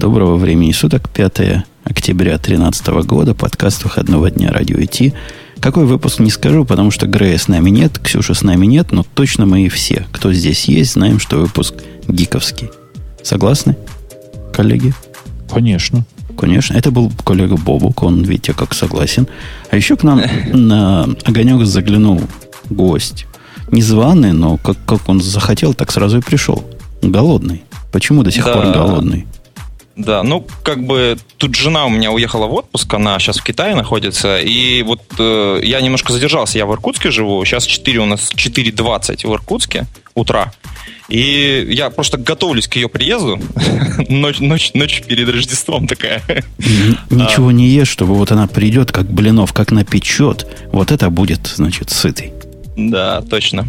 Доброго времени суток, 5 октября 2013 года, подкаст выходного дня радио IT. Какой выпуск не скажу, потому что Грея с нами нет, Ксюша с нами нет, но точно мы и все, кто здесь есть, знаем, что выпуск гиковский. Согласны, коллеги? Конечно. Конечно. Это был коллега Бобук, он, видите, как согласен. А еще к нам на огонек заглянул гость. Незваный, но как, как он захотел, так сразу и пришел. Голодный. Почему до сих да. пор голодный? Да, ну, как бы тут жена у меня уехала в отпуск, она сейчас в Китае находится, и вот э, я немножко задержался, я в Иркутске живу, сейчас 4 у нас 4.20 в Иркутске утра, и я просто готовлюсь к ее приезду, ночь, ночь, ночь перед Рождеством такая. Ничего а. не ешь, чтобы вот она придет, как блинов, как напечет, вот это будет, значит, сытый. Да, точно.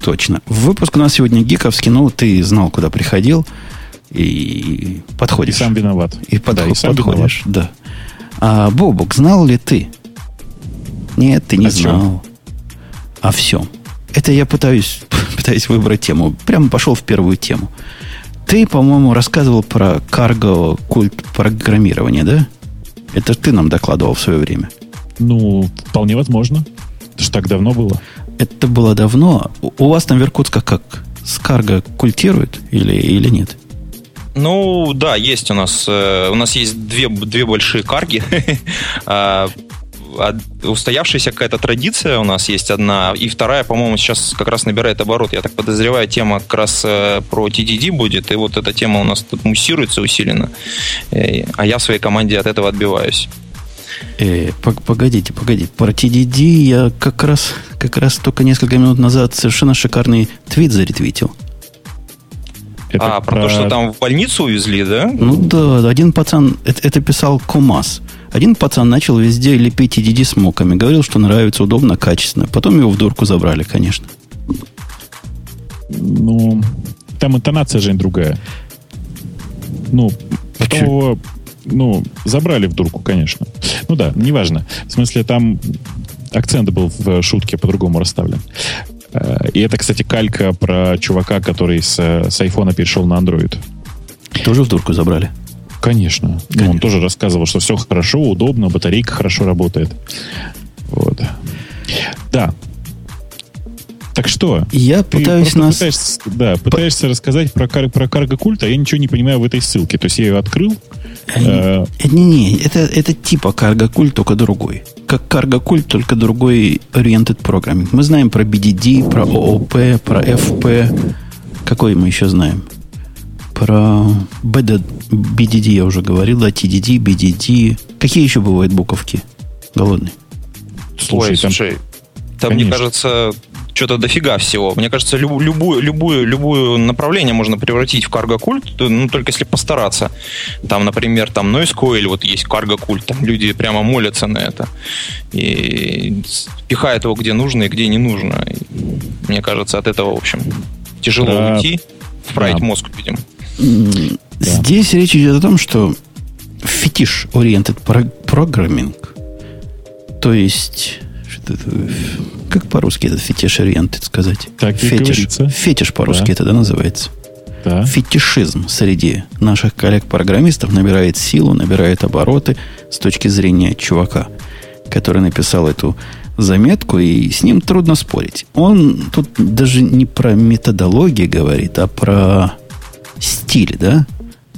Точно. Выпуск у нас сегодня гиковский, ну, ты знал, куда приходил и подходишь. И сам виноват. И, под, да, и сам подходишь, виноват. да. А, Бобок, знал ли ты? Нет, ты не о знал. Чем? О всем. Это я пытаюсь, пытаюсь выбрать тему. Прямо пошел в первую тему. Ты, по-моему, рассказывал про карго культ программирования, да? Это ты нам докладывал в свое время. Ну, вполне возможно. Это же так давно было. Это было давно. У вас там в Иркутске как? Скарго культирует или, или нет? Ну, да, есть у нас. Э, у нас есть две, две большие карги. А, устоявшаяся какая-то традиция у нас есть одна, и вторая, по-моему, сейчас как раз набирает оборот. Я так подозреваю, тема как раз э, про TDD будет, и вот эта тема у нас тут муссируется усиленно, э, а я в своей команде от этого отбиваюсь. Э, погодите, погодите. Про TDD я как раз, как раз только несколько минут назад совершенно шикарный твит заретвитил. Это а, про, про то, что там в больницу увезли, да? Ну да, один пацан, это, это писал Комас. Один пацан начал везде лепить EDD с моками. Говорил, что нравится, удобно, качественно. Потом его в дурку забрали, конечно. Ну, там интонация же другая. Ну, потом его, ну, забрали в дурку, конечно. Ну да, неважно. В смысле, там акцент был в шутке по-другому расставлен. Э, и это, кстати, калька про чувака, который с, с айфона перешел на Android. Тоже в дурку забрали? Конечно. Конечно. Ну, он тоже рассказывал, что все хорошо, удобно, батарейка хорошо работает. Вот. Да. Так что? Я пытаюсь нас... Пытаешься, да, пытаешься По... рассказать про, кар... про карго-культ, а я ничего не понимаю в этой ссылке. То есть я ее открыл. Э, Не-не, это, это типа карго-культ, только другой. Как карго-культ, только другой oriented programming. Мы знаем про BDD, про OOP, про FP. Какой мы еще знаем? Про BD, BDD я уже говорил, да, TDD, BDD. Какие еще бывают буковки? Голодный. Слушай, Ой, слушай, там, Конечно. мне кажется, что-то дофига всего. Мне кажется, люб, любую, любую, любую направление можно превратить в карго-культ, ну, только если постараться. Там, например, там NoiseCoil, вот есть карго-культ, там люди прямо молятся на это. И пихают его где нужно и где не нужно. И, мне кажется, от этого, в общем, тяжело да. уйти, вправить да. мозг, видимо. Здесь речь идет о том, что фетиш oriented программинг, то есть как по-русски этот фетиш oriented сказать? Так фетиш, фетиш по-русски да. это да, называется. Да. Фетишизм среди наших коллег-программистов набирает силу, набирает обороты с точки зрения чувака, который написал эту заметку, и с ним трудно спорить. Он тут даже не про методологию говорит, а про стиль, да?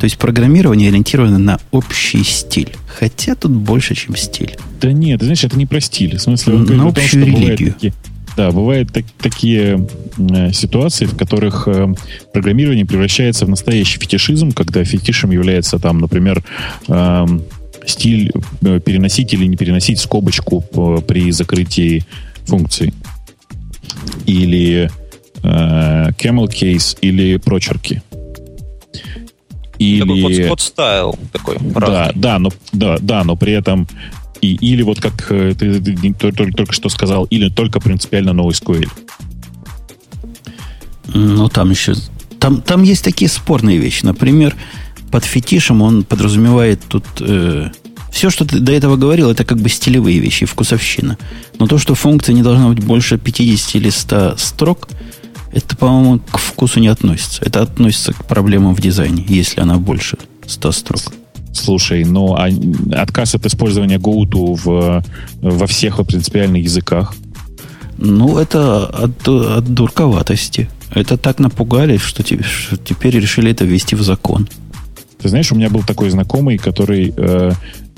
То есть программирование ориентировано на общий стиль. Хотя тут больше, чем стиль. Да нет, знаешь, это не про стиль. В смысле, он на общую том, религию. Такие, да, бывают так, такие э, ситуации, в которых э, программирование превращается в настоящий фетишизм, когда фетишем является там, например, э, стиль переносить или не переносить скобочку при закрытии функции. Или э, camel case, или прочерки. Или... Такой под, стайл такой. Да, да, но, да, да, но при этом и, или вот как э, ты, ты только, только что сказал, или только принципиально новый SQL. Ну, там еще... Там, там есть такие спорные вещи. Например, под фетишем он подразумевает тут... Э, все, что ты до этого говорил, это как бы стилевые вещи, вкусовщина. Но то, что функция не должна быть больше 50 или 100 строк – это, по-моему, к вкусу не относится. Это относится к проблемам в дизайне, если она больше 100 строк. Слушай, ну а отказ от использования GoTo в, во всех принципиальных языках? Ну, это от, от дурковатости. Это так напугали, что, что теперь решили это ввести в закон. Ты знаешь, у меня был такой знакомый, который э,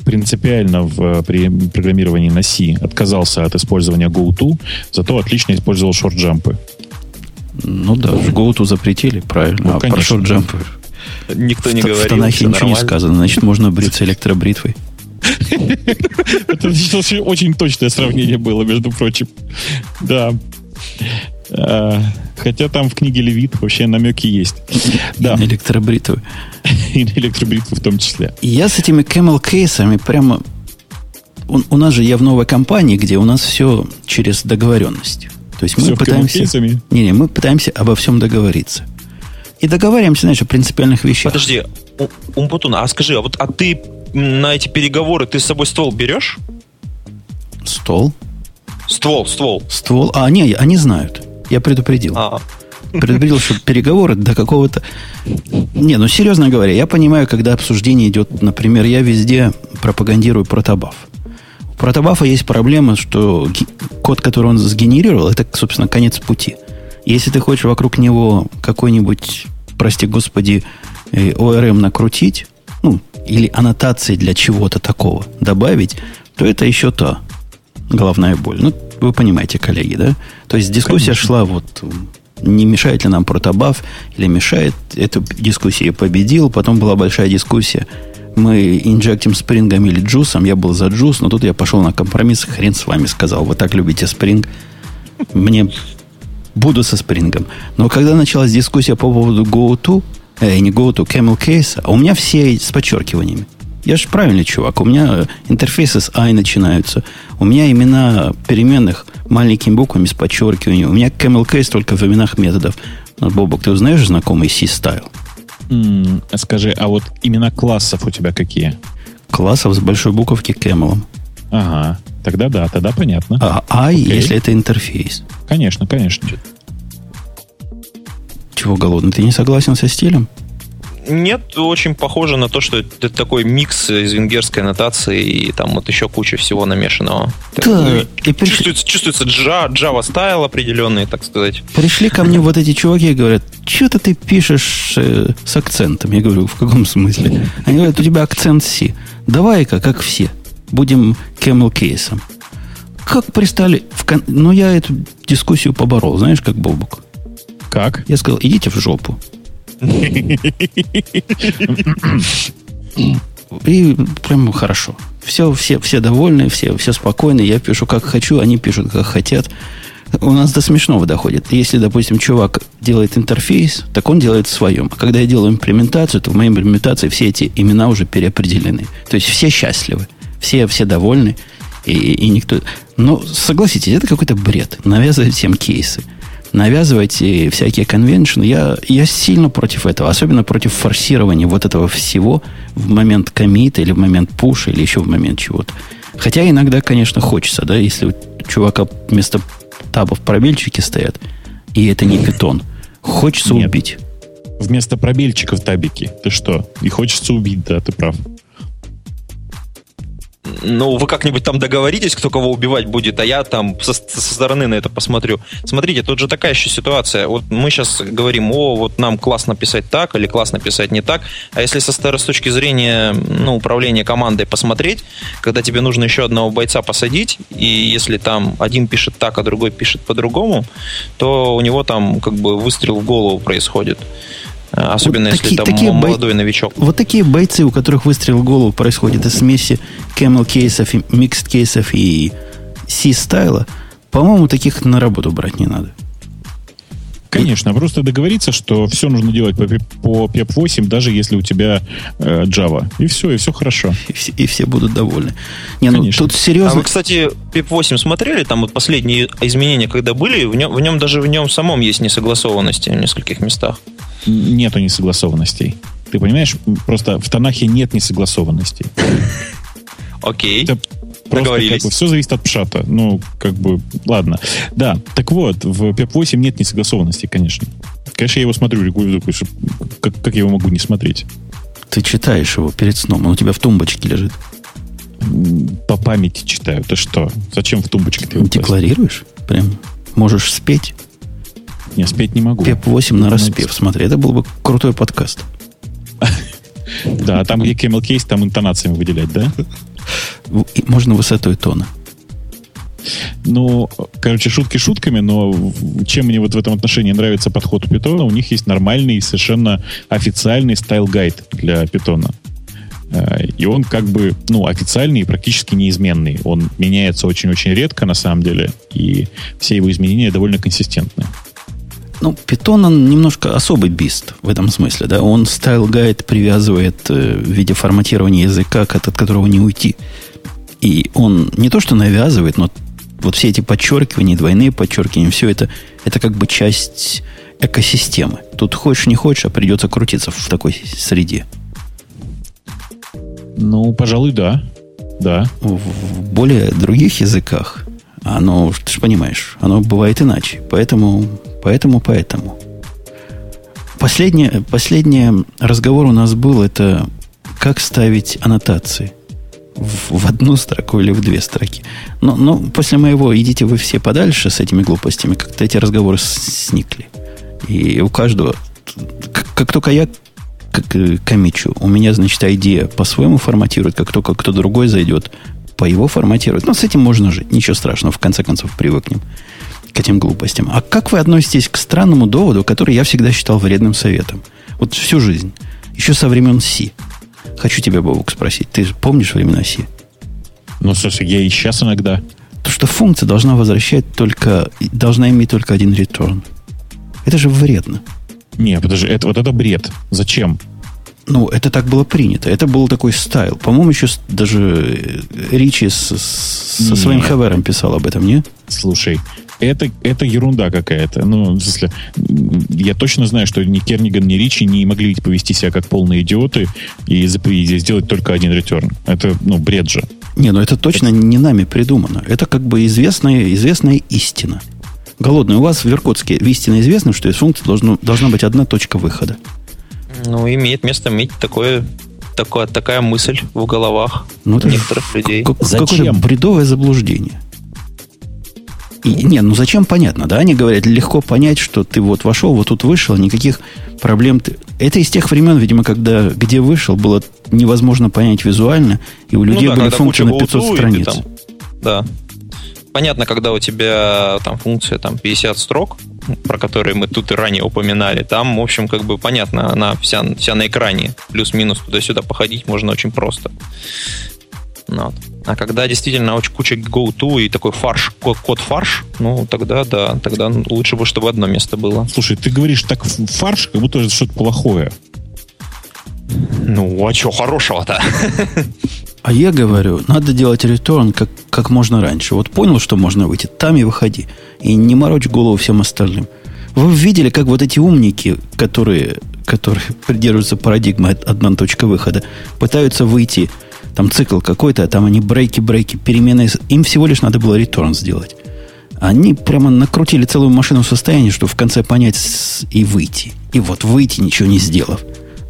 принципиально в, при программировании на C отказался от использования GoTo, зато отлично использовал шорт-джампы. Ну да, в GoTo запретили, правильно. Ну, а конечно, про шорт-джампы Никто не в, говорил. В Танахе ничего нормально. не сказано, значит, можно бриться электробритвой. Это очень точное сравнение было, между прочим. Да. А, хотя там в книге Левит вообще намеки есть. Да. Электробритву. И на электробритву в том числе. Я с этими camel кейсами прямо... У, у нас же я в новой компании, где у нас все через договоренность. То есть мы все пытаемся... Не, не, мы пытаемся обо всем договориться. И договариваемся, знаешь, о принципиальных вещах. Подожди, Умпутун, а скажи, а вот а ты на эти переговоры ты с собой ствол берешь? Стол? Ствол, ствол. Ствол. А, не, они знают. Я предупредил. А. Предупредил, что переговоры до какого-то... Не, ну серьезно говоря, я понимаю, когда обсуждение идет, например, я везде пропагандирую протобаф. Протобафа есть проблема, что код, который он сгенерировал, это, собственно, конец пути. Если ты хочешь вокруг него какой-нибудь, прости господи, ORM э, накрутить, ну, или аннотации для чего-то такого добавить, то это еще то головная боль. Ну, вы понимаете, коллеги, да? То есть дискуссия Конечно. шла вот не мешает ли нам протобаф или мешает. Эту дискуссию победил. Потом была большая дискуссия. Мы инжектим спрингом или джусом. Я был за джус, но тут я пошел на компромисс. Хрен с вами сказал. Вы так любите спринг. Мне буду со спрингом. Но когда началась дискуссия по поводу go-to, э, не go-to, camel case, а у меня все с подчеркиваниями. Я же правильный чувак. У меня интерфейсы с I начинаются. У меня имена переменных маленькими буквами с подчеркиванием. У меня camel case только в именах методов. Но, Бобок, ты знаешь знакомый C-style? Скажи, а вот имена классов у тебя какие? Классов с большой буковки camel. Ага, тогда да, тогда понятно. А I, если это интерфейс. Конечно, конечно. Чего голодный? Ты не согласен со стилем? Нет, очень похоже на то, что это такой микс из венгерской нотации и там вот еще куча всего намешанного. Да. Ну, и приш... чувствуется, чувствуется Java стайл определенный, так сказать. Пришли ко мне вот эти чуваки и говорят, что-то ты пишешь э, с акцентом. Я говорю, в каком смысле? Они говорят, у тебя акцент C. Давай-ка, как все, будем camel кейсом. Как пристали? В кон... Ну, я эту дискуссию поборол, знаешь, как Бобук. Как? Я сказал, идите в жопу. И прям хорошо. Все, все, все довольны, все, все спокойны. Я пишу как хочу, они пишут как хотят. У нас до смешного доходит. Если, допустим, чувак делает интерфейс, так он делает в своем. А когда я делаю имплементацию, то в моей имплементации все эти имена уже переопределены. То есть все счастливы, все, все довольны, и, и никто... Но согласитесь, это какой-то бред. Навязывать всем кейсы навязывать всякие конвеншны, я, я сильно против этого. Особенно против форсирования вот этого всего в момент комита или в момент пуша или еще в момент чего-то. Хотя иногда, конечно, хочется, да, если у чувака вместо табов пробельчики стоят, и это не питон, хочется Нет. убить. Вместо пробельчиков табики. Ты что? И хочется убить, да, ты прав. Ну, вы как-нибудь там договоритесь, кто кого убивать будет, а я там со, со стороны на это посмотрю. Смотрите, тут же такая еще ситуация. Вот мы сейчас говорим, о, вот нам классно писать так или классно писать не так. А если со стороны, с точки зрения ну, управления командой посмотреть, когда тебе нужно еще одного бойца посадить, и если там один пишет так, а другой пишет по-другому, то у него там как бы выстрел в голову происходит. Э, особенно вот если такие, там такие молодой бой... новичок. Вот такие бойцы, у которых выстрел в голову происходит из смеси camel кейсов, и mixed кейсов и C-стайла, по-моему, таких на работу брать не надо. Конечно, просто договориться, что все нужно делать по, по PEP 8, даже если у тебя э, Java. И все, и все хорошо. И все, и все будут довольны. Не, ну, тут серьезно... А вы, кстати, PEP 8 смотрели? Там вот последние изменения, когда были, в нем, в нем даже в нем самом есть несогласованности в нескольких местах нету несогласованностей. Ты понимаешь, просто в Танахе нет несогласованностей. Окей. Это просто как бы, все зависит от пшата. Ну, как бы, ладно. Да, так вот, в PEP8 нет несогласованностей, конечно. Конечно, я его смотрю регулярно, как, как я его могу не смотреть? Ты читаешь его перед сном, он у тебя в тумбочке лежит. По памяти читаю. Ты что? Зачем в тумбочке ты его Декларируешь? Прям можешь спеть? Не, спеть не могу. PEP 8 на распев. Смотри, это был бы крутой подкаст. Да, там где Camel Case, там интонациями выделять, да? Можно высотой тона. Ну, короче, шутки шутками, но чем мне вот в этом отношении нравится подход у питона, у них есть нормальный, совершенно официальный style guide для питона. Э, и он как бы, ну, официальный и практически неизменный. Он меняется очень-очень редко, на самом деле, и все его изменения довольно консистентны. Ну, Python, он немножко особый beast в этом смысле, да. Он style guide привязывает э, в виде форматирования языка, от которого не уйти. И он не то что навязывает, но вот все эти подчеркивания, двойные подчеркивания, все это, это как бы часть экосистемы. Тут хочешь не хочешь, а придется крутиться в такой среде. Ну, пожалуй, да. Да. В, в более других языках оно, ты же понимаешь, оно бывает иначе. Поэтому Поэтому, поэтому. Последний, последний разговор у нас был, это как ставить аннотации в, в одну строку или в две строки. Но, но после моего «идите вы все подальше» с этими глупостями, как-то эти разговоры сникли. И у каждого, как, как только я э, комичу, у меня, значит, идея по-своему форматирует, как только кто другой зайдет, по его форматирует. Но с этим можно жить, ничего страшного, в конце концов привыкнем к этим глупостям. А как вы относитесь к странному доводу, который я всегда считал вредным советом? Вот всю жизнь. Еще со времен Си. Хочу тебя, Бобук, спросить. Ты помнишь времена Си? Ну, слушай, я и сейчас иногда. То, что функция должна возвращать только... Должна иметь только один return. Это же вредно. Не, подожди, это, вот это бред. Зачем? Ну, это так было принято. Это был такой стайл. По-моему, еще даже Ричи с, с, со своим хавером писал об этом, не? Слушай, это, это ерунда какая-то. Ну, в смысле, я точно знаю, что ни Керниган, ни Ричи не могли повести себя как полные идиоты и, и сделать только один ретерн. Это, ну, бред же. Не, ну это точно это... не нами придумано. Это как бы известная, известная истина. Голодный, у вас в Иркутске истинно известно, что из функции должно, должна быть одна точка выхода. Ну, имеет место иметь такое такое, такая мысль в головах ну, некоторых людей. Как, Зачем? Какое бредовое заблуждение. И, не, ну зачем понятно, да? Они говорят, легко понять, что ты вот вошел, вот тут вышел, никаких проблем. Ты... Это из тех времен, видимо, когда где вышел, было невозможно понять визуально, и у ну людей ну, да, были функции на 500 страниц. Там, да. Понятно, когда у тебя там функция там 50 строк, про которые мы тут и ранее упоминали, там, в общем, как бы понятно, она вся, вся на экране. Плюс-минус туда-сюда походить можно очень просто. Ну вот. А когда действительно очень куча go-to и такой фарш, код, код фарш, ну тогда да, тогда лучше бы, чтобы одно место было. Слушай, ты говоришь так фарш, как будто это что-то плохое. Ну, а что хорошего-то? А я говорю, надо делать реторн как, как можно раньше. Вот понял, что можно выйти, там и выходи. И не морочь голову всем остальным. Вы видели, как вот эти умники, которые, которые придерживаются парадигмы одна точка выхода, пытаются выйти там цикл какой-то, там они брейки-брейки, перемены. Им всего лишь надо было реторн сделать. Они прямо накрутили целую машину состояния, чтобы в конце понять и выйти. И вот выйти, ничего не сделав.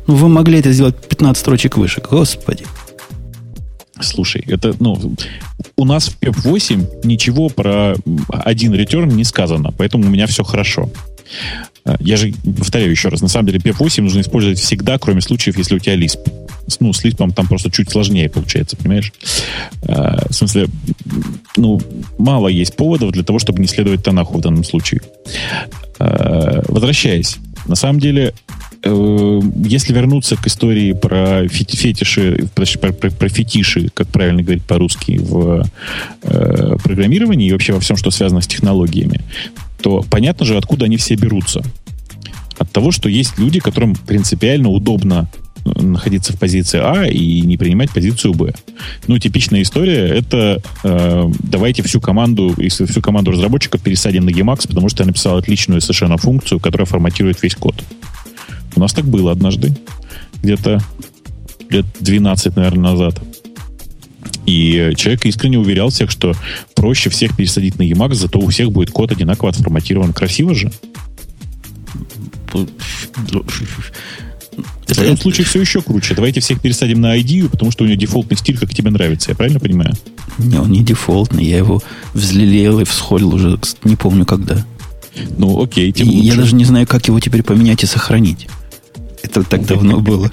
Ну, вы могли это сделать 15 строчек выше. Господи. Слушай, это, ну, у нас в PEP8 ничего про один ретерн не сказано, поэтому у меня все хорошо. Я же повторяю еще раз, на самом деле PEP8 нужно использовать всегда, кроме случаев, если у тебя Lisp ну, с Lisp там просто чуть сложнее получается, понимаешь? А, в смысле, ну, мало есть поводов для того, чтобы не следовать Танаху в данном случае. А, возвращаясь, на самом деле, э, если вернуться к истории про фетиши, про, про, про фетиши, как правильно говорить по-русски, в э, программировании и вообще во всем, что связано с технологиями, то понятно же, откуда они все берутся. От того, что есть люди, которым принципиально удобно находиться в позиции А и не принимать позицию Б. Ну, типичная история — это э, давайте всю команду, если всю команду разработчиков пересадим на Emacs, потому что я написал отличную совершенно функцию, которая форматирует весь код. У нас так было однажды, где-то лет 12, наверное, назад. И человек искренне уверял всех, что проще всех пересадить на Emacs, зато у всех будет код одинаково отформатирован. Красиво же? В этом это... случае все еще круче. Давайте всех пересадим на ID, потому что у него дефолтный стиль, как тебе нравится. Я правильно понимаю? Не, он не дефолтный. Я его взлелеял и всхолил уже не помню когда. Ну, окей, тем и Я даже не знаю, как его теперь поменять и сохранить. Это так давно было.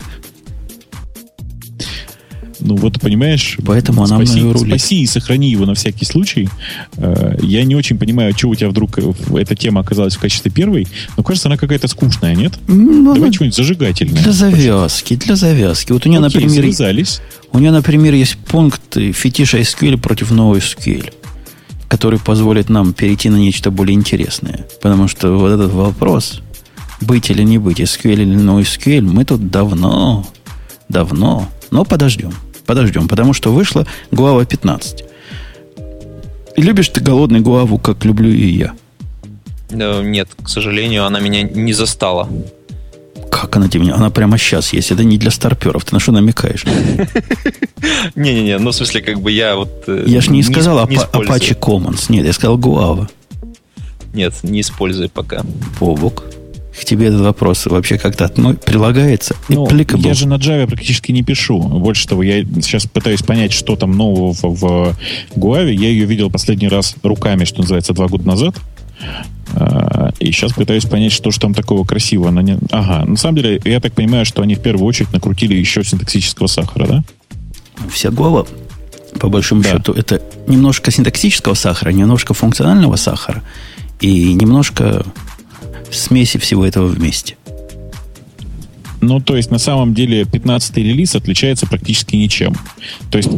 Ну вот, понимаешь, Поэтому она спаси, спаси и сохрани его на всякий случай. Э, я не очень понимаю, что у тебя вдруг эта тема оказалась в качестве первой, но кажется, она какая-то скучная, нет? Ну, Давай что-нибудь зажигательное. Для завязки, для завязки. Вот у нее, Окей, например, завязались. у нее, например, есть пункт фетиша SQL против новой SQL который позволит нам перейти на нечто более интересное. Потому что вот этот вопрос, быть или не быть, SQL или NoSQL, мы тут давно, давно, но подождем. Подождем, потому что вышла глава 15. И любишь ты голодный главу, как люблю и я? Нет, к сожалению, она меня не застала. Как она тебе? Она прямо сейчас есть. Это не для старперов. Ты на что намекаешь? Не-не-не, ну в смысле, как бы я вот... Э, я же не, сказал Apache Commons. Нет, я сказал Guava. Нет, не используй пока. Бобок к тебе этот вопрос вообще как-то ну, прилагается? Ну, я же на Java практически не пишу. Больше того, я сейчас пытаюсь понять, что там нового в, в Guave. Я ее видел последний раз руками, что называется, два года назад. А, и сейчас пытаюсь понять, что же там такого красивого. Она не... Ага, на самом деле, я так понимаю, что они в первую очередь накрутили еще синтаксического сахара, да? Вся Guava, по большому да. счету, это немножко синтаксического сахара, немножко функционального сахара и немножко смеси всего этого вместе. Ну, то есть, на самом деле, 15-й релиз отличается практически ничем. То есть,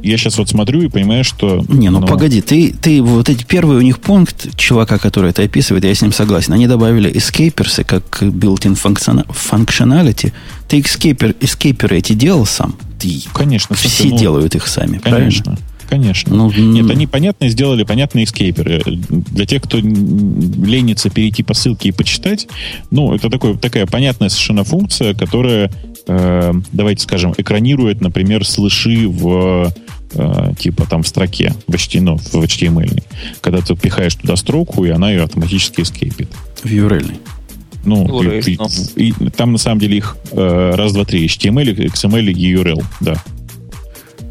я сейчас вот смотрю и понимаю, что... Не, ну, ну погоди, ты, ты вот эти первый у них пункт чувака, который это описывает, я с ним согласен. Они добавили escapers как built-in functionality. Ты escaper, escaper эти делал сам? Ты, Конечно. Все ну, делают их сами, конечно. правильно? Конечно. Ну, Нет, они понятно сделали понятные эскейперы. Для тех, кто ленится перейти по ссылке и почитать, ну, это такой, такая понятная совершенно функция, которая, э, давайте скажем, экранирует, например, слыши в э, типа там в строке, в HTML, ну, в HTML. Когда ты пихаешь туда строку, и она ее автоматически эскейпит. В URL. Ну, и, и, и, и, там на самом деле их э, раз, два, три. HTML, XML и URL, да.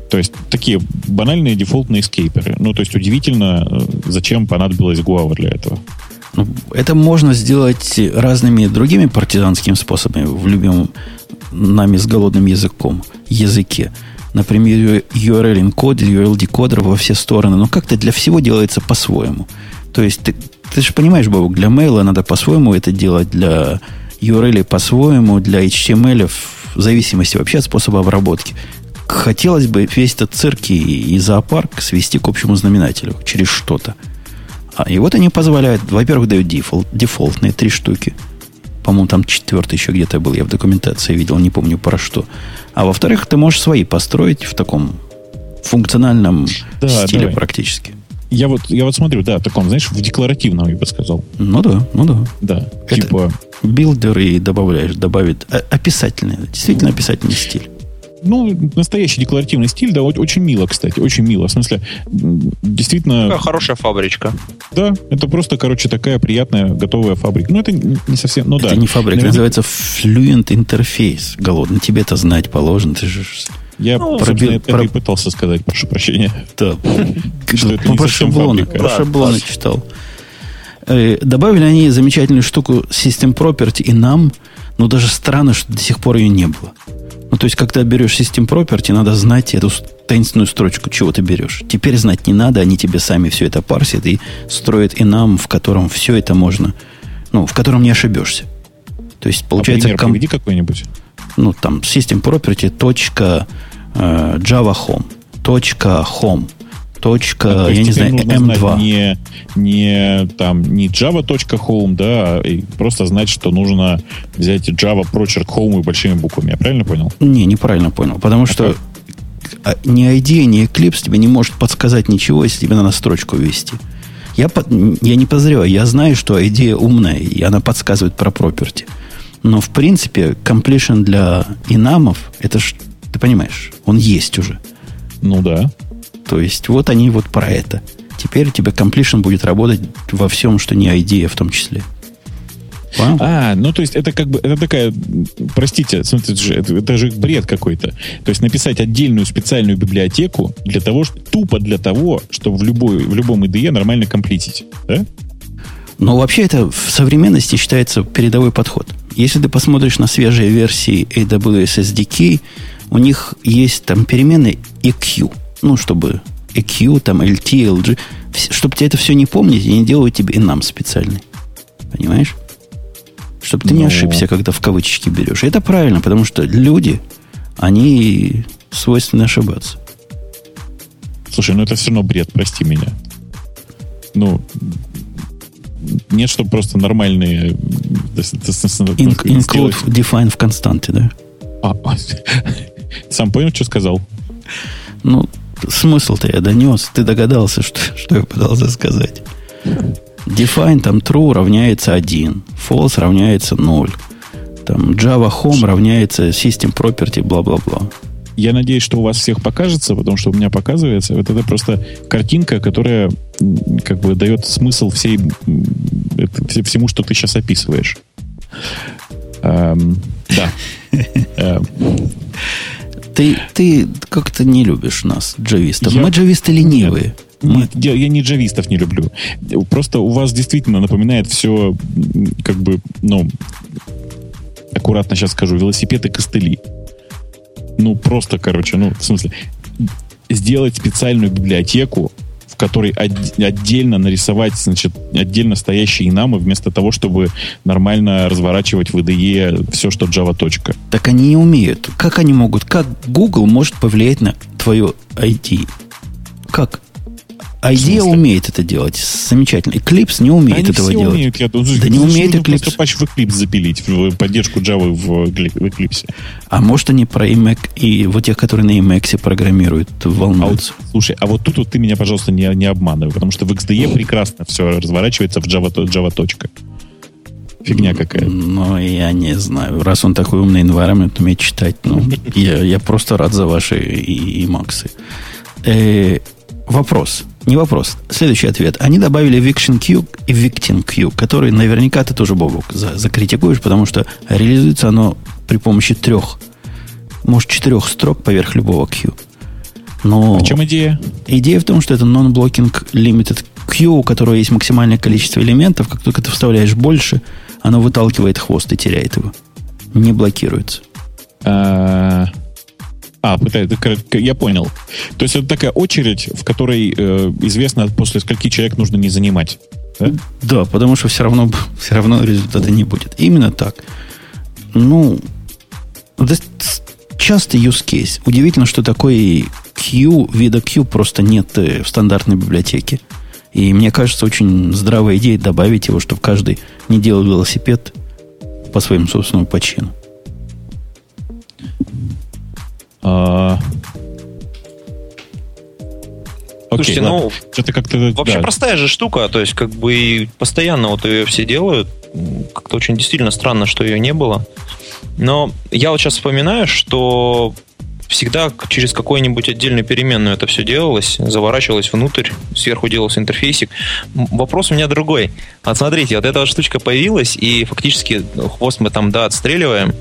То есть такие банальные дефолтные скейперы. Ну, то есть удивительно, э, зачем понадобилась Guava для этого. Ну, это можно сделать разными другими партизанскими способами в любимом нами с голодным языком, языке. Например, URL энкодер, URL декодер во все стороны. Но как-то для всего делается по-своему. То есть ты, ты же понимаешь, Бобок, для мейла надо по-своему это делать, для URL по-своему, для HTML в зависимости вообще от способа обработки хотелось бы весь этот цирк и, и зоопарк свести к общему знаменателю через что-то. А, и вот они позволяют, во-первых, дают дефолт, дефолтные три штуки. По-моему, там четвертый еще где-то был, я в документации видел, не помню про что. А во-вторых, ты можешь свои построить в таком функциональном да, стиле давай. практически. Я вот, я вот смотрю, да, в таком, знаешь, в декларативном, я бы сказал. Ну да, ну да. Да, Это типа... Билдер и добавляешь, добавит описательный, действительно описательный стиль. Ну, настоящий декларативный стиль, да, очень мило, кстати, очень мило. В смысле, действительно... Такая хорошая фабричка. Да, это просто, короче, такая приятная, готовая фабрика. Ну, это не совсем, ну это да. Это не фабрика, Наверное... называется Fluent Interface. Голодный, тебе это знать положено, ты же... Я ну, пробил, это про... и пытался сказать, прошу прощения. Да. Что это не шаблоны, про шаблоны читал. Э, добавили они замечательную штуку System Property и нам, но даже странно, что до сих пор ее не было. Ну, то есть, когда берешь System Property, надо знать эту таинственную строчку, чего ты берешь. Теперь знать не надо, они тебе сами все это парсят и строят и нам, в котором все это можно, ну, в котором не ошибешься. То есть, получается... А пример ком... какой-нибудь. Ну, там, System Property, точка, э, Java Home, точка Home, точка, а, я не знаю, M2. Не, не, там, не java.home, да, и просто знать, что нужно взять Java прочерк home и большими буквами. Я правильно понял? Не, неправильно понял. Потому а что как? ни ID, ни Eclipse тебе не может подсказать ничего, если тебе надо строчку ввести. Я, я не подозреваю, я знаю, что идея умная, и она подсказывает про property. Но, в принципе, completion для инамов, это ж, ты понимаешь, он есть уже. Ну да. То есть вот они вот про это. Теперь у тебя completion будет работать во всем, что не идея в том числе. Понял? А, ну то есть это как бы, это такая, простите, смотрите, это, это же бред какой-то. То есть написать отдельную специальную библиотеку для того, что, тупо для того, чтобы в, любой, в любом IDE нормально комплитить, да? Но вообще это в современности считается передовой подход. Если ты посмотришь на свежие версии AWS SDK, у них есть там перемены EQ. Ну, чтобы EQ, там LT, LG, чтобы тебе это все не помнить, и не делают тебе и нам специальный. Понимаешь? Чтобы ты Но... не ну. ошибся, когда в кавычки берешь. Это правильно, потому что люди, они свойственны ошибаться. Слушай, ну это все равно бред, прости меня. Ну, нет, чтобы просто нормальные... Include define в константе, да? А, сам понял, что сказал? Ну, смысл-то я донес. Ты догадался, что, что я пытался сказать. Define там true равняется 1, false равняется 0. Там Java Home равняется System Property, бла-бла-бла. Я надеюсь, что у вас всех покажется, потому что у меня показывается. Вот это просто картинка, которая как бы дает смысл всей, всему, что ты сейчас описываешь. Эм, да. Ты, ты как-то не любишь нас, джавистов. Я... Мы джависты ленивые. Нет, я, я не джавистов не люблю. Просто у вас действительно напоминает все, как бы, ну, аккуратно сейчас скажу, велосипед и костыли. Ну, просто, короче, ну, в смысле, сделать специальную библиотеку, в которой от, отдельно нарисовать, значит, отдельно стоящие инамы, вместо того, чтобы нормально разворачивать в IDE все, что Java. точка. Так они не умеют. Как они могут? Как Google может повлиять на твою IT? Как? А идея умеет это делать. Замечательно. Eclipse не умеет Они этого все делать. Умеют, я думаю, да не умеет Eclipse. Просто патч в Eclipse запилить, в поддержку Java в, в Eclipse. А может они про Emacs и вот тех, которые на Emacs программируют, волнуются? А вот, слушай, а вот тут вот ты меня, пожалуйста, не, не обманывай, потому что в XDE прекрасно все разворачивается в Java, Java. Фигня какая-то. Ну, я не знаю. Раз он такой умный environment умеет читать, ну, я, я просто рад за ваши и, и Максы. Э, вопрос. Не вопрос. Следующий ответ. Они добавили eviction queue и victim queue, который наверняка ты тоже, Бобок, за, закритикуешь, потому что реализуется оно при помощи трех, может, четырех строк поверх любого queue. Но а в чем идея? Идея в том, что это non-blocking limited queue, у которого есть максимальное количество элементов. Как только ты вставляешь больше, оно выталкивает хвост и теряет его. Не блокируется. А, а, я понял. То есть это такая очередь, в которой э, известно, после скольки человек нужно не занимать. Да? да, потому что все равно, все равно результата не будет. Именно так. Ну, частый use case. Удивительно, что такой Q, вида Q просто нет э, в стандартной библиотеке. И мне кажется, очень здравая идея добавить его, чтобы каждый не делал велосипед по своему собственному почину. А... Слушайте, ладно. ну, что-то как-то... Вообще да. простая же штука, то есть как бы постоянно вот ее все делают. Как-то очень действительно странно, что ее не было. Но я вот сейчас вспоминаю, что всегда через какую-нибудь отдельную переменную это все делалось, заворачивалось внутрь, сверху делался интерфейсик. Вопрос у меня другой. Вот смотрите, вот эта вот штучка появилась, и фактически хвост мы там, да, отстреливаем,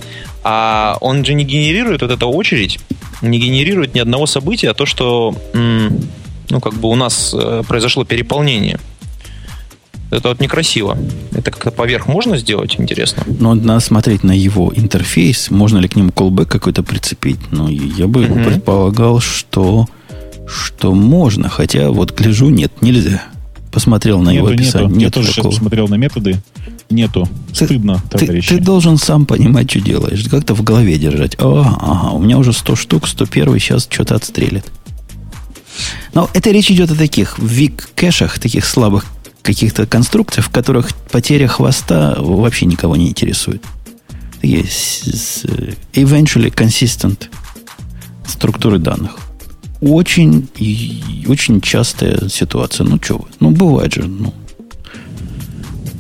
а он же не генерирует вот эту очередь, не генерирует ни одного события, а то, что ну, как бы у нас э, произошло переполнение. Это вот некрасиво. Это как-то поверх можно сделать, интересно? Но надо смотреть на его интерфейс. Можно ли к нему callback какой-то прицепить? Ну, я бы uh предполагал, что, что можно. Хотя вот гляжу, нет, нельзя. Посмотрел на нету, его описание. Нету. Я тоже такого. сейчас посмотрел на методы. Нету. Стыдно, ты, товарищи. Ты, ты должен сам понимать, что делаешь. Как-то в голове держать. О, ага, у меня уже 100 штук, 101 сейчас что-то отстрелит. Но это речь идет о таких вик-кэшах, таких слабых каких-то конструкциях, в которых потеря хвоста вообще никого не интересует. Такие eventually consistent структуры данных. Очень, очень частая ситуация. Ну, что вы? Ну, бывает же. Ну,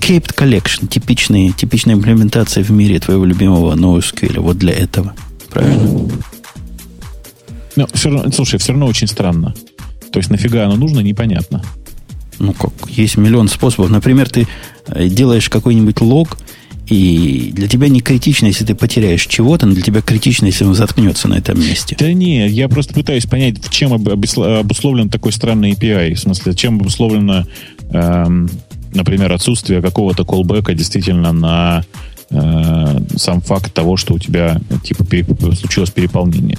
Caped Collection, типичная, типичная имплементация в мире твоего любимого NoSQL. Вот для этого. Правильно? Ну, все равно, слушай, все равно очень странно. То есть нафига оно нужно, непонятно. Ну как, есть миллион способов. Например, ты э, делаешь какой-нибудь лог, И для тебя не критично, если ты потеряешь чего-то, но для тебя критично, если он заткнется на этом месте. Да не, я просто пытаюсь понять, чем обусловлен такой странный API. В смысле, чем обусловлено, эм, например, отсутствие какого-то callback действительно на э, сам факт того, что у тебя типа переп... случилось переполнение.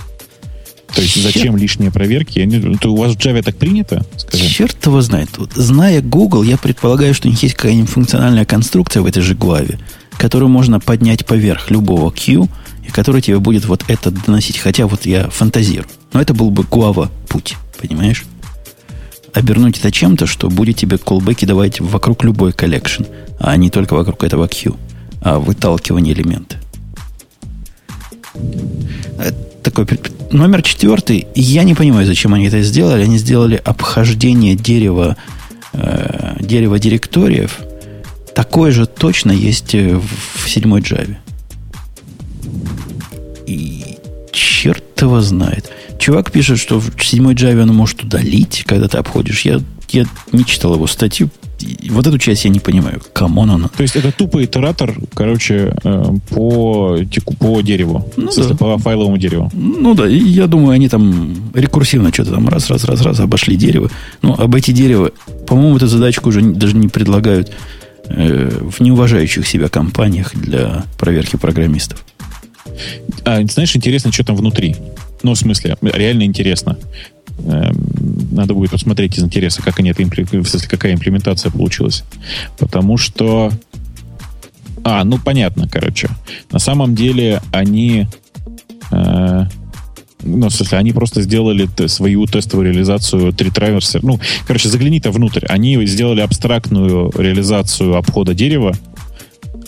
То есть зачем Черт. лишние проверки? Не, то у вас в Java так принято? Скажи. Черт его знает. Вот, зная Google, я предполагаю, что у них есть какая-нибудь функциональная конструкция в этой же главе, которую можно поднять поверх любого Q, и который тебе будет вот это доносить. Хотя вот я фантазирую. Но это был бы Guava путь, понимаешь? Обернуть это чем-то, что будет тебе колбеки давать вокруг любой collection, а не только вокруг этого queue, а выталкивание элемента. Такой номер четвертый. Я не понимаю, зачем они это сделали. Они сделали обхождение дерева, э, дерева директориев – Такое же точно есть э, в седьмой Java. И черт его знает. Чувак пишет, что в седьмой Java он может удалить, когда ты обходишь. Я, я не читал его статью. Вот эту часть я не понимаю. Кому он? То есть это тупо итератор, короче, э, по, по дереву. Ну, да. по файловому дереву. Ну да, и я думаю, они там рекурсивно что-то там раз, раз, раз, раз обошли дерево. Об эти дерева, по-моему, эту задачку уже даже не предлагают Э, в неуважающих себя компаниях для проверки программистов. А, знаешь, интересно, что там внутри. Ну, в смысле, реально интересно. Эм, надо будет посмотреть из интереса, как они это в смысле, какая имплементация получилась. Потому что... А, ну понятно, короче. На самом деле они э, ну, в смысле, они просто сделали свою тестовую реализацию три траверса. Ну, короче, загляни-то внутрь. Они сделали абстрактную реализацию обхода дерева,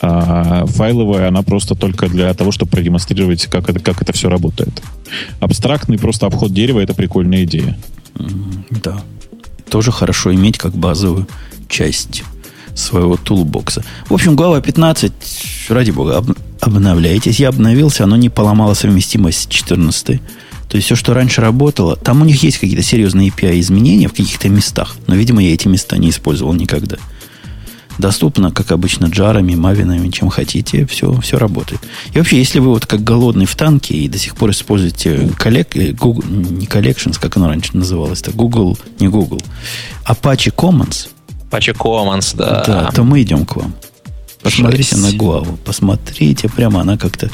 а файловая, она просто только для того, чтобы продемонстрировать, как это, как это все работает. Абстрактный просто обход дерева — это прикольная идея. Да. Тоже хорошо иметь как базовую часть своего тулбокса. В общем, глава 15, ради бога, об, обновляйтесь. Я обновился, оно не поломало совместимость с 14. То есть все, что раньше работало, там у них есть какие-то серьезные API изменения в каких-то местах, но, видимо, я эти места не использовал никогда. Доступно, как обычно, джарами, мавинами, чем хотите, все, все работает. И вообще, если вы вот как голодный в танке и до сих пор используете коллек, э, Google, не collections, как оно раньше называлось, это Google, не Google, Apache Commons. Apache Commons, да. Да, то мы идем к вам. Посмотрите 6. на главу. Посмотрите, прямо она как-то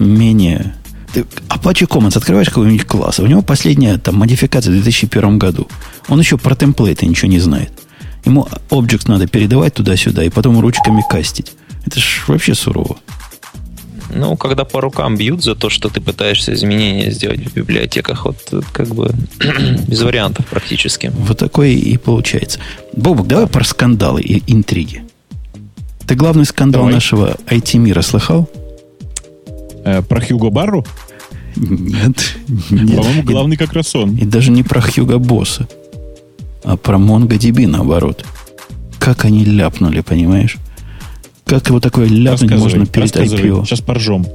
менее ты Apache Commons открываешь какой-нибудь класс, а у него последняя там, модификация в 2001 году. Он еще про темплейты ничего не знает. Ему объект надо передавать туда-сюда и потом ручками кастить. Это ж вообще сурово. Ну, когда по рукам бьют за то, что ты пытаешься изменения сделать в библиотеках, вот как бы без вариантов практически. Вот такое и получается. Бобок, давай про скандалы и интриги. Ты главный скандал давай. нашего IT-мира слыхал? Э, про Хьюго Барру? Нет. нет. По-моему, главный как раз он. И даже не про Хьюго Босса, а про MongoDB наоборот. Как они ляпнули, понимаешь? Как его такое ляпнуть можно перед IPO? Сейчас поржем.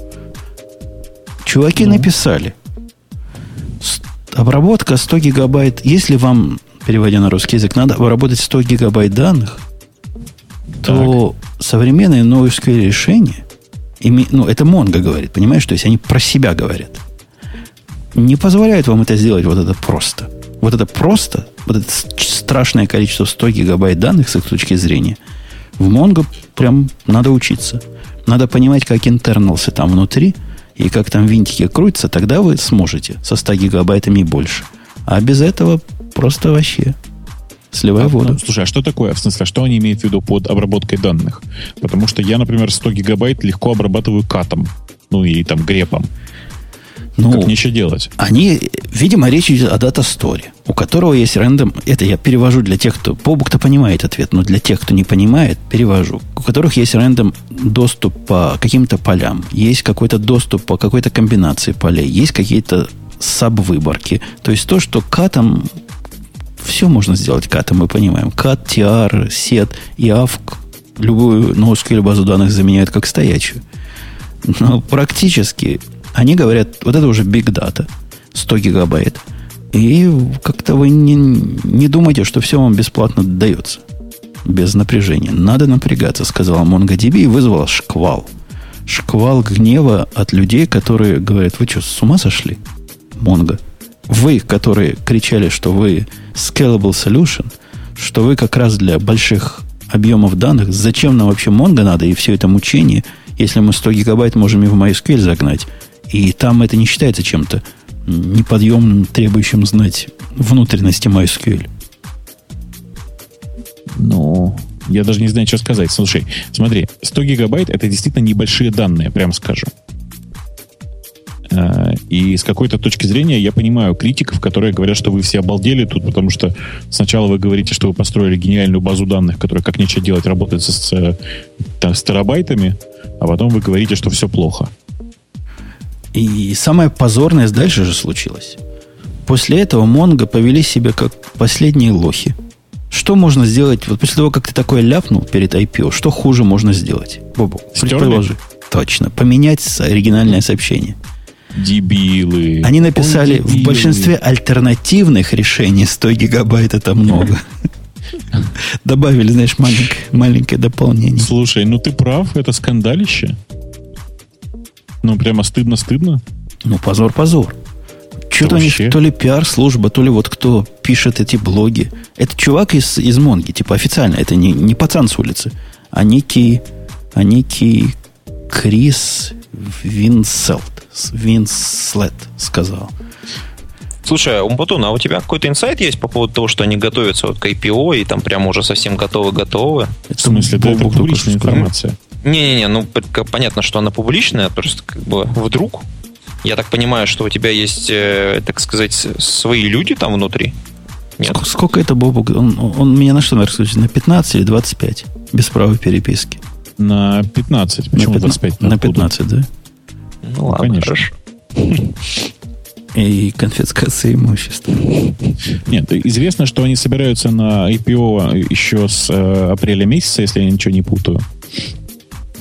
Чуваки ну. написали. Обработка 100 гигабайт. Если вам, переводя на русский язык, надо обработать 100 гигабайт данных, то современные NoSQL решения, ну, это Mongo говорит, понимаешь? То есть они про себя говорят не позволяют вам это сделать вот это просто. Вот это просто, вот это страшное количество 100 гигабайт данных с их точки зрения, в Mongo прям надо учиться. Надо понимать, как интерналсы там внутри, и как там винтики крутятся, тогда вы сможете со 100 гигабайтами и больше. А без этого просто вообще сливай а, воду. Ну, слушай, а что такое? В смысле, а что они имеют в виду под обработкой данных? Потому что я, например, 100 гигабайт легко обрабатываю катом. Ну и там грепом. Ну, как ничего делать. Они, видимо, речь идет о дата-сторе, у которого есть рандом. Это я перевожу для тех, кто... Бобук-то понимает ответ, но для тех, кто не понимает, перевожу. У которых есть рандом доступ по каким-то полям. Есть какой-то доступ по какой-то комбинации полей. Есть какие-то саб-выборки. То есть то, что катом... Все можно сделать катом, мы понимаем. Кат, TR, сет и AVK любую NoSQL базу данных заменяют как стоячую. Но практически они говорят, вот это уже big data, 100 гигабайт. И как-то вы не, не думайте, что все вам бесплатно дается. без напряжения. Надо напрягаться, сказала MongoDB и вызвала шквал. Шквал гнева от людей, которые говорят, вы что, с ума сошли? Монго. Вы, которые кричали, что вы scalable solution, что вы как раз для больших объемов данных, зачем нам вообще Mongo надо и все это мучение, если мы 100 гигабайт можем и в MySQL загнать, и там это не считается чем-то неподъемным, требующим знать внутренности MySQL. Ну, я даже не знаю, что сказать. Слушай, смотри, 100 гигабайт это действительно небольшие данные, прям скажем. А, и с какой-то точки зрения я понимаю критиков, которые говорят, что вы все обалдели тут, потому что сначала вы говорите, что вы построили гениальную базу данных, которая как нечего делать работает с, с, с терабайтами, а потом вы говорите, что все плохо. И самое позорное дальше же случилось. После этого Монго повели себя как последние лохи. Что можно сделать, вот после того, как ты такое ляпнул перед IPO, что хуже можно сделать? Бобу, предположи. Точно. Поменять оригинальное сообщение. Дебилы. Они написали, в большинстве альтернативных решений 100 гигабайт это много. Добавили, знаешь, маленькое, маленькое дополнение. Слушай, ну ты прав, это скандалище. Ну, прямо стыдно-стыдно. Ну, позор-позор. Что-то у них то ли пиар-служба, то ли вот кто пишет эти блоги. Это чувак из, из Монги, типа официально. Это не, не пацан с улицы, а некий, а некий Крис Винселт. Винслет сказал. Слушай, Умпутун, а у тебя какой-то инсайт есть по поводу того, что они готовятся вот к IPO и там прямо уже совсем готовы-готовы? В смысле, это, это публичная информация? Не-не-не, ну понятно, что она публичная, просто как бы вдруг. Я так понимаю, что у тебя есть, э, так сказать, свои люди там внутри? Нет? Сколько, сколько это, Бобук? Он, он меня на что нарисует? На 15 или 25? Без права переписки. На 15. Почему на 25? На 15, да? Ну, ладно, Конечно. хорошо. И конфискация имущества. Нет, известно, что они собираются на IPO еще с э, апреля месяца, если я ничего не путаю,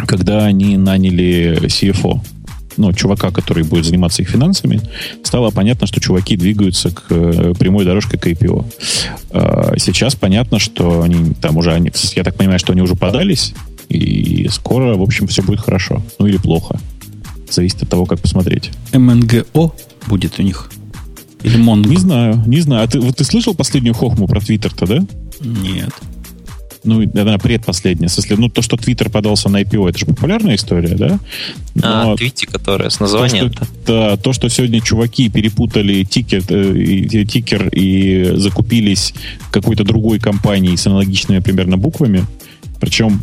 когда они наняли CFO, ну, чувака, который будет заниматься их финансами, стало понятно, что чуваки двигаются к э, прямой дорожке к IPO. Э, сейчас понятно, что они там уже, они, я так понимаю, что они уже подались, и скоро, в общем, все будет хорошо. Ну или плохо. Зависит от того, как посмотреть. МНГО будет у них? Или Монго? Не знаю, не знаю. А ты, вот ты слышал последнюю хохму про Твиттер-то, да? Нет. Ну, наверное, предпоследняя. В смысле, ну, то, что Твиттер подался на IPO, это же популярная история, да? Но а, Твити, которая с названием то, что, Да, то, что сегодня чуваки перепутали тикер, э, тикер и закупились какой-то другой компанией с аналогичными примерно буквами, причем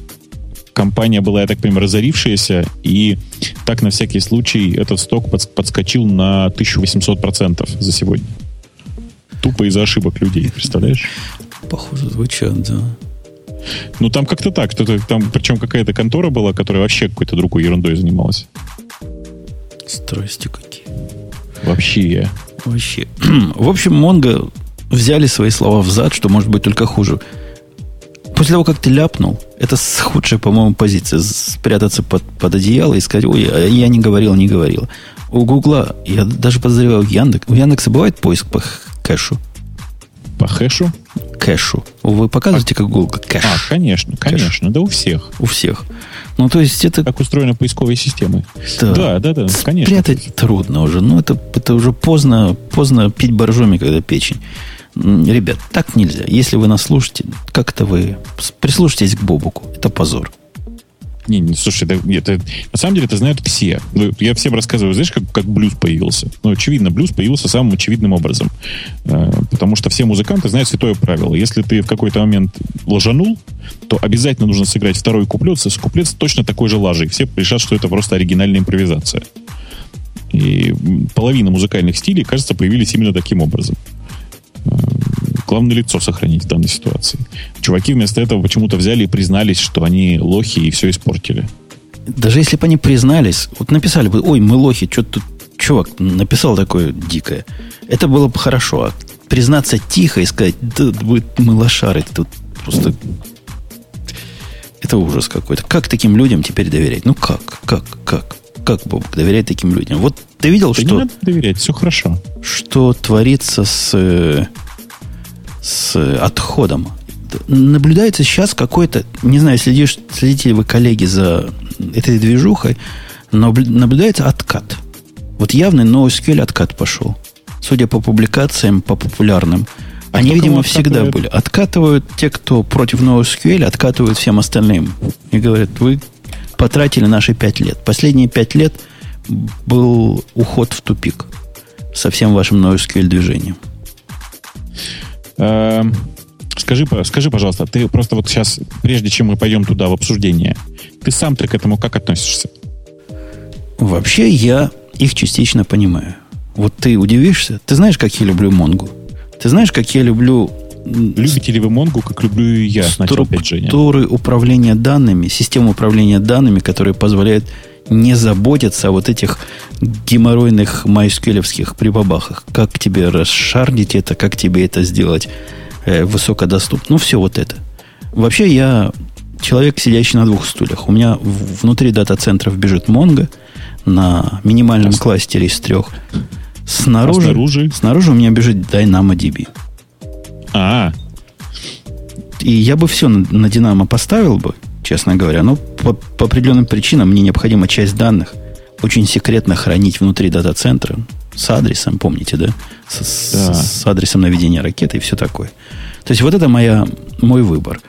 компания была, я так понимаю, разорившаяся, и так на всякий случай этот сток подскочил на 1800% за сегодня. Тупо из-за ошибок людей, представляешь? Похоже, звучат, да. Ну, там как-то так. Там, причем какая-то контора была, которая вообще какой-то другой ерундой занималась. Страсти какие. Вообще. Вообще. В общем, Монго взяли свои слова в зад, что может быть только хуже. После того, как ты ляпнул, это худшая, по-моему, позиция. Спрятаться под, под одеяло и сказать, ой, а я не говорил, не говорил. У Гугла, я даже подозреваю, Яндекс, у Яндекса бывает поиск по кэшу? По хэшу? Кэшу. Вы показываете, а, как Google кэш? А, конечно, конечно. Кэш. Да у всех. У всех. Ну, то есть это... Как устроена поисковая система. Да, да, да, да конечно. Спрятать трудно уже. Ну, это, это уже поздно, поздно пить боржоми, когда печень. Ребят, так нельзя. Если вы нас слушаете, как-то вы прислушайтесь к Бобуку. Это позор. Не, не, слушай, это, это, на самом деле это знают все. Я всем рассказываю, знаешь, как, как блюз появился? Ну, очевидно, блюз появился самым очевидным образом. Э, потому что все музыканты знают святое правило. Если ты в какой-то момент ложанул, то обязательно нужно сыграть второй куплет с куплет точно такой же лажей. Все решат, что это просто оригинальная импровизация. И половина музыкальных стилей, кажется, появились именно таким образом главное лицо сохранить в данной ситуации. Чуваки вместо этого почему-то взяли и признались, что они лохи и все испортили. Даже если бы они признались, вот написали бы, ой, мы лохи, что тут чувак написал такое дикое. Это было бы хорошо. А признаться тихо и сказать, да вы, мы лошары, тут просто... Это ужас какой-то. Как таким людям теперь доверять? Ну как? Как? Как? Как, Боб, доверять таким людям? Вот ты видел, да что... Не надо доверять, все хорошо. Что творится с э, с отходом. наблюдается сейчас какой-то, не знаю, следишь, следите ли вы, коллеги, за этой движухой, но наблюдается откат. Вот явный NoSQL откат пошел. Судя по публикациям, по популярным. А Они, видимо, всегда были. Откатывают те, кто против NoSQL, откатывают всем остальным. И говорят, вы потратили наши пять лет. Последние пять лет был уход в тупик со всем вашим NoSQL движением. Эм, скажи, скажи, пожалуйста, ты просто вот сейчас, прежде чем мы пойдем туда в обсуждение, ты сам ты к этому как относишься? Вообще я их частично понимаю. Вот ты удивишься. Ты знаешь, как я люблю Монгу? Ты знаешь, как я люблю... Любите ли вы Монгу, как люблю и я, Структуры управления данными, системы управления данными, которые позволяют не заботиться о вот этих геморройных майскелевских прибабахах. Как тебе расшардить это, как тебе это сделать э, высокодоступно. Ну, все вот это. Вообще, я человек, сидящий на двух стульях. У меня внутри дата-центров бежит Монго на минимальном а кластере из трех. Снаружи, а снаружи? снаружи у меня бежит DynamoDB. А, И я бы все на, на Динамо поставил бы, честно говоря, но по, по определенным причинам мне необходима часть данных очень секретно хранить внутри дата-центра с адресом, помните, да? С, да. с, с адресом наведения ракеты и все такое. То есть вот это моя, мой выбор.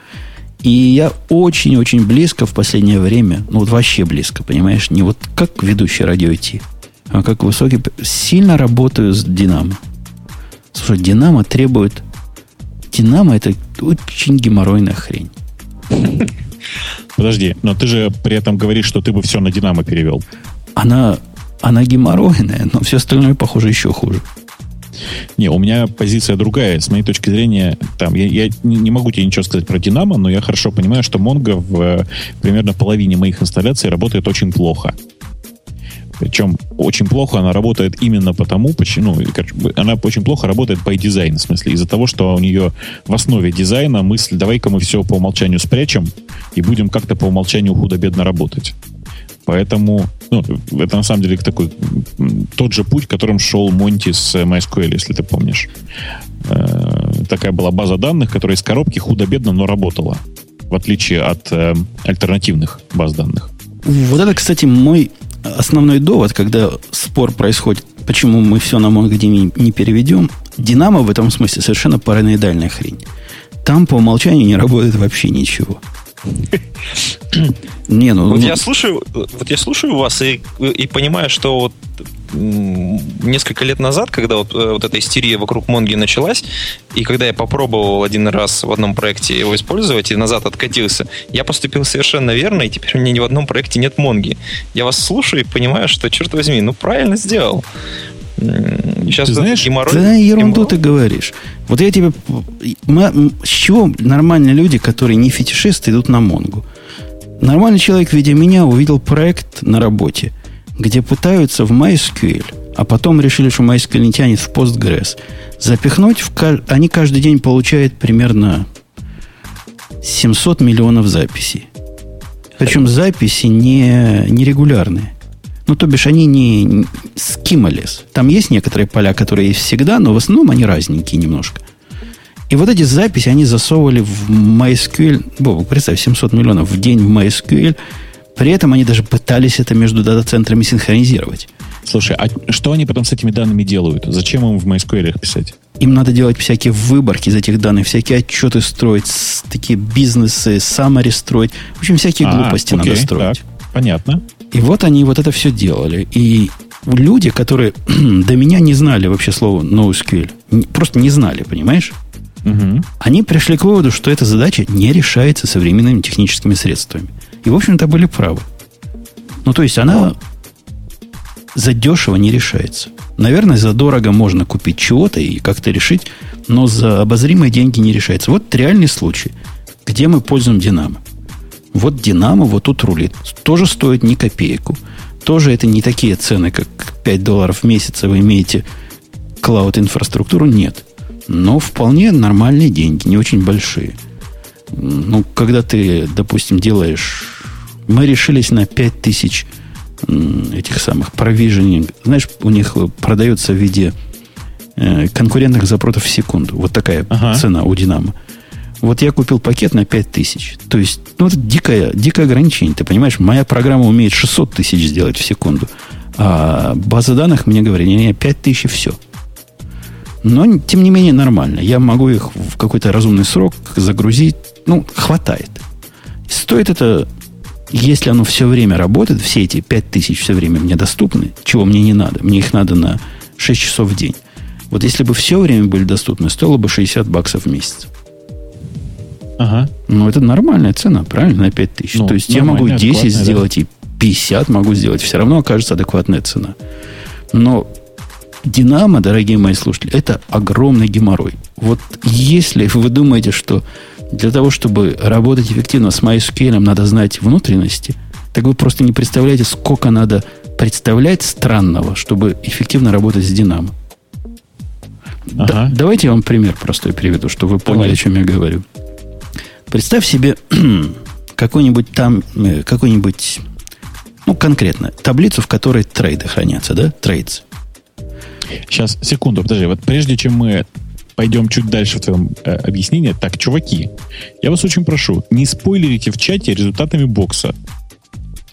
И я очень-очень близко в последнее время, ну вот вообще близко, понимаешь, не вот как ведущий радио идти, а как высокий, сильно работаю с Динамо. Слушай, Динамо требует... Динамо это очень геморройная хрень. Подожди, но ты же при этом говоришь, что ты бы все на Динамо перевел. Она, она геморройная, но все остальное, похоже, еще хуже. Не, у меня позиция другая. С моей точки зрения, там, я, я не могу тебе ничего сказать про Динамо, но я хорошо понимаю, что Mongo в э, примерно половине моих инсталляций работает очень плохо. Причем очень плохо она работает именно потому, почему ну, она очень плохо работает по дизайну, в смысле, из-за того, что у нее в основе дизайна мысль, давай-ка мы все по умолчанию спрячем и будем как-то по умолчанию худо-бедно работать. Поэтому ну, это на самом деле такой тот же путь, которым шел Монти с MySQL, если ты помнишь. Э, такая была база данных, которая из коробки худо-бедно, но работала, в отличие от э, альтернативных баз данных. Вот это, кстати, мой основной довод, когда спор происходит, почему мы все на MongoDB не переведем. Динамо в этом смысле совершенно параноидальная хрень. Там по умолчанию не работает вообще ничего. Не, ну, вот ну... я слушаю, вот я слушаю вас и, и понимаю, что вот несколько лет назад, когда вот, э, вот эта истерия вокруг Монги началась, и когда я попробовал один раз в одном проекте его использовать и назад откатился, я поступил совершенно верно, и теперь у меня ни в одном проекте нет Монги. Я вас слушаю и понимаю, что, черт возьми, ну правильно сделал. Сейчас ты знаешь, геморрой, да ерунду геморрой. ты говоришь. Вот я тебе... Мы, с чего нормальные люди, которые не фетишисты, идут на Монгу? Нормальный человек, видя меня, увидел проект на работе, где пытаются в MySQL, а потом решили, что MySQL не тянет в Postgres, запихнуть, в, они каждый день получают примерно 700 миллионов записей. Причем записи не, нерегулярные. Ну, то бишь, они не, скимались. Там есть некоторые поля, которые есть всегда, но в основном они разненькие немножко. И вот эти записи они засовывали в MySQL. Бог, представь, 700 миллионов в день в MySQL. При этом они даже пытались это между дата-центрами синхронизировать. Слушай, а что они потом с этими данными делают? Зачем им в MySQL их писать? Им надо делать всякие выборки из этих данных, всякие отчеты строить, такие бизнесы, самари строить. В общем, всякие а, глупости окей, надо строить. Так, понятно. И вот они вот это все делали. И люди, которые до меня не знали вообще слово NoSQL, просто не знали, понимаешь? Угу. Они пришли к выводу, что эта задача не решается современными техническими средствами. И, в общем-то, были правы. Ну, то есть она задешево не решается. Наверное, за дорого можно купить чего-то и как-то решить, но за обозримые деньги не решается. Вот реальный случай, где мы пользуем Динамо. Вот Динамо вот тут рулит. Тоже стоит ни копейку. Тоже это не такие цены, как 5 долларов в месяц вы имеете клауд-инфраструктуру. Нет но вполне нормальные деньги, не очень большие. Ну, когда ты, допустим, делаешь... Мы решились на 5000 этих самых провижений. Знаешь, у них продается в виде э, конкурентных запротов в секунду. Вот такая ага. цена у Динамо. Вот я купил пакет на 5000. То есть, ну, это дикое, дикое ограничение. Ты понимаешь, моя программа умеет 600 тысяч сделать в секунду. А база данных мне говорит, не, не, 5000 и все. Но, тем не менее, нормально. Я могу их в какой-то разумный срок загрузить. Ну, хватает. Стоит это, если оно все время работает, все эти 5000 все время мне доступны, чего мне не надо. Мне их надо на 6 часов в день. Вот если бы все время были доступны, стоило бы 60 баксов в месяц. Ага. Ну, это нормальная цена, правильно, на 5 тысяч. Ну, То есть я могу 10 сделать да. и 50 могу сделать. Все равно окажется адекватная цена. Но Динамо, дорогие мои слушатели, это огромный геморрой. Вот если вы думаете, что для того, чтобы работать эффективно с MySQL, надо знать внутренности, так вы просто не представляете, сколько надо представлять странного, чтобы эффективно работать с Динамо. Ага. Да, давайте я вам пример простой приведу, чтобы вы поняли, Давай. о чем я говорю. Представь себе какой-нибудь там, э, какой-нибудь, ну, конкретно, таблицу, в которой трейды хранятся, да, трейдс. Сейчас, секунду, подожди. Вот прежде чем мы пойдем чуть дальше в твоем э, объяснении, так, чуваки, я вас очень прошу, не спойлерите в чате результатами бокса.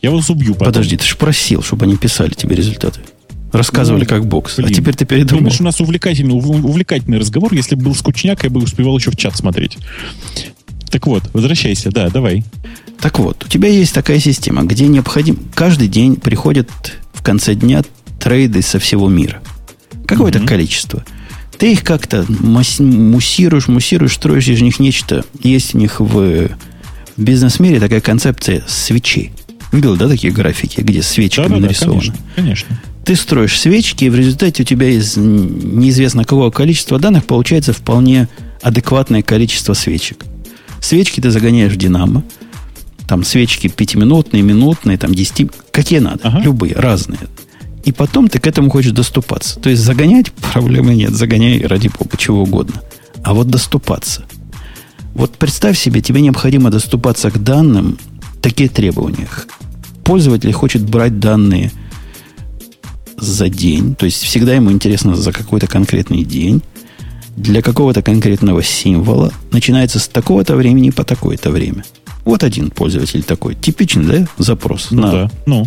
Я вас убью потом. Подожди, ты же просил, чтобы они писали тебе результаты. Рассказывали, ну, как бокс. А блин. А теперь ты передумал. Думаешь, у нас увлекательный, увлекательный разговор. Если бы был скучняк, я бы успевал еще в чат смотреть. Так вот, возвращайся, да, давай. Так вот, у тебя есть такая система, где необходим... Каждый день приходят в конце дня трейды со всего мира. Какое-то угу. количество. Ты их как-то муссируешь, муссируешь, строишь из них нечто. Есть у них в, в бизнес-мире такая концепция свечей. Видел, да, такие графики, где свечками да, да, нарисованы? Да, конечно, конечно. Ты строишь свечки, и в результате у тебя из неизвестно какого количества данных получается вполне адекватное количество свечек. Свечки ты загоняешь в динамо. Там свечки пятиминутные, минутные, там 10, какие надо, ага. любые, разные. И потом ты к этому хочешь доступаться. То есть загонять проблемы нет, загоняй ради бога чего угодно. А вот доступаться. Вот представь себе, тебе необходимо доступаться к данным, такие требования. Пользователь хочет брать данные за день, то есть всегда ему интересно за какой-то конкретный день для какого-то конкретного символа начинается с такого-то времени по такое-то время. Вот один пользователь такой. Типичный, да, запрос? Ну, на... да. Ну.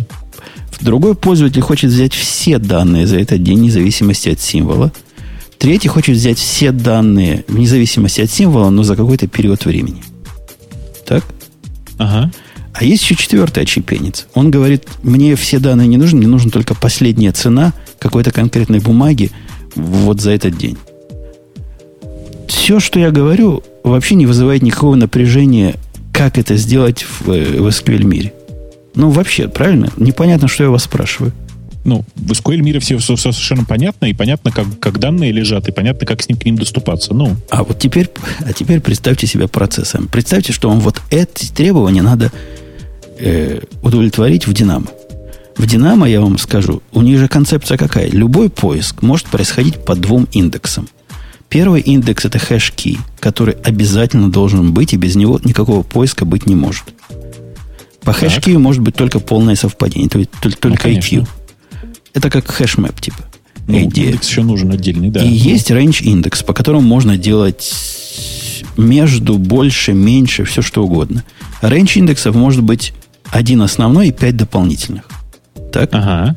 Другой пользователь хочет взять все данные за этот день, вне зависимости от символа. Третий хочет взять все данные вне зависимости от символа, но за какой-то период времени. Так? Ага. А есть еще четвертый отщепенец. Он говорит, мне все данные не нужны, мне нужна только последняя цена какой-то конкретной бумаги вот за этот день все, что я говорю, вообще не вызывает никакого напряжения, как это сделать в, в SQL мире. Ну, вообще, правильно? Непонятно, что я вас спрашиваю. Ну, в SQL мире все, все, все совершенно понятно, и понятно, как, как данные лежат, и понятно, как с ним к ним доступаться. Ну. А вот теперь, а теперь представьте себя процессом. Представьте, что вам вот эти требования надо э, удовлетворить в Динамо. В Динамо, я вам скажу, у них же концепция какая? Любой поиск может происходить по двум индексам. Первый индекс это хэш-ки, который обязательно должен быть, и без него никакого поиска быть не может. По hash key может быть только полное совпадение, то есть только ну, EQ. Это как hash map типа. Ну, индекс еще нужен отдельный, да. И ну. есть range индекс, по которому можно делать между, больше, меньше, все что угодно. Range индексов может быть один основной и пять дополнительных. Так? Ага.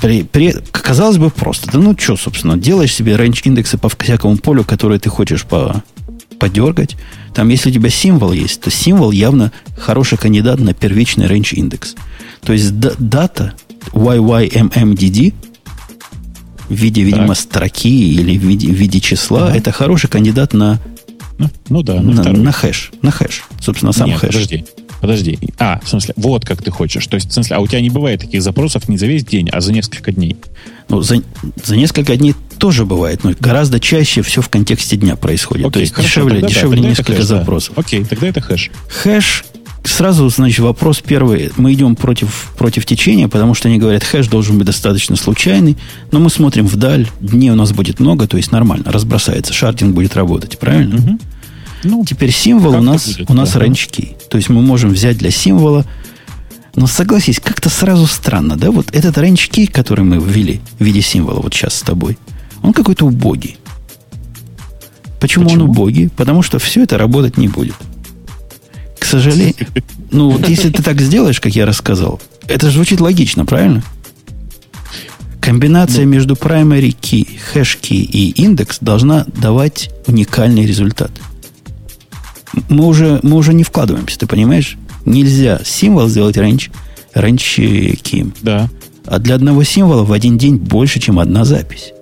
При, при, казалось бы, просто. Да ну что, собственно, делаешь себе range индексы по всякому полю, которое ты хочешь по, подергать. Там, если у тебя символ есть, то символ явно хороший кандидат на первичный range индекс. То есть дата YYMMDD в виде, видимо, так. строки или в виде, в виде числа, ага. это хороший кандидат на, ну, ну да, на, на, на хэш. На хэш. Собственно, сам Нет, хэш. Подожди. Подожди. А, в смысле, вот как ты хочешь. То есть, в смысле, а у тебя не бывает таких запросов не за весь день, а за несколько дней? Ну, за, за несколько дней тоже бывает, но гораздо чаще все в контексте дня происходит. Окей, То есть хорошо, дешевле, тогда, дешевле да, несколько хэш, запросов. Да. Окей, тогда это хэш. Хэш Сразу, значит, вопрос первый. Мы идем против, против течения, потому что они говорят, хэш должен быть достаточно случайный, но мы смотрим вдаль, дней у нас будет много, то есть нормально, разбросается, шардинг будет работать, правильно? Угу. Ну, Теперь символ у нас, будет, у нас да. range key. То есть мы можем взять для символа. Но согласись, как-то сразу странно, да? Вот этот ранчки, который мы ввели в виде символа вот сейчас с тобой, он какой-то убогий. Почему, Почему он убогий? Потому что все это работать не будет. К сожалению. Ну, вот если ты так сделаешь, как я рассказал, это звучит логично, правильно? Комбинация ну, между primary key, hash key и индекс должна давать уникальный результат. Мы уже, мы уже не вкладываемся, ты понимаешь? Нельзя символ сделать range, range key. Да. А для одного символа в один день больше, чем одна запись.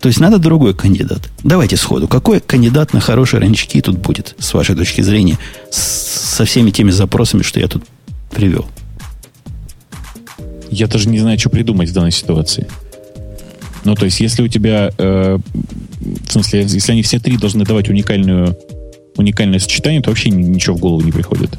То есть надо другой кандидат. Давайте сходу. Какой кандидат на хорошие ранчки тут будет, с вашей точки зрения, с, со всеми теми запросами, что я тут привел? Я даже не знаю, что придумать в данной ситуации. Ну, то есть, если у тебя, э, в смысле, если они все три должны давать уникальную, уникальное сочетание, то вообще ничего в голову не приходит.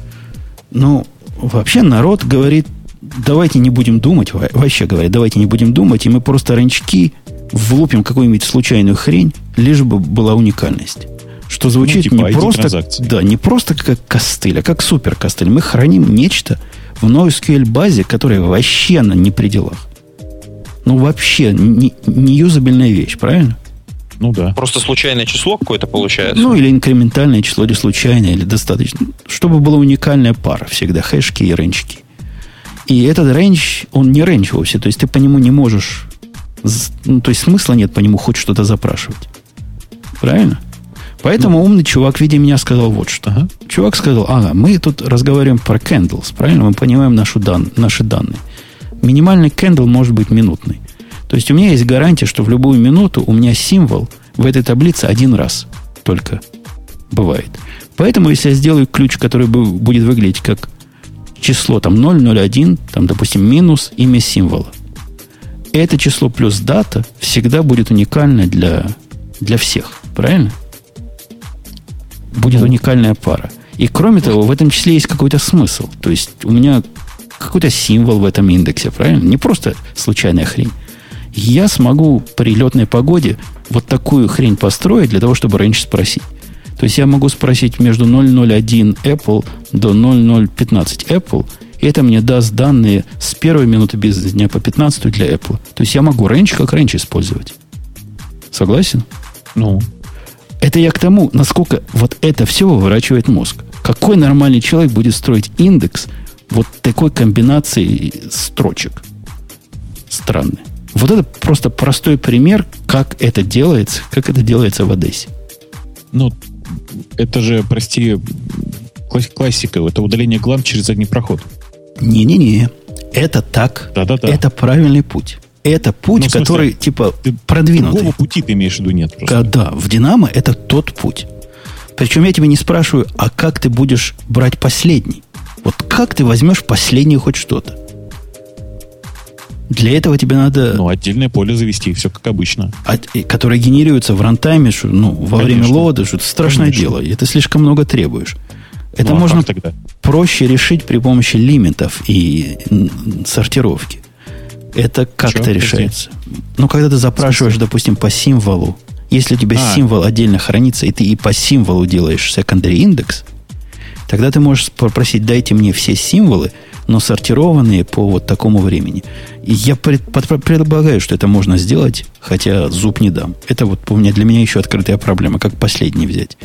Ну, вообще народ говорит, давайте не будем думать, вообще говорят, давайте не будем думать, и мы просто ранчки влупим какую-нибудь случайную хрень, лишь бы была уникальность. Что звучит ну, типа не просто, да, не просто как костыль, а как супер костыль. Мы храним нечто в NoSQL базе, которая вообще на не при делах. Ну, вообще, не, не юзабельная вещь, правильно? Ну да. Просто случайное число какое-то получается. Ну, или инкрементальное число, или случайное, или достаточно. Чтобы была уникальная пара всегда, hash key и range key. И этот range, он не range вовсе, то есть ты по нему не можешь ну, то есть смысла нет по нему хоть что-то запрашивать. Правильно? Поэтому ну. умный чувак в виде меня сказал вот что. Ага. Чувак сказал, ага, мы тут разговариваем про candles, правильно? Мы понимаем нашу дан, наши данные. Минимальный candle может быть минутный. То есть у меня есть гарантия, что в любую минуту у меня символ в этой таблице один раз только бывает. Поэтому, если я сделаю ключ, который будет выглядеть как число там 001, там, допустим, минус имя символа – это число плюс дата всегда будет уникально для, для всех. Правильно? Будет ну. уникальная пара. И кроме того, в этом числе есть какой-то смысл. То есть у меня какой-то символ в этом индексе, правильно? Не просто случайная хрень. Я смогу при летной погоде вот такую хрень построить для того, чтобы раньше спросить. То есть я могу спросить между 001 Apple до 0015 Apple – и это мне даст данные с первой минуты бизнес-дня по 15 для Apple. То есть я могу range как range использовать. Согласен? Ну. Это я к тому, насколько вот это все выворачивает мозг. Какой нормальный человек будет строить индекс вот такой комбинации строчек? Странный. Вот это просто простой пример, как это делается, как это делается в Одессе. Ну, это же, прости, классика. Это удаление гланд через задний проход. Не-не-не. Это так. Да-да-да. Это правильный путь. Это путь, ну, смысле, который, типа, ты, продвинутый. Другого пути ты имеешь в виду нет просто. Да, в Динамо это тот путь. Причем я тебя не спрашиваю, а как ты будешь брать последний? Вот как ты возьмешь последний хоть что-то? Для этого тебе надо... Ну, отдельное поле завести, все как обычно. От, которое генерируется в рантайме, ну, во Конечно. время что это страшное Конечно. дело. И ты слишком много требуешь. Это ну, а можно тогда? проще решить при помощи лимитов и сортировки. Это как это решается? Ну, когда ты запрашиваешь, допустим, по символу, если у тебя а. символ отдельно хранится, и ты и по символу делаешь secondary индекс, тогда ты можешь попросить, дайте мне все символы, но сортированные по вот такому времени. И я пред, предполагаю, что это можно сделать, хотя зуб не дам. Это вот у меня для меня еще открытая проблема, как последний взять.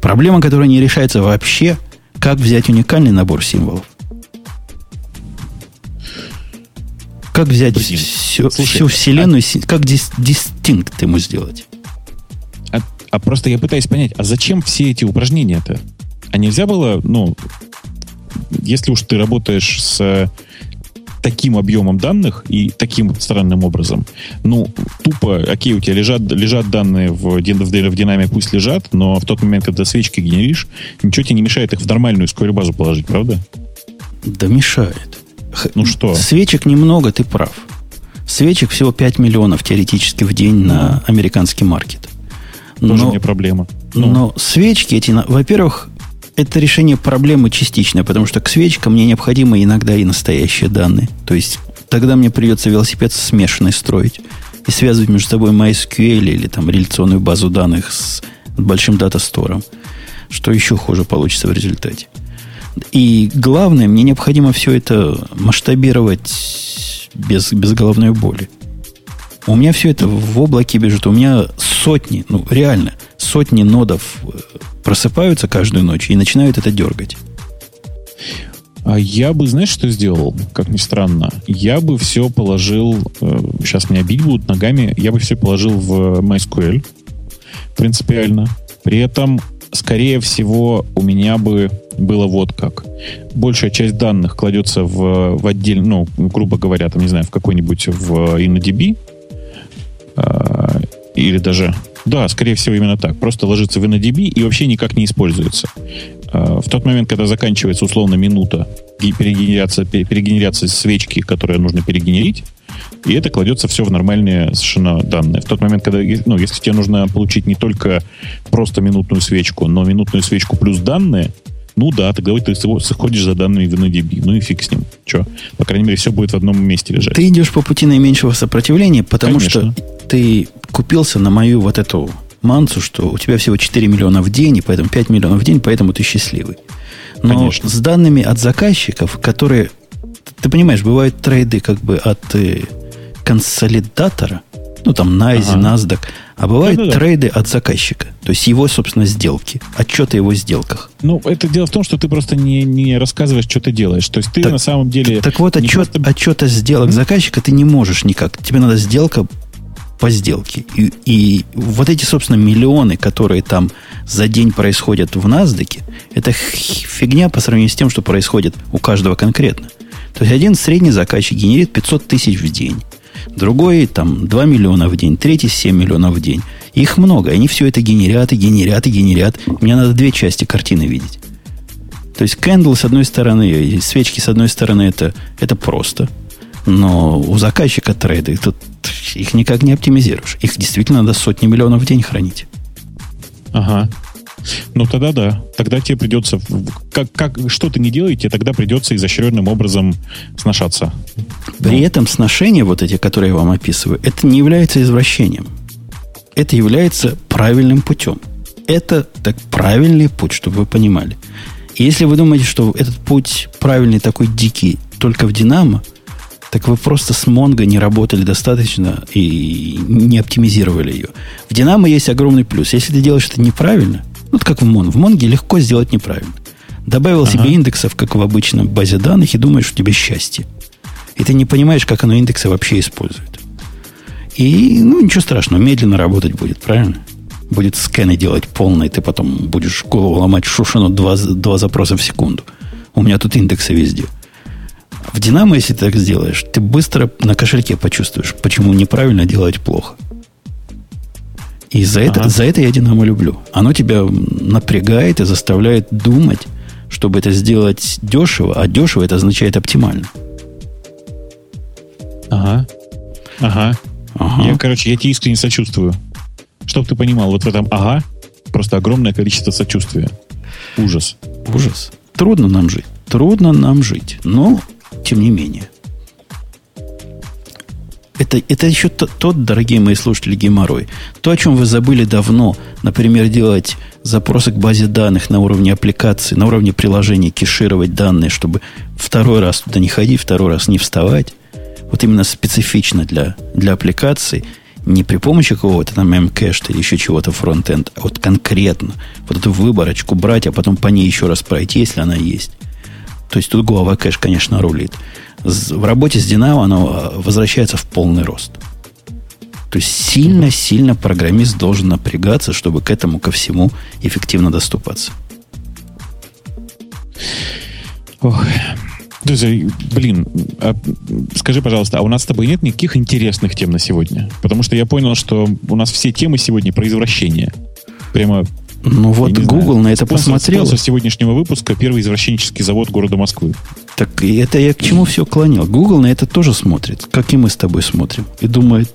Проблема, которая не решается вообще, как взять уникальный набор символов. Как взять Блин, всю, слушай, всю вселенную, а... как дис, дистинкт ему сделать? А, а просто я пытаюсь понять, а зачем все эти упражнения-то? А нельзя было, ну, если уж ты работаешь с таким объемом данных и таким странным образом. Ну, тупо, окей, у тебя лежат, лежат данные в, в, в динаме, пусть лежат, но в тот момент, когда свечки генеришь, ничего тебе не мешает их в нормальную SQL базу положить, правда? Да мешает. Ну что? Свечек немного, ты прав. Свечек всего 5 миллионов теоретически в день на американский маркет. Тоже но, не проблема. Ну. Но свечки эти, во-первых, это решение проблемы частичное, потому что к свечкам мне необходимы иногда и настоящие данные. То есть тогда мне придется велосипед смешанный строить и связывать между собой MySQL или там реляционную базу данных с большим дата-стором, что еще хуже получится в результате. И главное, мне необходимо все это масштабировать без, без головной боли. У меня все это в облаке бежит. У меня сотни, ну реально, сотни нодов э, просыпаются каждую ночь и начинают это дергать. А я бы, знаешь, что сделал, как ни странно? Я бы все положил, э, сейчас меня бить будут ногами, я бы все положил в MySQL принципиально. При этом, скорее всего, у меня бы было вот как. Большая часть данных кладется в, в отдель, ну, грубо говоря, там, не знаю, в какой-нибудь в InnoDB, э, или даже да, скорее всего, именно так. Просто ложится в InnoDB и вообще никак не используется. А, в тот момент, когда заканчивается условно минута перегенерация, перегенерация свечки, которые нужно перегенерить, и это кладется все в нормальные совершенно данные. В тот момент, когда, ну, если тебе нужно получить не только просто минутную свечку, но минутную свечку плюс данные, ну да, тогда ты сходишь за данными в InnoDB. Ну и фиг с ним. Че? По крайней мере, все будет в одном месте лежать. Ты идешь по пути наименьшего сопротивления, потому Конечно. что ты купился на мою вот эту мансу, что у тебя всего 4 миллиона в день, и поэтому 5 миллионов в день, поэтому ты счастливый. Но Конечно. с данными от заказчиков, которые, ты понимаешь, бывают трейды как бы от э, консолидатора, ну там Найзи, ага. NASDAQ, а бывают да, да, трейды от заказчика. То есть его, собственно, сделки. Отчеты о его сделках. Ну, это дело в том, что ты просто не, не рассказываешь, что ты делаешь. То есть ты так, на самом деле... Так, так вот, отчет, просто... отчета сделок заказчика ты не можешь никак. Тебе надо сделка по сделке. И, и вот эти, собственно, миллионы, которые там за день происходят в NASDAQ, это фигня по сравнению с тем, что происходит у каждого конкретно. То есть один средний заказчик генерит 500 тысяч в день. Другой там 2 миллиона в день, третий 7 миллионов в день. Их много, они все это генерят и генерят и генерят. Мне надо две части картины видеть. То есть кэндл с одной стороны, и свечки с одной стороны, это, это просто. Но у заказчика трейды тут их никак не оптимизируешь. Их действительно надо сотни миллионов в день хранить. Ага. Ну, тогда да. Тогда тебе придется... Как, как, что ты не делаете, тогда придется изощренным образом сношаться. При ну. этом сношения, вот эти, которые я вам описываю, это не является извращением. Это является правильным путем. Это так правильный путь, чтобы вы понимали. И если вы думаете, что этот путь правильный, такой дикий, только в Динамо, так вы просто с Mongo не работали достаточно и не оптимизировали ее. В Динамо есть огромный плюс. Если ты делаешь это неправильно, вот как в Монго. В Монге легко сделать неправильно. Добавил ага. себе индексов, как в обычном базе данных, и думаешь, у тебя счастье. И ты не понимаешь, как оно индексы вообще использует. И, ну, ничего страшного, медленно работать будет, правильно? Будет сканы делать полные, ты потом будешь голову ломать шушину два, два запроса в секунду. У меня тут индексы везде – в Динамо, если ты так сделаешь, ты быстро на кошельке почувствуешь, почему неправильно делать плохо. И за это, ага. за это я Динамо люблю. Оно тебя напрягает и заставляет думать, чтобы это сделать дешево, а дешево это означает оптимально. Ага. Ага. ага. Я, короче, я тебе искренне сочувствую. Чтоб ты понимал, вот в этом ага просто огромное количество сочувствия. Ужас. Ужас. Трудно нам жить. Трудно нам жить. Но тем не менее. Это, это еще тот, тот, дорогие мои слушатели, геморрой. То, о чем вы забыли давно, например, делать запросы к базе данных на уровне аппликации, на уровне приложения, кешировать данные, чтобы второй раз туда не ходить, второй раз не вставать. Вот именно специфично для, для аппликаций, не при помощи какого-то там Mcache или еще чего-то фронтенд, а вот конкретно вот эту выборочку брать, а потом по ней еще раз пройти, если она есть. То есть тут Guava Cache, конечно, рулит. В работе с Dynamo оно а, возвращается в полный рост. То есть сильно-сильно программист должен напрягаться, чтобы к этому, ко всему эффективно доступаться. Ох. Блин, а, скажи, пожалуйста, а у нас с тобой нет никаких интересных тем на сегодня? Потому что я понял, что у нас все темы сегодня про извращение. Прямо ну вот Google знаю. на это спонсор, посмотрел. Спонсор сегодняшнего выпуска первый извращенческий завод города Москвы. Так и это я к чему все клонил. Google на это тоже смотрит, как и мы с тобой смотрим. И думает,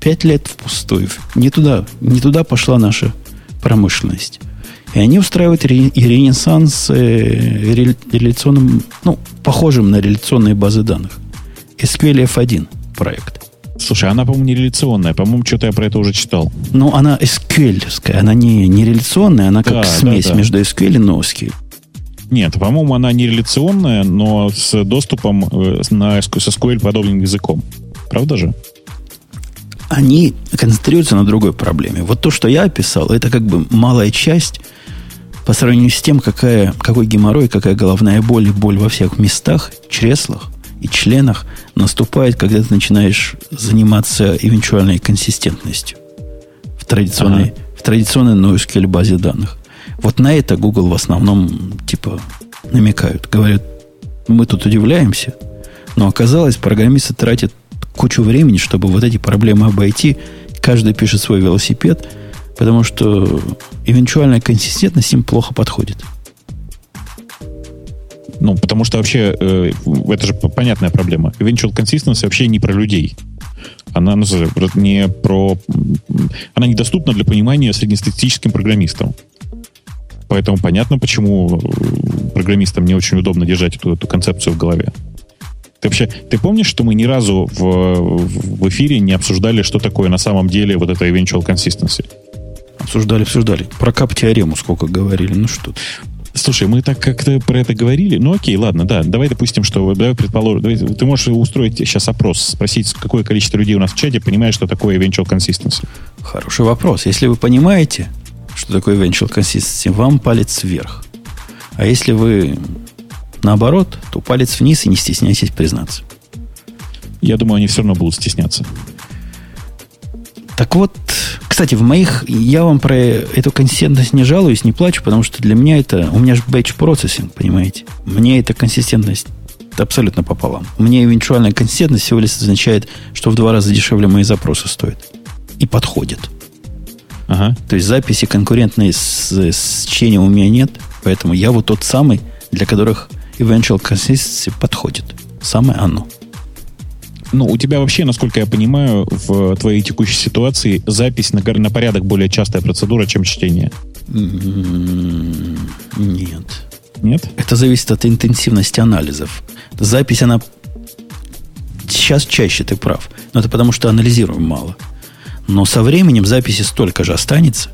пять лет впустую. Не туда, не туда пошла наша промышленность. И они устраивают ре, ренессанс э, реляционным, ну, похожим на реляционные базы данных. SQL F1 проект. Слушай, она, по-моему, не реляционная. По-моему, что-то я про это уже читал. Ну, она SQL, она не, не реляционная, она как да, смесь да, между SQL и NoSQL. Нет, по-моему, она не реляционная, но с доступом э, на, с SQL подобным языком. Правда же? они концентрируются на другой проблеме. Вот то, что я описал, это как бы малая часть по сравнению с тем, какая, какой геморрой, какая головная боль и боль во всех местах, чреслах и членах наступает, когда ты начинаешь заниматься эвенчуальной консистентностью в традиционной, ага. в традиционной NoSQL базе данных. Вот на это Google в основном типа намекают. Говорят, мы тут удивляемся, но оказалось, программисты тратят кучу времени, чтобы вот эти проблемы обойти. Каждый пишет свой велосипед, потому что эвенчуальная консистентность им плохо подходит. Ну, потому что вообще э, это же понятная проблема. Eventual consistency вообще не про людей. Она ну, не про... Она недоступна для понимания среднестатистическим программистам. Поэтому понятно, почему э, программистам не очень удобно держать эту, эту концепцию в голове. Ты вообще, ты помнишь, что мы ни разу в, в эфире не обсуждали, что такое на самом деле вот это eventual consistency? Обсуждали, обсуждали. Про кап-теорему сколько говорили, ну что Слушай, мы так как-то про это говорили. Ну окей, ладно, да. Давай допустим, что давай предположим, давай, ты можешь устроить сейчас опрос, спросить, какое количество людей у нас в чате понимает, что такое eventual consistency. Хороший вопрос. Если вы понимаете, что такое eventual consistency, вам палец вверх. А если вы наоборот, то палец вниз и не стесняйтесь признаться. Я думаю, они все равно будут стесняться. Так вот, кстати, в моих, я вам про эту консистентность не жалуюсь, не плачу, потому что для меня это, у меня же batch процессинг, понимаете? Мне эта консистентность абсолютно пополам. Мне эвенчуальная консистентность всего лишь означает, что в два раза дешевле мои запросы стоят. И подходит. Ага. То есть записи конкурентные с, с чтением у меня нет, поэтому я вот тот самый, для которых eventual consistency подходит. Самое оно. Ну, у тебя вообще, насколько я понимаю, в твоей текущей ситуации запись на, на порядок более частая процедура, чем чтение. Нет. Нет? Это зависит от интенсивности анализов. Запись, она сейчас чаще, ты прав. Но это потому, что анализируем мало. Но со временем записи столько же останется,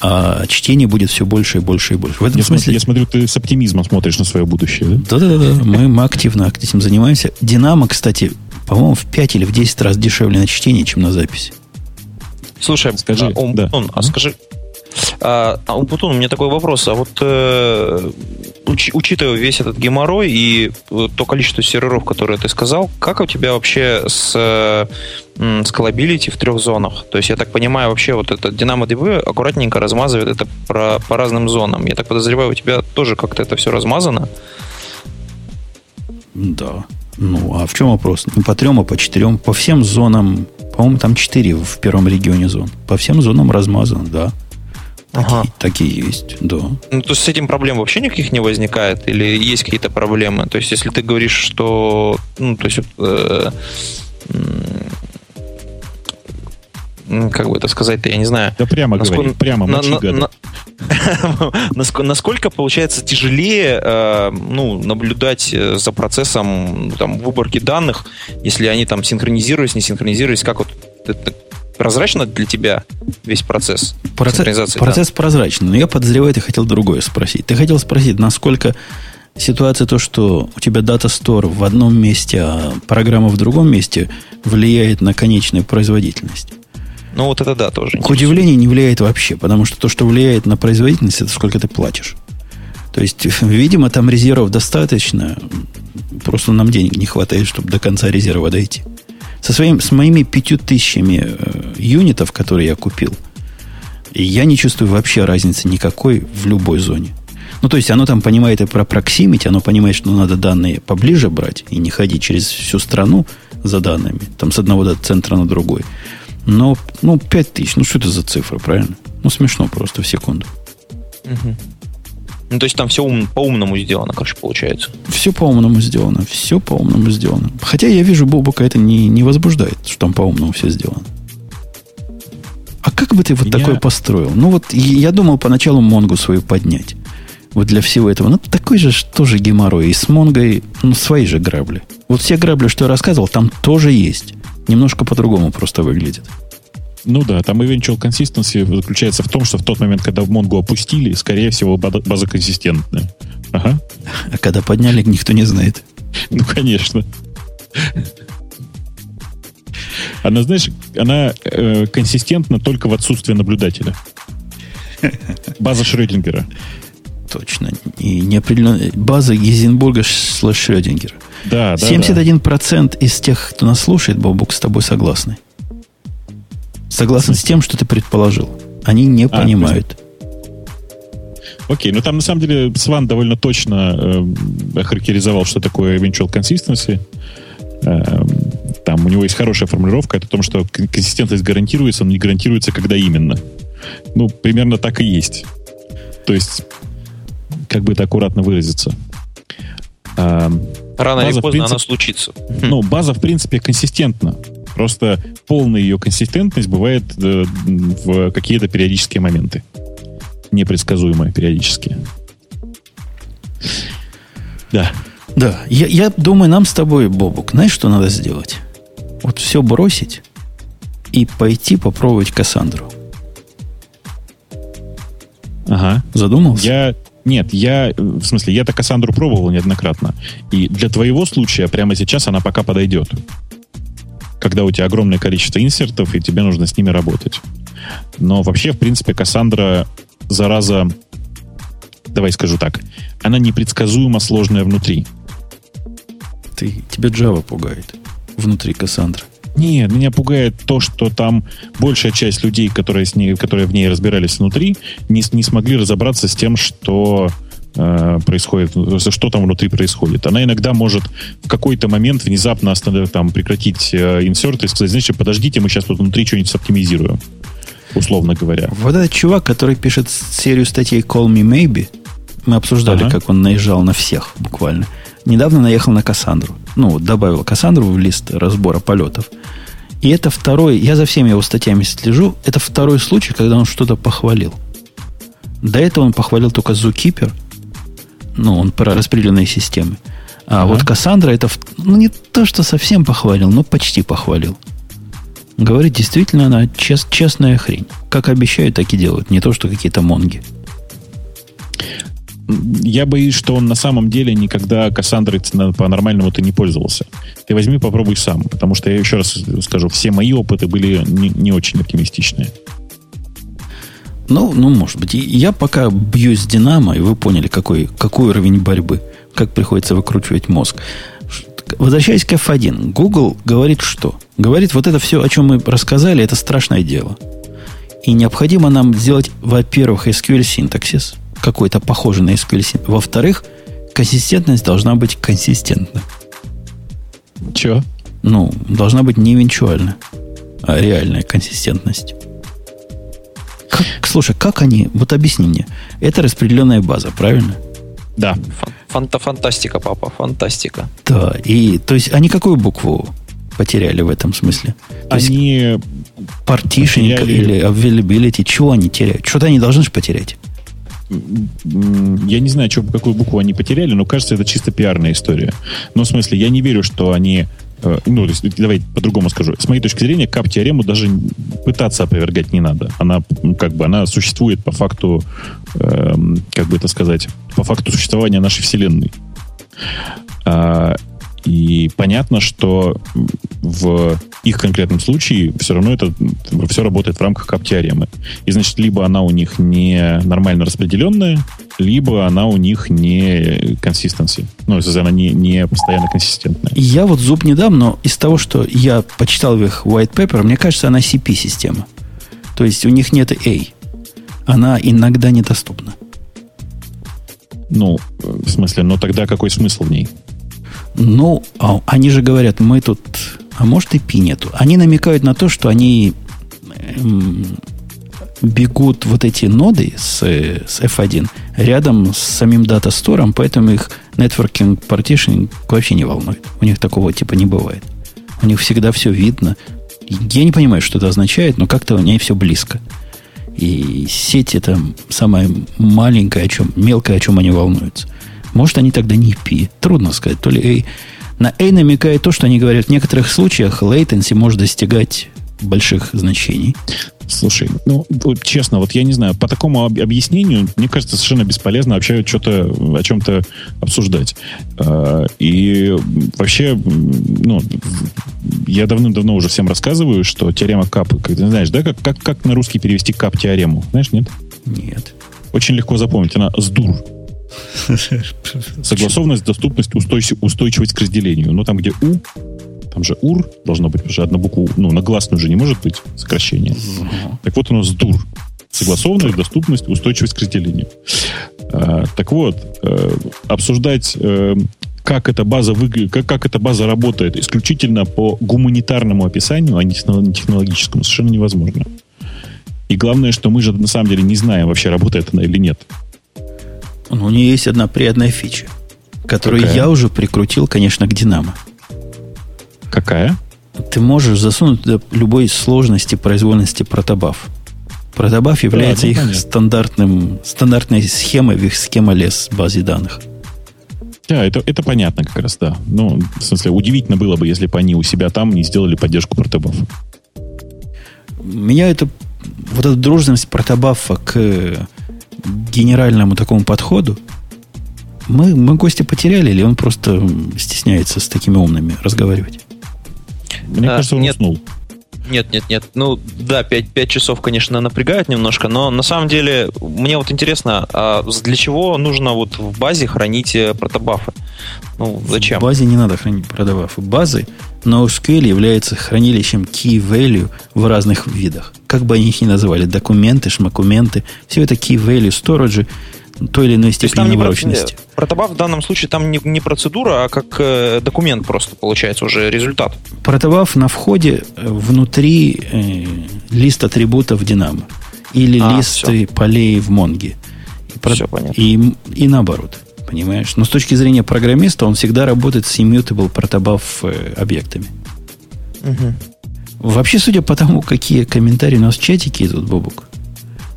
а чтение будет все больше и больше и больше. В этом я, смысле... я смотрю, ты с оптимизмом смотришь на свое будущее. Да-да-да, мы, мы активно этим занимаемся. Динамо, кстати, по-моему, в 5 или в 10 раз дешевле на чтение, чем на записи. Слушай, скажи, а, он, да. он, а скажи, а, а Умпутун, у меня такой вопрос. А вот э, уч, учитывая весь этот геморрой и э, то количество серверов, которые ты сказал, как у тебя вообще с э, скалабилити в трех зонах? То есть, я так понимаю, вообще вот этот DynamoDB аккуратненько размазывает это про, по разным зонам. Я так подозреваю, у тебя тоже как-то это все размазано? Да. Ну, а в чем вопрос? Не по трем, а по четырем. По всем зонам, по-моему, там четыре в первом регионе зон. По всем зонам размазано, да. Ага. Такие, такие есть, да. Ну, то есть с этим проблем вообще никаких не возникает? Или есть какие-то проблемы? То есть, если ты говоришь, что... Ну, то есть... Э, как бы это сказать-то, я не знаю. Да прямо насколько, говори, прямо на, на, на, насколько получается тяжелее э, ну, наблюдать э, за процессом там, выборки данных, если они там синхронизировались, не синхронизировались, как вот это прозрачно для тебя весь процесс? Процесс, процесс прозрачный, но я подозреваю, ты хотел другое спросить. Ты хотел спросить, насколько ситуация то, что у тебя дата стор в одном месте, а программа в другом месте влияет на конечную производительность. Ну, вот это да, тоже. К удивлению, не влияет вообще, потому что то, что влияет на производительность, это сколько ты платишь. То есть, видимо, там резервов достаточно, просто нам денег не хватает, чтобы до конца резерва дойти. Со своим, с моими пятью тысячами э, юнитов, которые я купил, я не чувствую вообще разницы никакой в любой зоне. Ну, то есть, оно там понимает и про proximity, оно понимает, что надо данные поближе брать и не ходить через всю страну за данными, там с одного центра на другой. Но, ну, 5 тысяч, ну, что это за цифра, правильно? Ну, смешно просто в секунду. Угу. Ну, то есть там все ум, по-умному сделано, короче, получается. Все по-умному сделано, все по-умному сделано. Хотя я вижу, Бобука это не, не возбуждает, что там по-умному все сделано. А как бы ты вот Меня... такое построил? Ну вот я думал поначалу Монгу свою поднять. Вот для всего этого. Ну, такой же тоже геморрой. И с Монгой, ну, свои же грабли. Вот все грабли, что я рассказывал, там тоже есть. Немножко по-другому просто выглядит. Ну да, там eventual consistency заключается в том, что в тот момент, когда в Mongo опустили, скорее всего, база консистентная. Ага. А когда подняли, никто не знает. Ну, конечно. Она, знаешь, она э, консистентна только в отсутствии наблюдателя. База Шрёдингера. Точно. И неопределенно... База Гизенбурга слэш Шрёдингера. Да, да. 71% да. из тех, кто нас слушает, Бобук, с тобой согласны. Согласны с тем, что ты предположил. Они не а, понимают. Окей, ну там на самом деле Сван довольно точно э, охарактеризовал, что такое eventual consistency. Э, там у него есть хорошая формулировка, это о том, что консистентность гарантируется, но не гарантируется, когда именно. Ну, примерно так и есть. То есть, как бы это аккуратно выразиться. Э, Рано база, или поздно принципе, она случится. Ну, база, в принципе, консистентна. Просто полная ее консистентность бывает э, в какие-то периодические моменты непредсказуемое периодически. Да. Да. Я, я думаю, нам с тобой, Бобук, знаешь, что надо сделать? Вот все бросить и пойти попробовать Кассандру. Ага. Задумался? Я... Нет, я... В смысле, я-то Кассандру пробовал неоднократно. И для твоего случая прямо сейчас она пока подойдет. Когда у тебя огромное количество инсертов, и тебе нужно с ними работать. Но вообще, в принципе, Кассандра зараза, давай скажу так, она непредсказуемо сложная внутри. Ты, тебя Java пугает внутри Кассандры. Нет, меня пугает то, что там большая часть людей, которые, с ней, которые в ней разбирались внутри, не, не смогли разобраться с тем, что э, происходит, что там внутри происходит. Она иногда может в какой-то момент внезапно остановить, там, прекратить э, инсерт и сказать, знаете, подождите, мы сейчас тут внутри что-нибудь оптимизируем условно говоря. Вот этот чувак, который пишет серию статей Call Me Maybe, мы обсуждали, ага. как он наезжал на всех буквально. Недавно наехал на Кассандру. Ну, добавил Кассандру в лист разбора полетов. И это второй, я за всеми его статьями слежу, это второй случай, когда он что-то похвалил. До этого он похвалил только Zookeeper, ну, он про распределенные системы. А ага. вот Кассандра это, ну, не то, что совсем похвалил, но почти похвалил. Говорит, действительно, она чест, честная хрень. Как обещают, так и делают. Не то, что какие-то монги. Я боюсь, что он на самом деле никогда Кассандрой по-нормальному-то не пользовался. Ты возьми, попробуй сам. Потому что я еще раз скажу, все мои опыты были не, не очень оптимистичные. Ну, ну, может быть. Я пока бьюсь с Динамо, и вы поняли, какой, какой уровень борьбы. Как приходится выкручивать мозг. Возвращаясь к F1, Google говорит что? Говорит, вот это все, о чем мы рассказали, это страшное дело. И необходимо нам сделать, во-первых, SQL синтаксис, какой-то похожий на SQL. Во-вторых, консистентность должна быть консистентна. Че? Ну, должна быть не венчуальная, а реальная консистентность. Как, слушай, как они, вот объясни мне, это распределенная база, правильно? Да. Фанта фантастика, папа, фантастика. Да, и то есть они какую букву потеряли в этом смысле? То они партишнинг или availability, чего они теряют? Что-то они должны же потерять. Я не знаю, что, какую букву они потеряли, но кажется, это чисто пиарная история. Ну, в смысле, я не верю, что они Э, ну, давай по-другому скажу. С моей точки зрения, кап-теорему даже пытаться опровергать не надо. Она, как бы, она существует по факту, э, как бы это сказать, по факту существования нашей Вселенной. И понятно, что в их конкретном случае все равно это все работает в рамках кап-теоремы. И значит, либо она у них не нормально распределенная, либо она у них не консистенции. Ну, если она не, не постоянно консистентная. Я вот зуб не дам, но из того, что я почитал в их white paper, мне кажется, она CP-система. То есть у них нет A. Она иногда недоступна. Ну, в смысле, но тогда какой смысл в ней? Ну, а они же говорят, мы тут... А может и пи нету. Они намекают на то, что они эм, бегут вот эти ноды с, с F1 рядом с самим дата-стором, поэтому их networking partitioning вообще не волнует. У них такого типа не бывает. У них всегда все видно. Я не понимаю, что это означает, но как-то у ней все близко. И сеть это самая маленькая, о чем, мелкая, о чем они волнуются. Может, они тогда не P. Трудно сказать. То ли A. На A намекает то, что они говорят, в некоторых случаях latency может достигать больших значений. Слушай, ну, честно, вот я не знаю, по такому объяснению, мне кажется, совершенно бесполезно вообще что-то о чем-то обсуждать. А, и вообще, ну, я давным-давно уже всем рассказываю, что теорема КАП, как ты знаешь, да, как, как, как на русский перевести КАП-теорему? Знаешь, нет? Нет. Очень легко запомнить, она СДУР. Согласованность, доступность, устойчивость к разделению. Но там, где У, там же УР должно быть, потому что одна буква, ну, на гласную же не может быть сокращение. Uh-huh. Так вот у нас ДУР. Согласованность, доступность, устойчивость к разделению. А, так вот, э, обсуждать, э, как эта база выглядит, как, как эта база работает исключительно по гуманитарному описанию, а не технологическому, совершенно невозможно. И главное, что мы же на самом деле не знаем, вообще работает она или нет. Ну, у нее есть одна приятная фича, которую Какая? я уже прикрутил, конечно, к Динамо. Какая? Ты можешь засунуть туда любой сложности произвольности протобаф. Протобаф является да, ну, их стандартным, стандартной схемой в их схема лес базе данных. Да, это, это понятно как раз, да. Ну, в смысле, удивительно было бы, если бы они у себя там не сделали поддержку протобафа. Меня это... Вот эта дружность протобафа к генеральному такому подходу, мы, мы гостя потеряли, или он просто стесняется с такими умными разговаривать? Мне а, кажется, он нет, уснул. Нет, нет, нет. Ну, да, 5, 5 часов, конечно, напрягает немножко, но на самом деле мне вот интересно, а для чего нужно вот в базе хранить э, протобафы? Ну, зачем? В базе не надо хранить протобафы. Базы на SQL является хранилищем key value в разных видах. Как бы они их ни называли, документы, шмакументы, все это key value storage, той или иной степени навороченности. Протобаф в данном случае там не, не процедура, а как э, документ просто получается уже результат. Протобаф на входе э, внутри э, лист атрибутов Динамо или а, листы все. полей в Монге. И, про... и, и наоборот. Понимаешь? Но с точки зрения программиста он всегда работает с immutable протобаф э, объектами. Угу. Вообще, судя по тому, какие комментарии у нас в чатике идут, Бобук,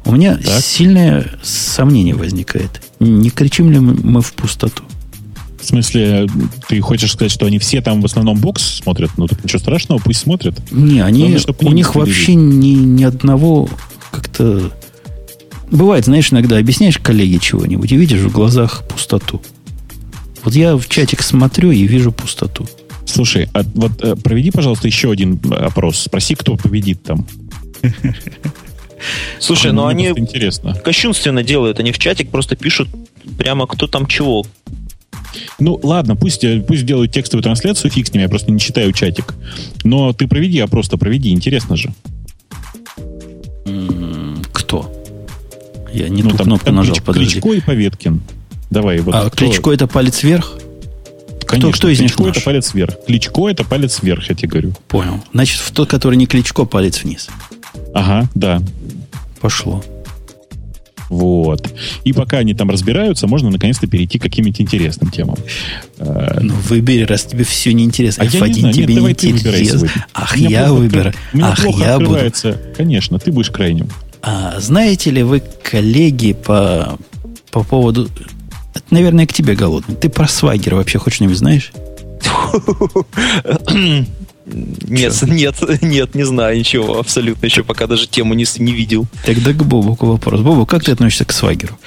у меня так. сильное сомнение возникает. Не кричим ли мы в пустоту? В смысле, ты хочешь сказать, что они все там в основном бокс смотрят? Ну, тут ничего страшного, пусть смотрят. Не, они, Главное, у них вообще ни, ни одного как-то... Бывает, знаешь, иногда объясняешь коллеге чего-нибудь и видишь в глазах пустоту. Вот я в чатик смотрю и вижу пустоту. Слушай, а вот э, проведи, пожалуйста, еще один опрос. Спроси, кто победит там. Слушай, ну они интересно. кощунственно делают. Они в чатик просто пишут прямо кто там чего. Ну, ладно, пусть, э, пусть делают текстовую трансляцию, фиг с ними, я просто не читаю чатик. Но ты проведи, а просто проведи, интересно же. Кто? Я не ну, ту там, кнопку там нажал, Клич, подожди. Кличко и Поветкин. Давай. Вот а кто? Кличко это палец вверх? Конечно, кто, кто из них Кличко наш? это палец вверх. Кличко это палец вверх, я тебе говорю. Понял. Значит, в тот, который не Кличко, палец вниз. Ага, да. Пошло. Вот. И пока они там разбираются, можно наконец-то перейти к каким-нибудь интересным темам. Э, ну, выбери, раз тебе все неинтересно. А F1 я не знаю. тебе Нет, не интересно. Ах, я выберу. Ах, я буду. Конечно, ты будешь крайним. А, знаете ли вы, коллеги, по, по поводу... Это, наверное, к тебе голодный. Ты про свагер вообще хоть что-нибудь знаешь? Нет, Что? нет, нет, не знаю ничего абсолютно еще, пока даже тему не, не видел. Тогда к Бобуку вопрос. Бобу, как ты относишься к свагеру?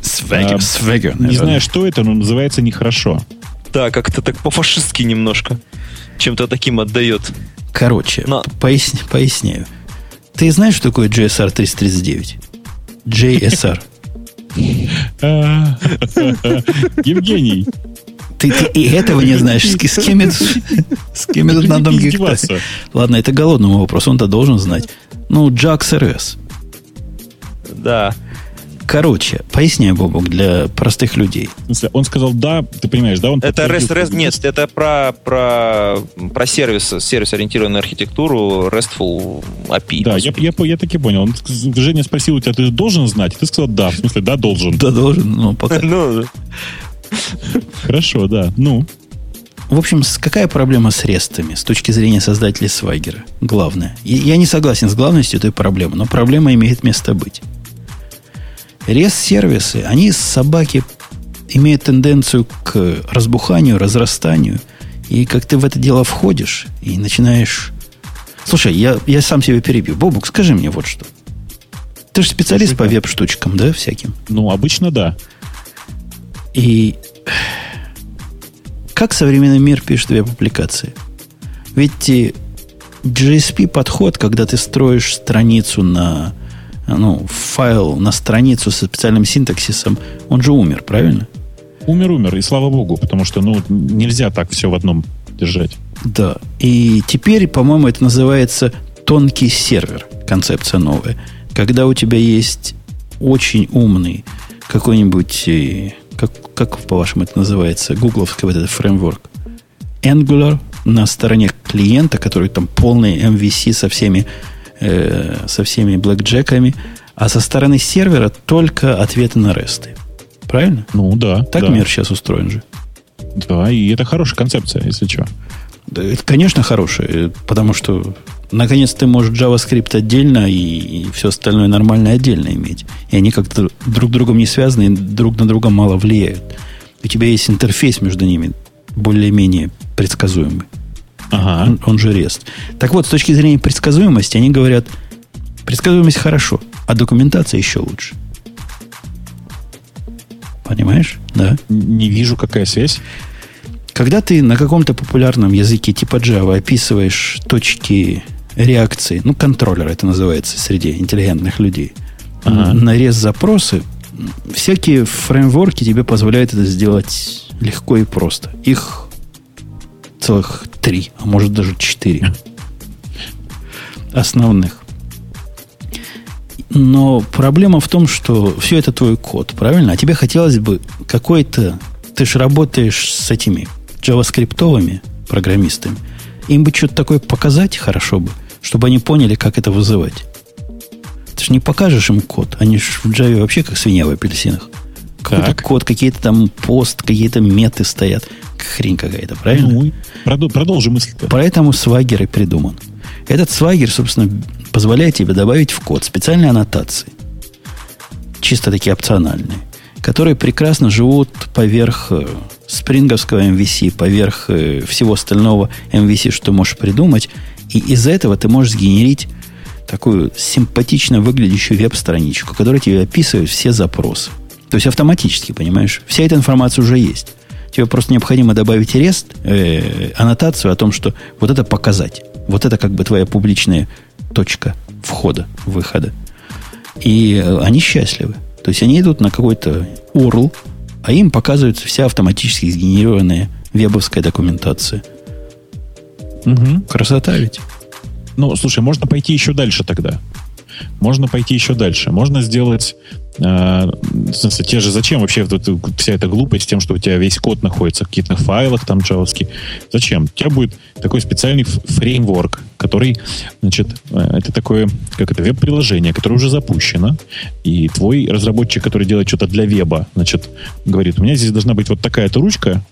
Свагер, а, свагер. Не знаю, что это, но называется нехорошо. Да, как-то так по-фашистски немножко. Чем-то таким отдает. Короче, но... поясня, поясняю. Ты знаешь, что такое GSR 339? JSR. Евгений, ты, ты и этого не знаешь. С, с кем это, с кем это надо Ладно, это голодному вопрос. Он-то должен знать. Ну, Jax RS. Да. Короче, поясняй, Бобок, для простых людей. В смысле, он сказал да, ты понимаешь, да? Он это REST, REST, нет, это про, про, про сервис, сервис-ориентированную архитектуру RESTful API. Да, я, я, я таки понял. Он, Женя спросил у тебя, ты должен знать? Ты сказал да, в смысле, да, должен. Да, должен, ну, пока. Ну, Хорошо, да. Ну. В общем, какая проблема с рестами с точки зрения создателей свайгера? Главное. Я не согласен с главностью этой проблемы, но проблема имеет место быть. Рест-сервисы, они собаки имеют тенденцию к разбуханию, разрастанию. И как ты в это дело входишь и начинаешь Слушай, я, я сам себе перебью. Бобук, скажи мне вот что. Ты же специалист Слушай, по веб-штучкам, да, всяким? Ну, обычно да. И как современный мир пишет веб-аппликации? Ведь GSP-подход, когда ты строишь страницу на ну, файл на страницу со специальным синтаксисом, он же умер, правильно? Умер, умер, и слава богу, потому что ну, нельзя так все в одном держать. Да. И теперь, по-моему, это называется тонкий сервер, концепция новая. Когда у тебя есть очень умный какой-нибудь, э, как, как по-вашему это называется, гугловский вот этот фреймворк, Angular на стороне клиента, который там полный MVC со всеми, э, со всеми блэкджеками, а со стороны сервера только ответы на ресты. Правильно? Ну да. Так да. мир сейчас устроен же. Да, и это хорошая концепция, если что. Да, это, конечно, хорошая, потому что наконец ты можешь JavaScript отдельно и, и все остальное нормально отдельно иметь. И они как-то друг с другом не связаны и друг на друга мало влияют. У тебя есть интерфейс между ними более-менее предсказуемый. Ага. Он, он же REST. Так вот, с точки зрения предсказуемости, они говорят, предсказуемость хорошо, а документация еще лучше. Понимаешь? Да. Не вижу, какая связь. Когда ты на каком-то популярном языке типа Java описываешь точки реакции, ну, контроллер это называется среди интеллигентных людей, ага. на рез-запросы, всякие фреймворки тебе позволяют это сделать легко и просто. Их целых три, а может даже четыре основных. Но проблема в том, что все это твой код, правильно? А тебе хотелось бы какой-то... Ты же работаешь с этими джаваскриптовыми программистами. Им бы что-то такое показать хорошо бы, чтобы они поняли, как это вызывать. Ты же не покажешь им код. Они же в Java вообще как свинья в апельсинах. Какой-то код, какие-то там пост, какие-то меты стоят. Хрень какая-то, правильно? Ну, продолжи мысль. Поэтому свагер и придуман. Этот свагер, собственно, позволяет тебе добавить в код специальные аннотации. Чисто такие опциональные. Которые прекрасно живут поверх э, спринговского MVC, поверх э, всего остального MVC, что можешь придумать. И из этого ты можешь сгенерить такую симпатично выглядящую веб-страничку, которая тебе описывает все запросы. То есть автоматически, понимаешь? Вся эта информация уже есть. Тебе просто необходимо добавить рест, э, аннотацию о том, что вот это показать. Вот это как бы твоя публичная точка входа, выхода. И э, они счастливы. То есть они идут на какой-то URL, а им показывается вся автоматически сгенерированная вебовская документация. Угу. Красота ведь. Ну, слушай, можно пойти еще дальше тогда. Можно пойти еще дальше. Можно сделать смысле, те же зачем вообще вся эта глупость с тем, что у тебя весь код находится в каких-то файлах там джавовский? Зачем? У тебя будет такой специальный фреймворк, который, значит, э, это такое, как это, веб-приложение, которое уже запущено, и твой разработчик, который делает что-то для веба, значит, говорит, у меня здесь должна быть вот такая-то ручка,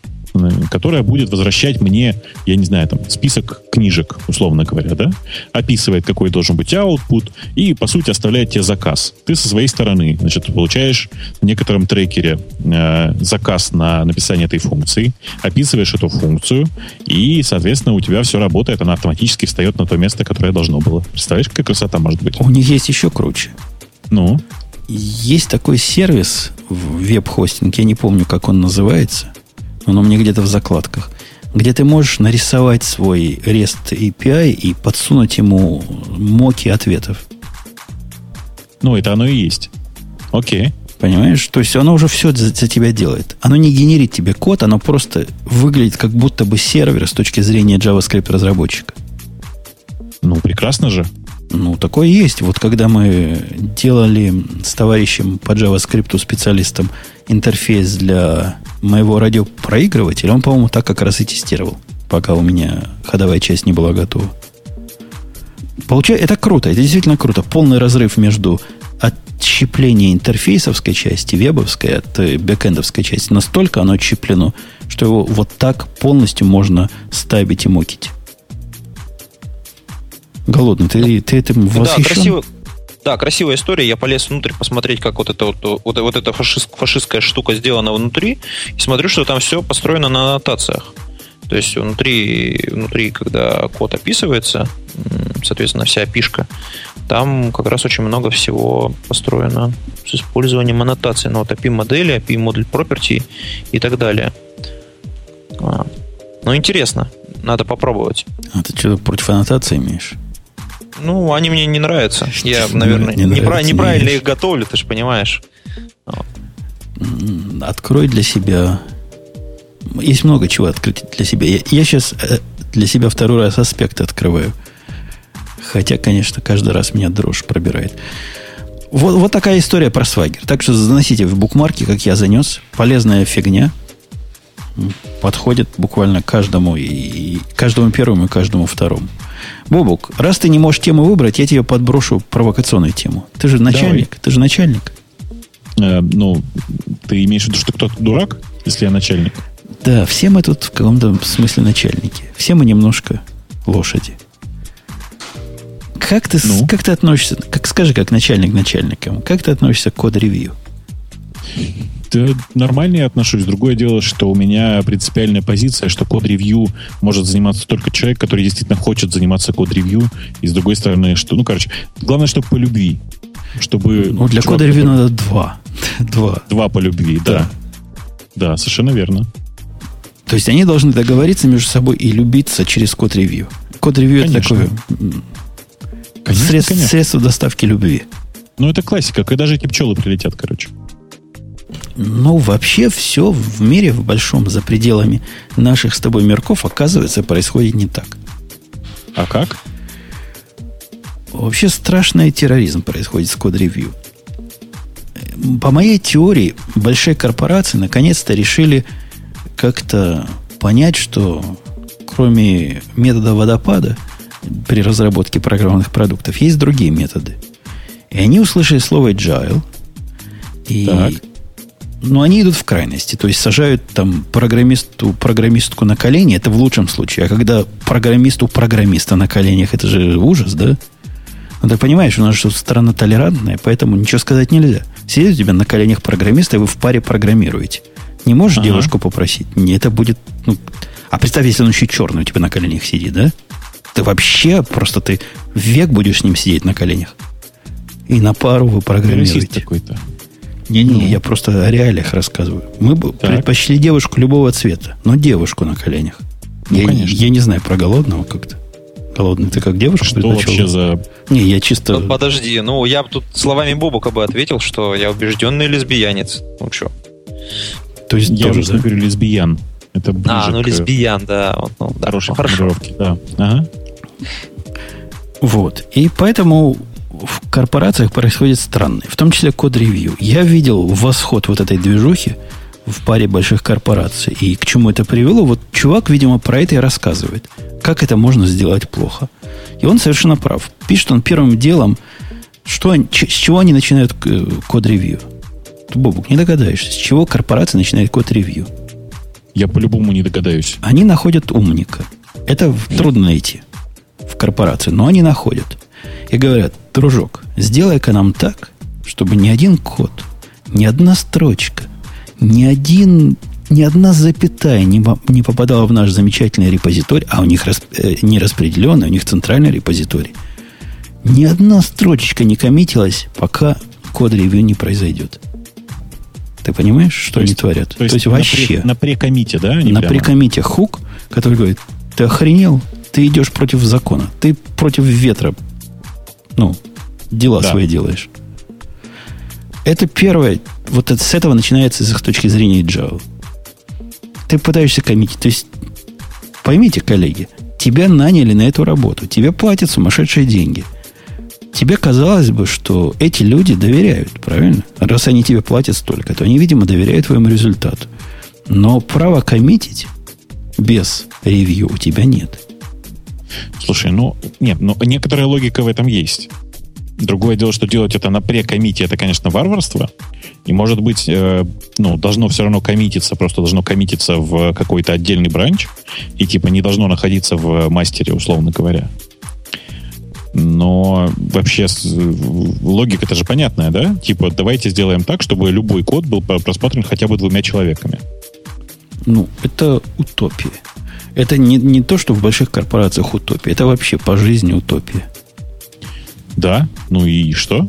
которая будет возвращать мне, я не знаю, там, список книжек, условно говоря, да, описывает, какой должен быть output, и, по сути, оставляет тебе заказ. Ты со своей стороны, значит, получаешь в некотором трекере э, заказ на написание этой функции, описываешь эту функцию, и, соответственно, у тебя все работает, она автоматически встает на то место, которое должно было. Представляешь, какая красота может быть? У них есть еще круче. Ну? Есть такой сервис в веб-хостинге, я не помню, как он называется – оно мне где-то в закладках, где ты можешь нарисовать свой REST API и подсунуть ему моки ответов. Ну, это оно и есть. Окей. Понимаешь? То есть оно уже все за, за тебя делает. Оно не генерит тебе код, оно просто выглядит как будто бы сервер с точки зрения JavaScript разработчика. Ну, прекрасно же. Ну, такое есть. Вот когда мы делали с товарищем по JavaScript специалистом интерфейс для моего радиопроигрывателя, он, по-моему, так как раз и тестировал, пока у меня ходовая часть не была готова. Получается, это круто, это действительно круто. Полный разрыв между отщеплением интерфейсовской части, вебовской от э, бэкэндовской части. Настолько оно отщеплено, что его вот так полностью можно ставить и мокить. Голодный, ты, ты этим восхищен? Да, красиво, да, красивая история. Я полез внутрь посмотреть, как вот эта вот, вот, вот эта фашист, фашистская штука сделана внутри, и смотрю, что там все построено на аннотациях. То есть внутри, внутри, когда код описывается, соответственно, вся опишка, там как раз очень много всего построено с использованием аннотации. Ну, вот API-модели, API-модуль property и так далее. А. Ну, интересно. Надо попробовать. А ты что против аннотации имеешь? Ну, они мне не нравятся. Я, наверное, не непра- нравится, неправильно не их готовлю, ты же понимаешь. Открой для себя. Есть много чего открыть для себя. Я, я сейчас э, для себя второй раз аспект открываю. Хотя, конечно, каждый раз меня дрожь пробирает. Вот, вот такая история про свагер. Так что заносите в букмарки, как я занес. Полезная фигня. Подходит буквально каждому, и, каждому первому и каждому второму. Бобук, раз ты не можешь тему выбрать, я тебе подброшу провокационную тему. Ты же начальник. Давай. Ты же начальник. Э, ну, ты имеешь в виду, что кто-то дурак, если я начальник? Да, все мы тут в каком-то смысле начальники. Все мы немножко лошади. Как ты, ну? как ты относишься, как скажи, как начальник начальникам, как ты относишься к код-ревью? Да, нормально я отношусь. Другое дело, что у меня принципиальная позиция, что код-ревью может заниматься только человек, который действительно хочет заниматься код-ревью. И с другой стороны, что, ну, короче, главное, чтобы по любви. Чтобы ну, для кода-ревью который... надо два. два. Два по любви, да. да. Да, совершенно верно. То есть они должны договориться между собой и любиться через код-ревью. Код-ревью это такое конечно, средств, конечно. средство доставки любви. Ну, это классика, когда же эти пчелы прилетят, короче. Ну, вообще все в мире, в большом, за пределами наших с тобой мирков, оказывается, происходит не так. А как? Вообще страшный терроризм происходит с код-ревью. По моей теории, большие корпорации наконец-то решили как-то понять, что кроме метода водопада при разработке программных продуктов есть другие методы. И они услышали слово agile. И, так. Но они идут в крайности. То есть сажают там программисту, программистку на колени, это в лучшем случае. А когда программисту программиста на коленях, это же ужас, да? Ну, ты понимаешь, у нас же страна толерантная, поэтому ничего сказать нельзя. Сидит у тебя на коленях программист, и вы в паре программируете. Не можешь ага. девушку попросить? Не, это будет... Ну, а представь, если он еще черный у тебя на коленях сидит, да? Ты вообще просто ты век будешь с ним сидеть на коленях. И на пару вы программируете. какой-то. Не-не, ну. я просто о реалиях рассказываю. Мы бы так. предпочли девушку любого цвета, но девушку на коленях. Ну, я, конечно. я не знаю про голодного как-то. Голодный ты как девушка Что вообще за... Не, я чисто... Подожди, ну я тут словами Бобука бы ответил, что я убежденный лесбиянец. Ну что? То есть я уже да? говорю лесбиян. Это а, ну к... лесбиян, да. Ну, да. Хорошей формулировки, да. Ага. Вот. И поэтому в корпорациях происходит странное, в том числе код-ревью. Я видел восход вот этой движухи в паре больших корпораций. И к чему это привело? Вот чувак, видимо, про это и рассказывает. Как это можно сделать плохо. И он совершенно прав. Пишет он первым делом, что, с чего они начинают э, код-ревью. Бобук, не догадаешься, с чего корпорация начинает код-ревью. Я по-любому не догадаюсь. Они находят умника. Это трудно найти в корпорации, но они находят. И говорят, дружок, сделай-ка нам так, чтобы ни один код, ни одна строчка, ни один ни одна запятая не, не попадала в наш замечательный репозиторий, а у них расп, э, не распределенный, у них центральный репозиторий. Ни одна строчечка не коммитилась, пока код-ревью не произойдет. Ты понимаешь, что то они есть, творят? То то есть вообще... На, прекомите, да? На прямо? прекомите хук, который говорит, ты охренел? Ты идешь против закона. Ты против ветра. Ну, дела да. свои делаешь. Это первое. Вот это, с этого начинается с их точки зрения Java. Ты пытаешься коммитить. То есть, поймите, коллеги, тебя наняли на эту работу. Тебе платят сумасшедшие деньги – тебе казалось бы, что эти люди доверяют, правильно? Раз они тебе платят столько, то они, видимо, доверяют твоему результату. Но право коммитить без ревью у тебя нет. Слушай, ну, нет, но некоторая логика в этом есть. Другое дело, что делать это на прекомите, это, конечно, варварство. И, может быть, э, ну, должно все равно коммититься, просто должно коммититься в какой-то отдельный бранч. И, типа, не должно находиться в мастере, условно говоря. Но вообще логика это же понятная, да? Типа, давайте сделаем так, чтобы любой код был просмотрен хотя бы двумя человеками. Ну, это утопия. Это не, не то, что в больших корпорациях утопия. Это вообще по жизни утопия. Да, ну и что?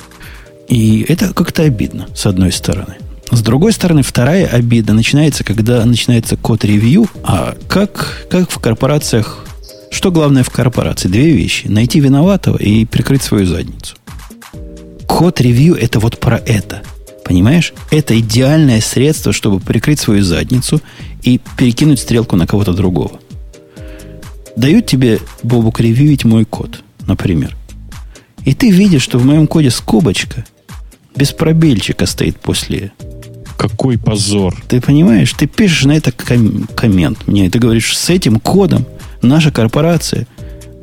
И это как-то обидно, с одной стороны. С другой стороны, вторая обида начинается, когда начинается код-ревью. А как, как в корпорациях... Что главное в корпорации? Две вещи. Найти виноватого и прикрыть свою задницу. Код-ревью – это вот про это. Понимаешь? Это идеальное средство, чтобы прикрыть свою задницу и перекинуть стрелку на кого-то другого. Дают тебе, Бобук, ревьюить мой код, например. И ты видишь, что в моем коде скобочка без пробельчика стоит после какой позор. Ты понимаешь, ты пишешь на это ком- коммент мне, и ты говоришь, с этим кодом наша корпорация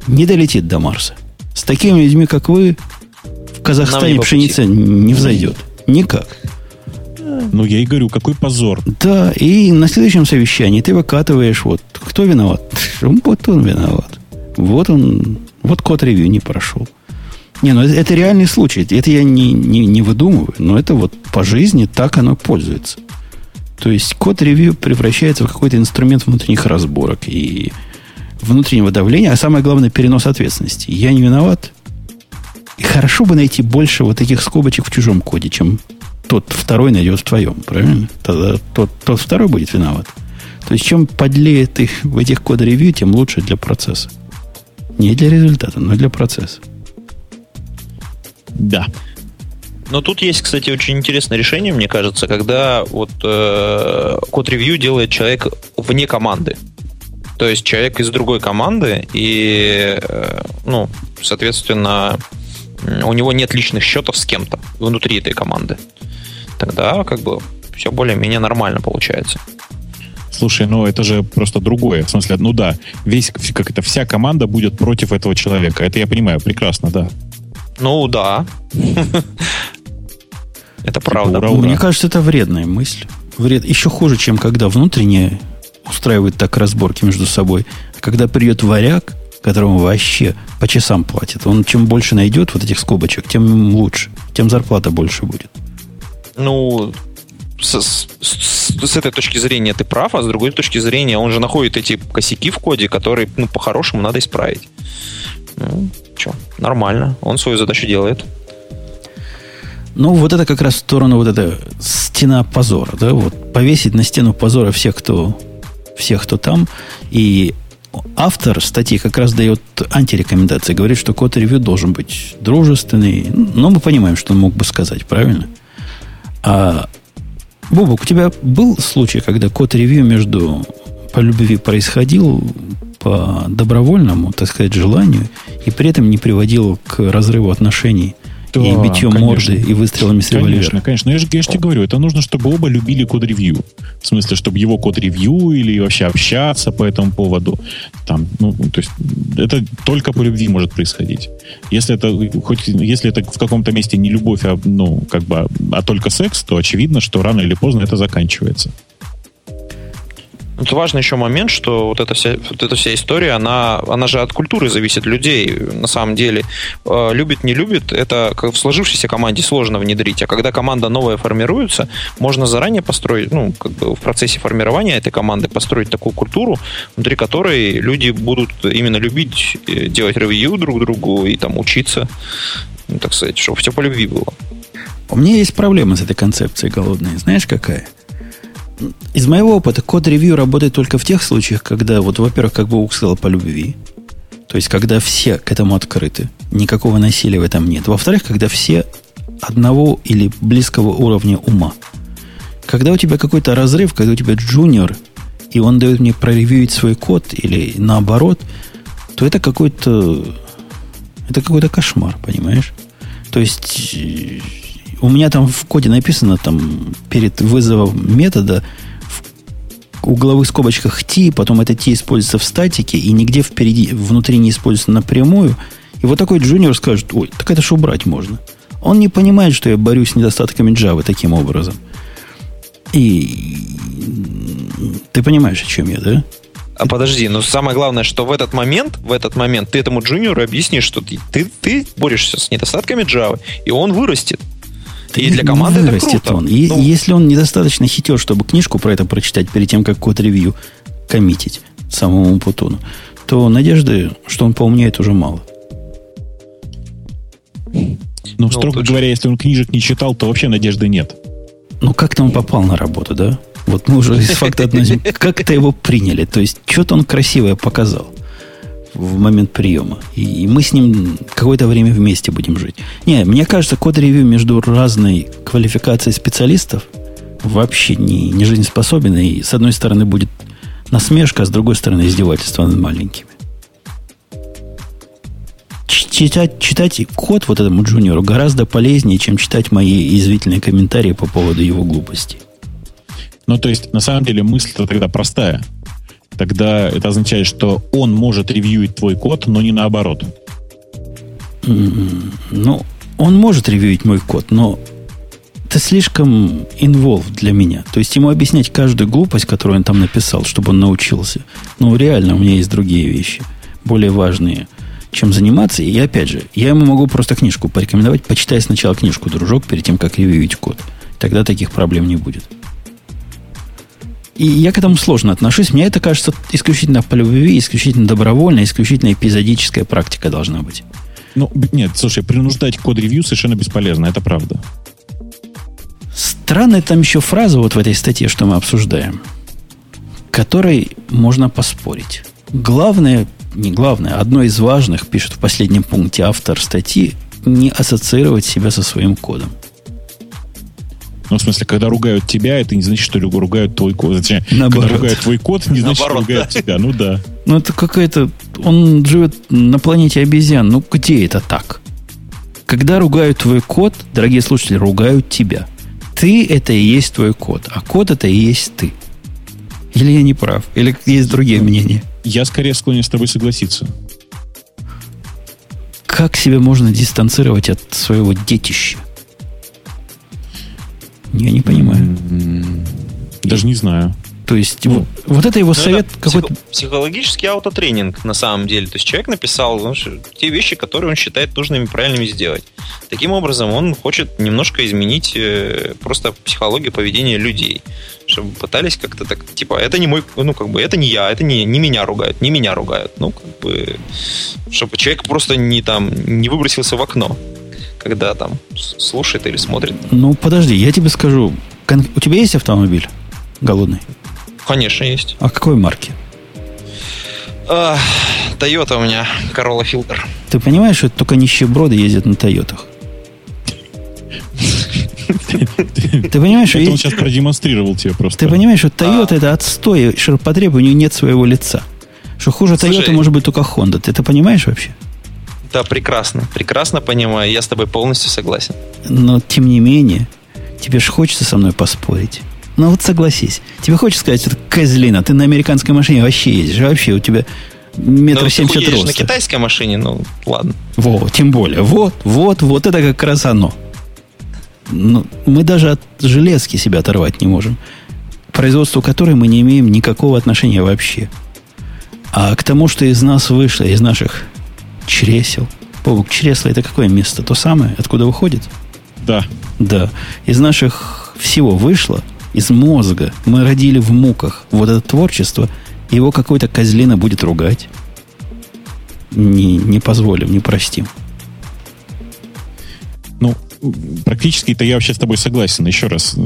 не долетит до Марса. С такими людьми, как вы, в Казахстане пшеница не взойдет. Никак. Ну, я и говорю, какой позор. Да, и на следующем совещании ты выкатываешь, вот, кто виноват? Вот он виноват. Вот он, вот код ревью не прошел. Не, ну это, это реальный случай. Это я не, не, не выдумываю, но это вот по жизни так оно пользуется. То есть код ревью превращается в какой-то инструмент внутренних разборок и внутреннего давления, а самое главное, перенос ответственности. Я не виноват. И хорошо бы найти больше вот таких скобочек в чужом коде, чем тот второй найдет в твоем, правильно? Тогда тот, тот второй будет виноват. То есть, чем подлее ты в этих код-ревью, тем лучше для процесса. Не для результата, но для процесса. Да. Но тут есть, кстати, очень интересное решение, мне кажется, когда вот э, код-ревью делает человек вне команды. То есть человек из другой команды, и, э, ну, соответственно, у него нет личных счетов с кем-то внутри этой команды. Тогда как бы все более-менее нормально получается. Слушай, ну это же просто другое. В смысле, ну да, весь, как это, вся команда будет против этого человека. Это я понимаю, прекрасно, да. Ну да. Это правда. Мне кажется, это вредная мысль. Вред еще хуже, чем когда внутренние устраивают так разборки между собой. А когда придет варяг, которому вообще по часам платят, он чем больше найдет вот этих скобочек, тем лучше, тем зарплата больше будет. Ну, с, с, с этой точки зрения ты прав, а с другой точки зрения он же находит эти косяки в коде, которые, ну, по-хорошему надо исправить. Ну, что, нормально. Он свою задачу делает. Ну, вот это как раз в сторону вот эта стена позора, да, вот повесить на стену позора всех, кто, всех, кто там. И автор статьи как раз дает антирекомендации, говорит, что код ревью должен быть дружественный. Но мы понимаем, что он мог бы сказать, правильно? А, Бубук, у тебя был случай, когда код ревью между по любви происходил по добровольному, так сказать, желанию, и при этом не приводил к разрыву отношений да, и битьем конечно. морды, и выстрелами с револьвера. Конечно, конечно. Я же, я же тебе говорю, это нужно, чтобы оба любили код-ревью. В смысле, чтобы его код-ревью или вообще общаться по этому поводу. Там, ну, то есть, это только по любви может происходить. Если это, хоть, если это в каком-то месте не любовь, а, ну, как бы, а только секс, то очевидно, что рано или поздно это заканчивается. Тут важный еще момент, что вот эта вся, вот эта вся история, она, она же от культуры зависит людей. На самом деле, э, любит, не любит, это как в сложившейся команде сложно внедрить. А когда команда новая формируется, можно заранее построить, ну, как бы в процессе формирования этой команды построить такую культуру, внутри которой люди будут именно любить э, делать ревью друг другу и там учиться, ну, так сказать, чтобы все по любви было. У меня есть проблема с этой концепцией голодной. Знаешь, какая? Из моего опыта код-ревью работает только в тех случаях, когда, вот, во-первых, как Бог сказал, по любви. То есть, когда все к этому открыты. Никакого насилия в этом нет. Во-вторых, когда все одного или близкого уровня ума. Когда у тебя какой-то разрыв, когда у тебя джуниор, и он дает мне проревьюить свой код, или наоборот, то это какой-то это какой-то кошмар, понимаешь? То есть у меня там в коде написано, там, перед вызовом метода в угловых скобочках t, потом это t используется в статике, и нигде впереди, внутри не используется напрямую. И вот такой джуниор скажет, ой, так это ж убрать можно. Он не понимает, что я борюсь с недостатками Java таким образом. И ты понимаешь, о чем я, да? А подожди, но самое главное, что в этот момент, в этот момент ты этому джуниору объяснишь, что ты, ты, ты борешься с недостатками Java, и он вырастет. И для команды это круто. Он. И, ну, если он недостаточно хитер, чтобы книжку про это прочитать перед тем, как код-ревью коммитить, самому Путуну, то надежды, что он поумнеет, уже мало. Ну, ну строго точно. говоря, если он книжек не читал, то вообще надежды нет. Ну, как-то он попал на работу, да? Вот мы уже из факта относим. Как-то его приняли. То есть, что-то он красивое показал в момент приема. И мы с ним какое-то время вместе будем жить. Не, мне кажется, код-ревью между разной квалификацией специалистов вообще не, не жизнеспособен. И с одной стороны будет насмешка, а с другой стороны издевательство над маленькими. Читать, читать код вот этому джуниору гораздо полезнее, чем читать мои извительные комментарии по поводу его глупости. Ну, то есть, на самом деле, мысль-то тогда простая тогда это означает, что он может ревьюить твой код, но не наоборот. Ну, он может ревьюить мой код, но это слишком involved для меня. То есть ему объяснять каждую глупость, которую он там написал, чтобы он научился. Ну, реально, у меня есть другие вещи, более важные, чем заниматься. И опять же, я ему могу просто книжку порекомендовать. Почитай сначала книжку, дружок, перед тем, как ревьюить код. Тогда таких проблем не будет. И я к этому сложно отношусь. Мне это кажется исключительно по любви, исключительно добровольно, исключительно эпизодическая практика должна быть. Ну, нет, слушай, принуждать код-ревью совершенно бесполезно, это правда. Странная там еще фраза вот в этой статье, что мы обсуждаем, которой можно поспорить. Главное, не главное, одно из важных, пишет в последнем пункте автор статьи, не ассоциировать себя со своим кодом. Ну, в смысле, когда ругают тебя, это не значит, что ругают твой код. Точнее, Наоборот. когда ругают твой код, не значит, Наоборот, что ругают да. тебя. Ну да. Ну, это какая-то... Он живет на планете обезьян. Ну, где это так? Когда ругают твой код, дорогие слушатели, ругают тебя. Ты – это и есть твой код, а код – это и есть ты. Или я не прав? Или есть другие мнения? Я скорее склонен с тобой согласиться. Как себя можно дистанцировать от своего детища? Я не понимаю. Даже не знаю. То есть, ну, вот, вот это его ну, совет это какой-то... Психологический аутотренинг, на самом деле. То есть, человек написал ну, те вещи, которые он считает нужными и правильными сделать. Таким образом, он хочет немножко изменить э, просто психологию поведения людей. Чтобы пытались как-то так, типа, это не мой, ну, как бы, это не я, это не, не меня ругают, не меня ругают. Ну, как бы, чтобы человек просто не там, не выбросился в окно когда там слушает или смотрит. Ну, подожди, я тебе скажу. У тебя есть автомобиль голодный? Конечно, есть. А какой марки? Тойота у меня, Corolla Filter. Ты понимаешь, что только нищеброды ездят на Тойотах? Ты понимаешь, что... Это он сейчас продемонстрировал тебе просто. Ты понимаешь, что Toyota это отстой, ширпотреб, у нее нет своего лица. Что хуже Toyota может быть только Honda. Ты это понимаешь вообще? Да, прекрасно. Прекрасно понимаю. Я с тобой полностью согласен. Но, тем не менее, тебе же хочется со мной поспорить. Ну вот согласись. Тебе хочется сказать, что козлина, ты на американской машине вообще ездишь, вообще у тебя метр ну, семьдесят роста. на китайской машине, ну ладно. Во, тем более. Вот, вот, вот это как раз оно. Ну, мы даже от железки себя оторвать не можем. Производству которой мы не имеем никакого отношения вообще. А к тому, что из нас вышло, из наших чресел. Бобок, чресло это какое место? То самое, откуда выходит? Да. Да. Из наших всего вышло, из мозга. Мы родили в муках вот это творчество. Его какой-то козлина будет ругать. Не, не позволим, не простим. Ну, практически-то я вообще с тобой согласен. Еще раз,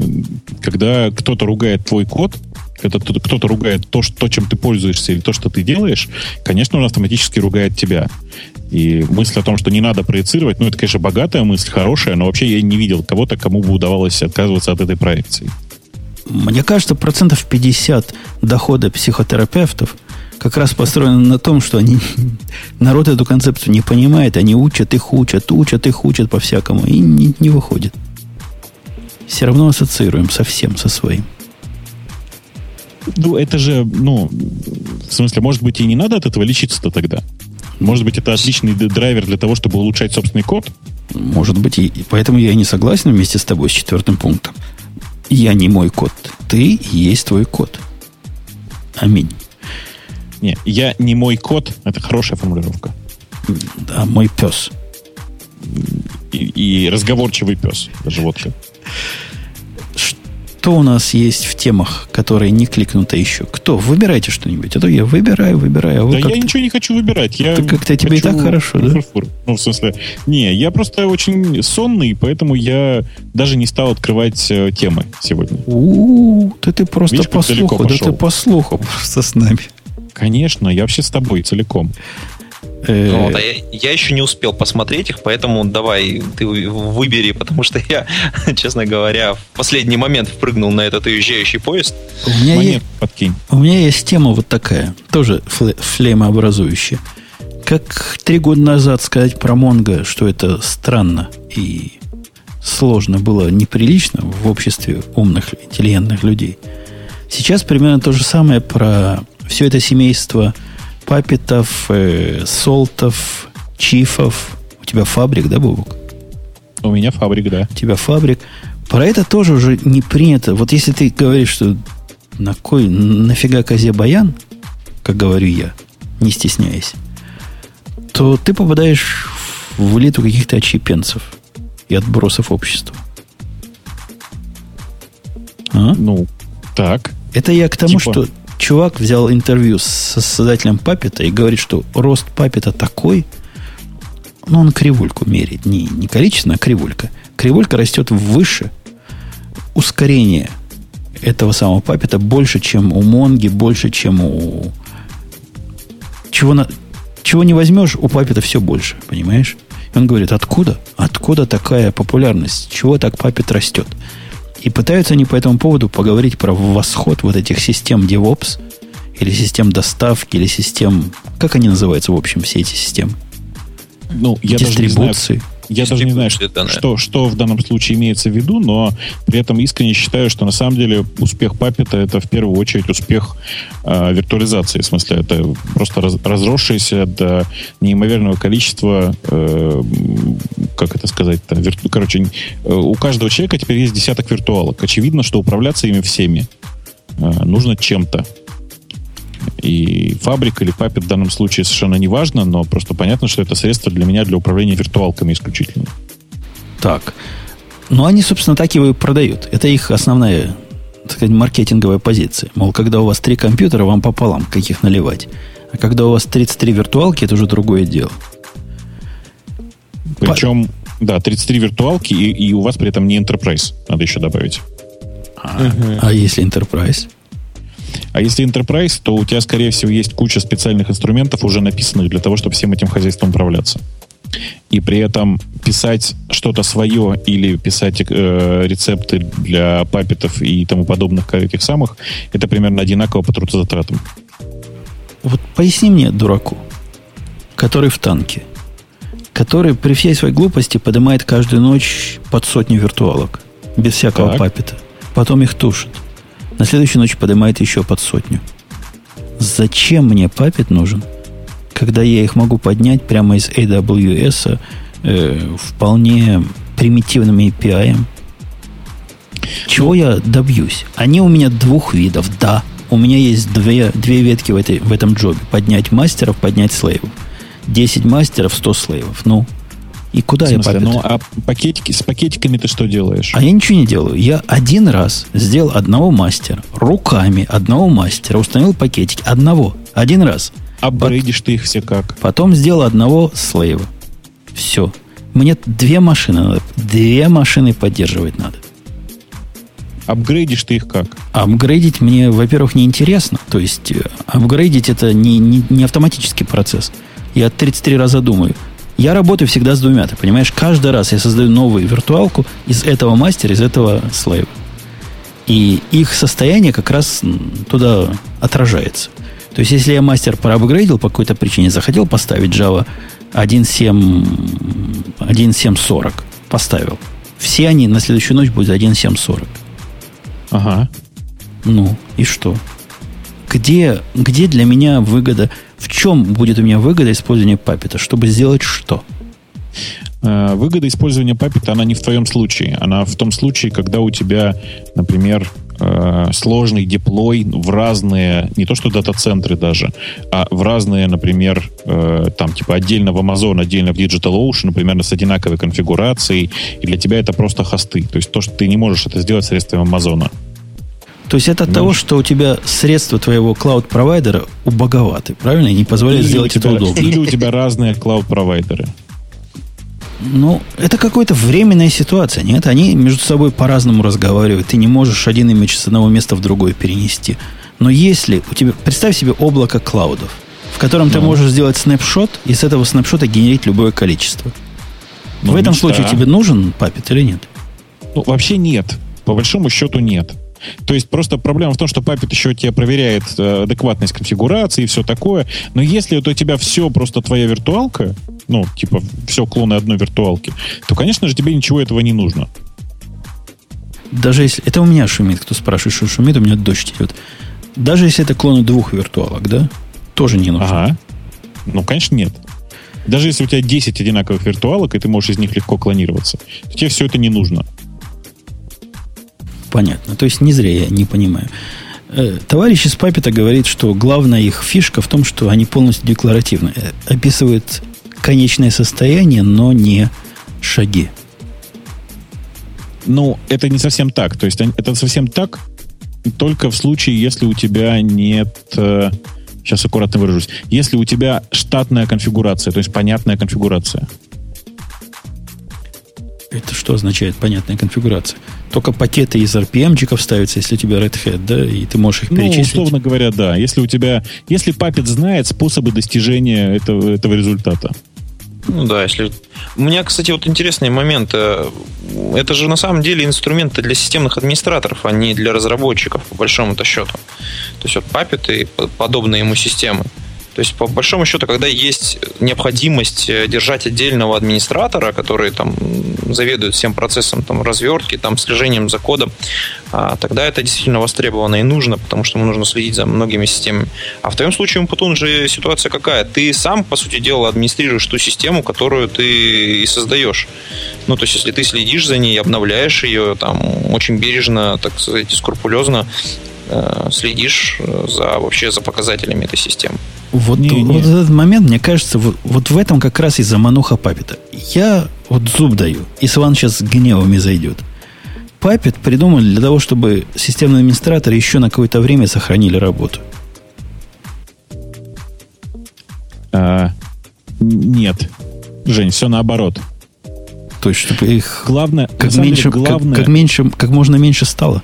когда кто-то ругает твой код, когда кто-то ругает то, что, чем ты пользуешься или то, что ты делаешь, конечно, он автоматически ругает тебя. И мысль о том, что не надо проецировать, ну, это, конечно, богатая мысль, хорошая, но вообще я не видел кого-то, кому бы удавалось отказываться от этой проекции. Мне кажется, процентов 50 дохода психотерапевтов как раз построено на том, что они, народ эту концепцию не понимает, они учат их, учат, учат их, учат по-всякому, и не, не выходит. Все равно ассоциируем совсем со своим. Ну, это же, ну, в смысле, может быть, и не надо от этого лечиться-то тогда? Может быть, это отличный драйвер для того, чтобы улучшать собственный код? Может быть, и поэтому я и не согласен вместе с тобой с четвертым пунктом. Я не мой код. Ты есть твой код. Аминь. Не, я не мой код, это хорошая формулировка. Да, мой пес. И, и разговорчивый пес, даже вот как. Кто у нас есть в темах, которые не кликнуто еще? Кто? Выбирайте что-нибудь. А то я выбираю, выбираю. А да я ничего не хочу выбирать. Я как-то тебе и так хорошо, да? Ну, в смысле, не, я просто очень сонный, поэтому я даже не стал открывать э, темы сегодня. У-у-у, да ты просто Видишь, по слуху, да ты по слуху просто с нами. Конечно, я вообще с тобой целиком. Э, вот, а я, я еще не успел посмотреть их, поэтому давай ты выбери, потому что я, честно говоря, в последний момент впрыгнул на этот уезжающий поезд. У меня, Монет есть, подкинь. у меня есть тема вот такая, тоже флеймообразующая. Как три года назад сказать про Монго, что это странно и сложно было неприлично в обществе умных, интеллигентных людей. Сейчас примерно то же самое про все это семейство папитов, э, солтов, чифов. У тебя фабрик, да, Бобок? У меня фабрик, да. У тебя фабрик. Про это тоже уже не принято. Вот если ты говоришь, что на кой, нафига козе баян, как говорю я, не стесняясь, то ты попадаешь в элиту каких-то отщепенцев и отбросов общества. А? Ну, так. Это я к тому, типа... что чувак взял интервью с создателем Папета и говорит, что рост Папета такой, ну, он кривульку меряет. Не, не количественно, а кривулька. Кривулька растет выше. Ускорение этого самого Папета больше, чем у Монги, больше, чем у... Чего, на... Чего не возьмешь, у Папета все больше, понимаешь? И он говорит, откуда? Откуда такая популярность? Чего так Папет растет? И пытаются они по этому поводу поговорить про восход вот этих систем DevOps, или систем доставки, или систем... Как они называются, в общем, все эти системы? Ну, я Дистрибуции. Даже не знаю, я даже не знаю, что, что, что в данном случае имеется в виду, но при этом искренне считаю, что на самом деле успех Папета это в первую очередь успех э, виртуализации. В смысле, это просто раз, разросшееся до неимоверного количества, э, как это сказать-то, вирту, короче, э, у каждого человека теперь есть десяток виртуалок. Очевидно, что управляться ими всеми э, нужно чем-то. И фабрика или папет в данном случае совершенно не важно, но просто понятно, что это средство для меня для управления виртуалками исключительно. Так. Ну, они, собственно, так его и продают. Это их основная, так сказать, маркетинговая позиция. Мол, когда у вас три компьютера, вам пополам, каких наливать. А когда у вас 33 виртуалки, это уже другое дело. Причем, да, 33 виртуалки, и, и у вас при этом не Enterprise, надо еще добавить. А, угу. а если Enterprise? А если Enterprise, то у тебя, скорее всего, есть куча специальных инструментов, уже написанных для того, чтобы всем этим хозяйством управляться. И при этом писать что-то свое или писать э, рецепты для папетов и тому подобных этих самых, это примерно одинаково по трудозатратам. Вот поясни мне, дураку, который в танке, который при всей своей глупости поднимает каждую ночь под сотню виртуалок, без всякого так. папета, потом их тушит – на следующую ночь поднимает еще под сотню. Зачем мне папет нужен, когда я их могу поднять прямо из AWS э, вполне примитивным API? Чего я добьюсь? Они у меня двух видов, да. У меня есть две, две ветки в, этой, в этом джобе. Поднять мастеров, поднять слейвов. 10 мастеров, 100 слейвов. Ну, и куда в смысле, я папет? Ну, а пакетики, с пакетиками ты что делаешь? А я ничего не делаю. Я один раз сделал одного мастера. Руками одного мастера. Установил пакетики. Одного. Один раз. Апгрейдишь ты их все как? Потом сделал одного слейва. Все. Мне две машины надо. Две машины поддерживать надо. Апгрейдишь ты их как? Апгрейдить мне, во-первых, неинтересно. То есть, э, апгрейдить это не, не, не автоматический процесс. Я 33 раза думаю – я работаю всегда с двумя, ты понимаешь? Каждый раз я создаю новую виртуалку из этого мастера, из этого слейва. И их состояние как раз туда отражается. То есть, если я мастер проапгрейдил по какой-то причине, захотел поставить Java 1.7.40, поставил. Все они на следующую ночь будут 1.7.40. Ага. Ну, и что? Где, где для меня выгода в чем будет у меня выгода использования папета? Чтобы сделать что? Э, выгода использования папета, она не в твоем случае. Она в том случае, когда у тебя, например, э, сложный деплой в разные, не то что дата-центры даже, а в разные, например, э, там типа отдельно в Amazon, отдельно в DigitalOcean, например, с одинаковой конфигурацией, и для тебя это просто хосты. То есть то, что ты не можешь это сделать средством Амазона. То есть это от того, что у тебя средства твоего клауд-провайдера убоговаты, правильно? И не позволяют сделать тебя, это удобно. Или у тебя разные клауд-провайдеры. Ну, это какая-то временная ситуация, нет? Они между собой по-разному разговаривают. Ты не можешь один имидж с одного места в другое перенести. Но если у тебя... Представь себе облако клаудов, в котором ну. ты можешь сделать снапшот и с этого снапшота генерить любое количество. Ну, в этом мечта. случае тебе нужен папет или нет? Ну, вообще нет. По большому счету нет. То есть просто проблема в том, что Puppet еще тебе проверяет э, адекватность конфигурации и все такое. Но если вот у тебя все просто твоя виртуалка, ну, типа все клоны одной виртуалки, то, конечно же, тебе ничего этого не нужно. Даже если... Это у меня шумит, кто спрашивает, что шумит, у меня дождь идет. Даже если это клоны двух виртуалок, да? Тоже не нужно. Ага. Ну, конечно, нет. Даже если у тебя 10 одинаковых виртуалок, и ты можешь из них легко клонироваться, то тебе все это не нужно. Понятно. То есть не зря я не понимаю. Э, товарищ из Папита говорит, что главная их фишка в том, что они полностью декларативны. Э, описывают конечное состояние, но не шаги. Ну, это не совсем так. То есть это совсем так только в случае, если у тебя нет... Сейчас э, аккуратно выражусь. Если у тебя штатная конфигурация, то есть понятная конфигурация. Это что означает понятная конфигурация? Только пакеты из RPM-чиков ставятся, если у тебя Red Hat, да, и ты можешь их перечислить? Ну, условно говоря, да. Если у тебя, если Puppet знает способы достижения этого, этого результата. Ну да, если... У меня, кстати, вот интересный момент. Э, это же на самом деле инструменты для системных администраторов, а не для разработчиков, по большому-то счету. То есть вот Puppet и подобные ему системы. То есть, по большому счету, когда есть необходимость э, держать отдельного администратора, который там заведует всем процессом там, развертки, там, слежением за кодом, а, тогда это действительно востребовано и нужно, потому что ему нужно следить за многими системами. А в твоем случае, Умпутун, же ситуация какая? Ты сам, по сути дела, администрируешь ту систему, которую ты и создаешь. Ну, то есть, если ты следишь за ней, обновляешь ее, там, очень бережно, так сказать, скрупулезно следишь э, за вообще за показателями этой системы. Вот, не, вот не. этот момент, мне кажется, вот, вот в этом как раз и замануха Папита. Я вот зуб даю, и Сван сейчас гневами зайдет. Папит придумали для того, чтобы системные администраторы еще на какое-то время сохранили работу. А, нет. Жень, все наоборот. То есть, чтобы их главное, как, меньше, деле, главное... Как, как, меньше, как можно меньше стало.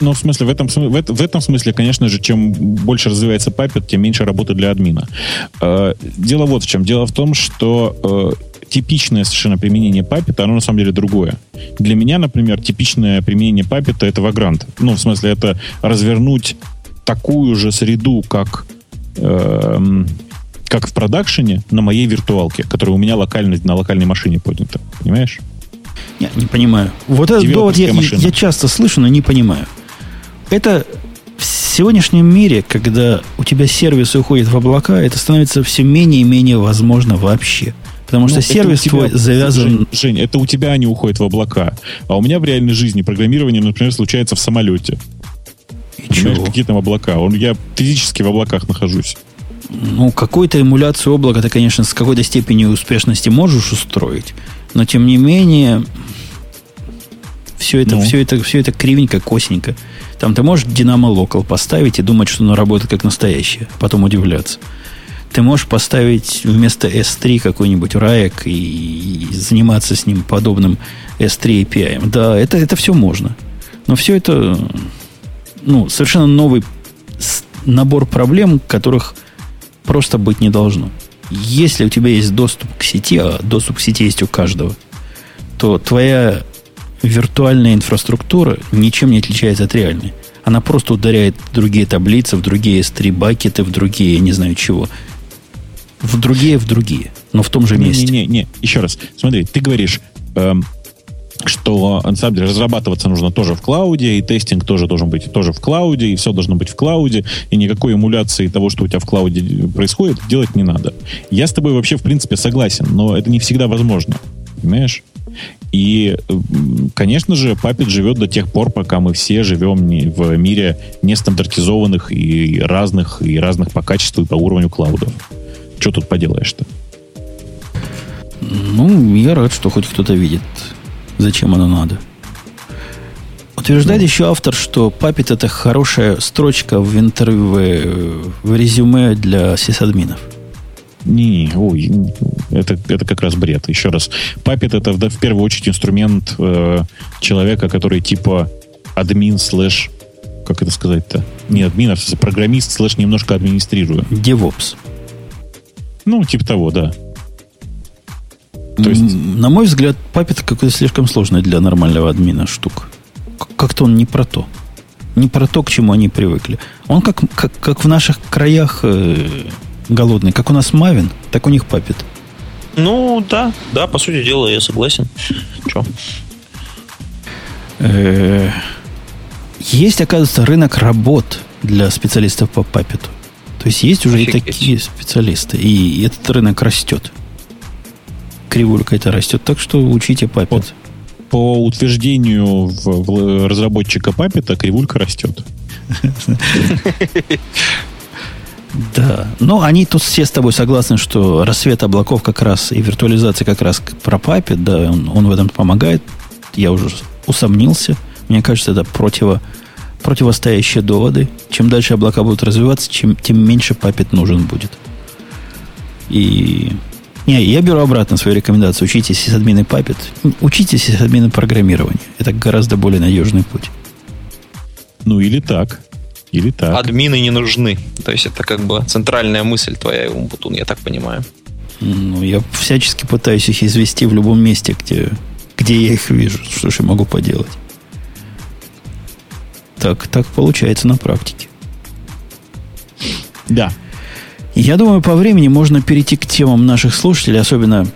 Ну, в смысле, в этом, в, в этом смысле, конечно же, чем больше развивается Puppet, тем меньше работы для админа. Э, дело вот в чем. Дело в том, что э, типичное совершенно применение Puppet, оно на самом деле другое. Для меня, например, типичное применение Puppet это Vagrant. Ну, в смысле, это развернуть такую же среду, как э, как в продакшене на моей виртуалке, которая у меня локально, на локальной машине поднята. Понимаешь? Я не понимаю. Вот этот довод я, я часто слышу, но не понимаю. Это в сегодняшнем мире, когда у тебя сервисы уходят в облака, это становится все менее и менее возможно вообще. Потому что ну, сервис тебя, твой завязан... Жень, Жень, это у тебя они уходят в облака. А у меня в реальной жизни программирование, например, случается в самолете. И чего? Какие там облака? Он, я физически в облаках нахожусь. Ну, какую-то эмуляцию облака ты, конечно, с какой-то степенью успешности можешь устроить. Но, тем не менее, все это, ну. все это, все это кривенько, косенько. Там ты можешь Dynamo Local поставить и думать, что оно работает как настоящее, потом удивляться. Ты можешь поставить вместо S3 какой-нибудь раек и, и заниматься с ним подобным S3 API. Да, это, это все можно. Но все это ну, совершенно новый набор проблем, которых просто быть не должно. Если у тебя есть доступ к сети, а доступ к сети есть у каждого, то твоя виртуальная инфраструктура ничем не отличается от реальной. Она просто ударяет в другие таблицы, в другие S3 бакеты, в другие, я не знаю чего. В другие, в другие. Но в том же месте. Не-не-не, еще раз. Смотри, ты говоришь, эм, что на самом деле разрабатываться нужно тоже в клауде, и тестинг тоже должен быть тоже в клауде, и все должно быть в клауде, и никакой эмуляции того, что у тебя в клауде происходит, делать не надо. Я с тобой вообще, в принципе, согласен, но это не всегда возможно. Понимаешь? И, конечно же, Puppet живет до тех пор, пока мы все живем в мире нестандартизованных и разных, и разных по качеству и по уровню клаудов. Что тут поделаешь-то? Ну, я рад, что хоть кто-то видит, зачем оно надо. Утверждает ну. еще автор, что Puppet это хорошая строчка в интервью, в, в резюме для сисадминов. Не, ой, это, это как раз бред. Еще раз, Puppet это в, в первую очередь инструмент э, человека, который типа админ слэш, как это сказать-то? Не админ, а программист слэш немножко администрирую. DevOps. Ну, типа того, да. То есть... На мой взгляд, Puppet какой-то слишком сложный для нормального админа штука. Как-то он не про то. Не про то, к чему они привыкли. Он как, как, как в наших краях э, голодный. Как у нас Мавин, так у них Puppet. Ну, да, да, по сути дела, я согласен. Че? Э, есть, оказывается, рынок работ для специалистов по Puppet. То есть есть уже Офигеть. и такие специалисты. И этот рынок растет. Кривулька это растет. Так что учите Puppet по утверждению в, в разработчика Папета кривулька растет. Да. Но они тут все с тобой согласны, что рассвет облаков как раз и виртуализация как раз про Puppet, да, он, он в этом помогает. Я уже усомнился. Мне кажется, это противо, противостоящие доводы. Чем дальше облака будут развиваться, чем, тем меньше Puppet нужен будет. И не, я беру обратно свою рекомендацию. Учитесь сисадмины Puppet. Учитесь сисадмины программирования. Это гораздо более надежный путь. Ну, или так. Или так. Админы не нужны. То есть это как бы центральная мысль твоя, Умбутун, я так понимаю. Ну, я всячески пытаюсь их извести в любом месте, где, где я их вижу. Что ж я могу поделать? Так, так получается на практике. Да, я думаю, по времени можно перейти к темам наших слушателей, особенно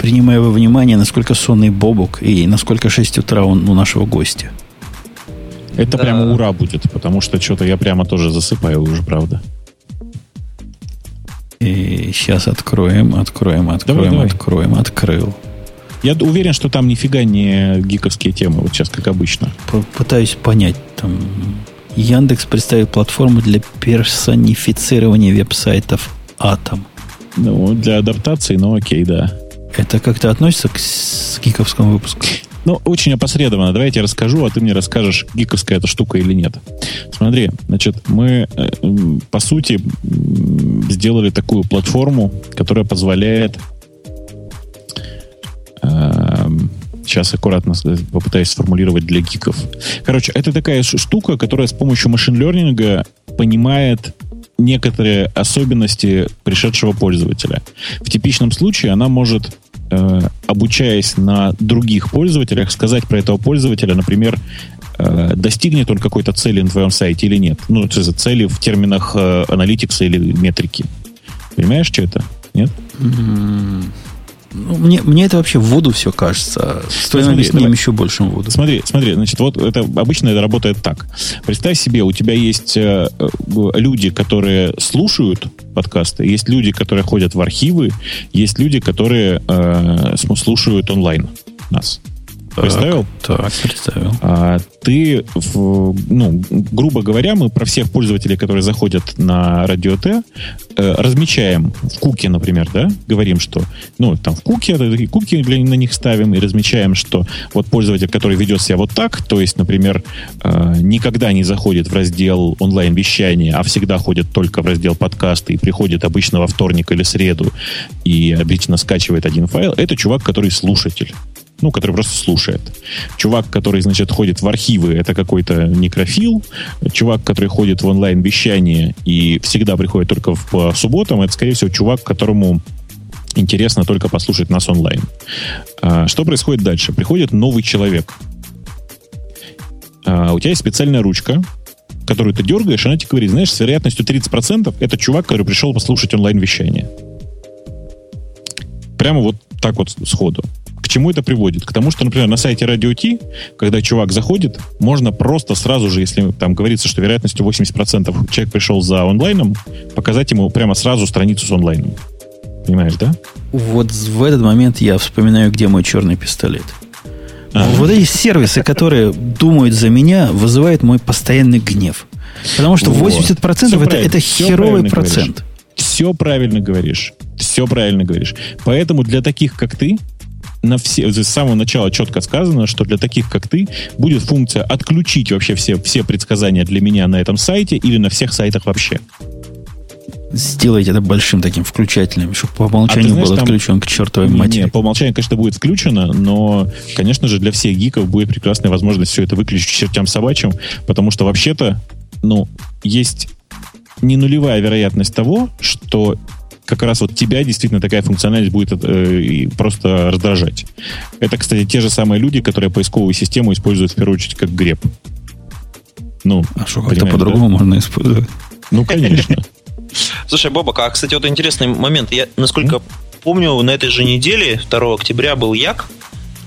принимая во внимание, насколько сонный Бобук и насколько 6 утра он у нашего гостя. Это да. прямо ура будет, потому что что-то я прямо тоже засыпаю уже, правда. И сейчас откроем, откроем, откроем, давай, давай. откроем, открыл. Я уверен, что там нифига не гиковские темы, вот сейчас, как обычно. Пытаюсь понять, там Яндекс представит платформу для персонифицирования веб-сайтов Атом. Ну, для адаптации, ну окей, да. Это как-то относится к, к гиковскому выпуску? Ну, очень опосредованно. Давайте я расскажу, а ты мне расскажешь, гиковская эта штука или нет. Смотри, значит, мы, э, по сути, сделали такую платформу, которая позволяет эм, сейчас аккуратно попытаюсь сформулировать для гиков. Короче, это такая штука, которая с помощью машин-лернинга понимает некоторые особенности пришедшего пользователя. В типичном случае она может, э, обучаясь на других пользователях, сказать про этого пользователя, например, э, достигнет он какой-то цели на твоем сайте или нет. Ну, то есть цели в терминах э, аналитикса или метрики. Понимаешь, что это? Нет? Mm-hmm. Ну, мне, мне это вообще в воду все кажется. Стоит смотри, с ним еще большим в воду. Смотри, смотри, значит, вот это обычно это работает так. Представь себе, у тебя есть э, э люди, которые слушают подкасты, есть люди, которые ходят в архивы, есть люди, которые э, слушают онлайн нас. Представил? Так, представил. А, ты, в, ну, грубо говоря, мы про всех пользователей, которые заходят на Радио Т, э, размечаем в куке, например, да, говорим, что, ну, там в куке, такие куки для, на них ставим и размечаем, что вот пользователь, который ведет себя вот так, то есть, например, э, никогда не заходит в раздел онлайн-вещания, а всегда ходит только в раздел подкасты и приходит обычно во вторник или среду и обычно скачивает один файл, это чувак, который слушатель ну, который просто слушает. Чувак, который, значит, ходит в архивы, это какой-то некрофил. Чувак, который ходит в онлайн-вещание и всегда приходит только в, по субботам, это, скорее всего, чувак, которому интересно только послушать нас онлайн. А, что происходит дальше? Приходит новый человек. А, у тебя есть специальная ручка, которую ты дергаешь, она тебе говорит, знаешь, с вероятностью 30% это чувак, который пришел послушать онлайн-вещание. Прямо вот так вот сходу чему это приводит? К тому, что, например, на сайте Radio T, когда чувак заходит, можно просто сразу же, если там говорится, что вероятностью 80% человек пришел за онлайном, показать ему прямо сразу страницу с онлайном. Понимаешь, да? Вот в этот момент я вспоминаю, где мой черный пистолет. А. Вот эти сервисы, которые думают за меня, вызывают мой постоянный гнев. Потому что 80% вот. это, это херовый процент. Говоришь. Все правильно говоришь. Все правильно говоришь. Поэтому для таких, как ты, на все, с самого начала четко сказано, что для таких, как ты, будет функция отключить вообще все, все предсказания для меня на этом сайте или на всех сайтах вообще. Сделайте это большим таким включателем, чтобы по умолчанию а знаешь, был отключен к чертовой матери. Не, по умолчанию, конечно, будет включено, но, конечно же, для всех гиков будет прекрасная возможность все это выключить к чертям собачьим, потому что вообще-то, ну, есть не нулевая вероятность того, что как раз вот тебя действительно такая функциональность будет э, просто раздражать. Это, кстати, те же самые люди, которые поисковую систему используют в первую очередь как греб. Ну, а что, как-то по-другому да? можно использовать? Ну, конечно. Слушай, Бобок, а, кстати, вот интересный момент. Я, насколько помню, на этой же неделе, 2 октября, был Як.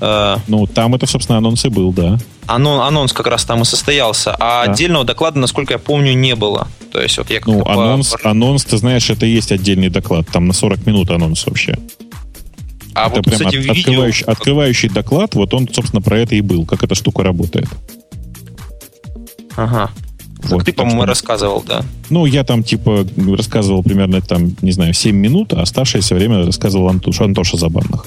Э, ну, там это, собственно, анонс и был, да. Анон, анонс как раз там и состоялся. А да. отдельного доклада, насколько я помню, не было. То есть вот я Ну, анонс, по... анонс, ты знаешь, это есть отдельный доклад. Там на 40 минут анонс вообще. А это вот, прям кстати, от, видео... открывающий, открывающий доклад, вот он, собственно, про это и был, как эта штука работает. Ага. Вот, ты, по-моему, что... рассказывал, да. Ну, я там, типа, рассказывал примерно, там, не знаю, 7 минут, а оставшееся время рассказывал Антош, Антоша Забанных.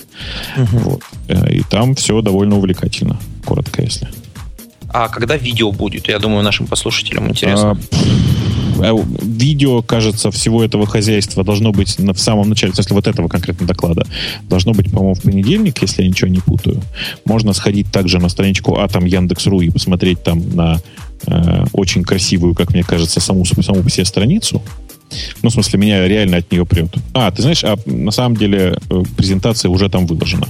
Угу. Вот. Э, и там все довольно увлекательно, коротко, если. А когда видео будет? Я думаю, нашим послушателям интересно. А, э, видео, кажется, всего этого хозяйства должно быть в самом начале, в смысле вот этого конкретно доклада, должно быть, по-моему, в понедельник, если я ничего не путаю. Можно сходить также на страничку Атом Яндекс.ру и посмотреть там на э, очень красивую, как мне кажется, саму, саму по себе страницу. Ну, в смысле, меня реально от нее прет. А, ты знаешь, а на самом деле э, презентация уже там выложена.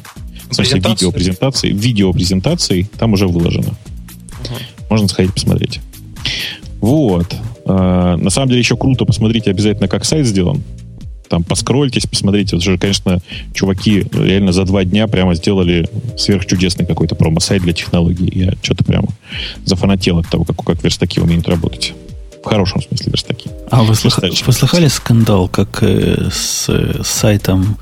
В смысле, видео презентации, видео презентации там уже выложено. Угу. Можно сходить посмотреть. Вот. А, на самом деле еще круто посмотрите обязательно, как сайт сделан. Там поскрольтесь, посмотрите. Это же, конечно, чуваки реально за два дня прямо сделали сверхчудесный какой-то промо-сайт для технологий. Я что-то прямо зафанател от того, как, как верстаки умеют работать. В хорошем смысле верстаки. А вы, слых... вы слыхали скандал, как э, с, с сайтом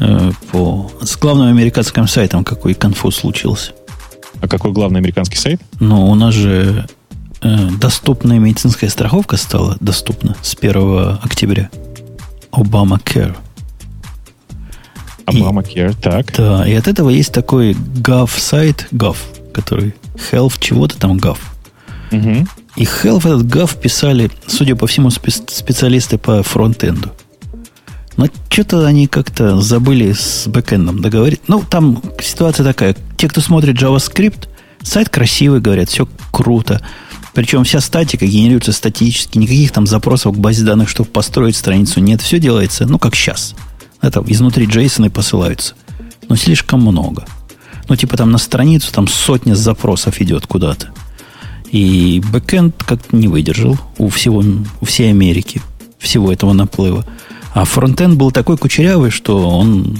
э, по... с главным американским сайтом какой конфуз случился? А какой главный американский сайт? Ну, у нас же э, доступная медицинская страховка стала доступна с 1 октября. Obama Care. Obama Care, так. Да, и от этого есть такой gov сайт, gov, который health чего-то там gov. Угу. И health этот gov писали, судя по всему, специалисты по фронтенду. Но что-то они как-то забыли с бэкэндом договорить. Ну, там ситуация такая. Те, кто смотрит JavaScript, сайт красивый, говорят, все круто. Причем вся статика генерируется статически, никаких там запросов к базе данных, чтобы построить страницу нет. Все делается, ну, как сейчас. Это изнутри JSON и посылаются. Но слишком много. Ну, типа там на страницу там сотня запросов идет куда-то. И бэкэнд как не выдержал у всего, у всей Америки, всего этого наплыва. А фронтенд был такой кучерявый, что он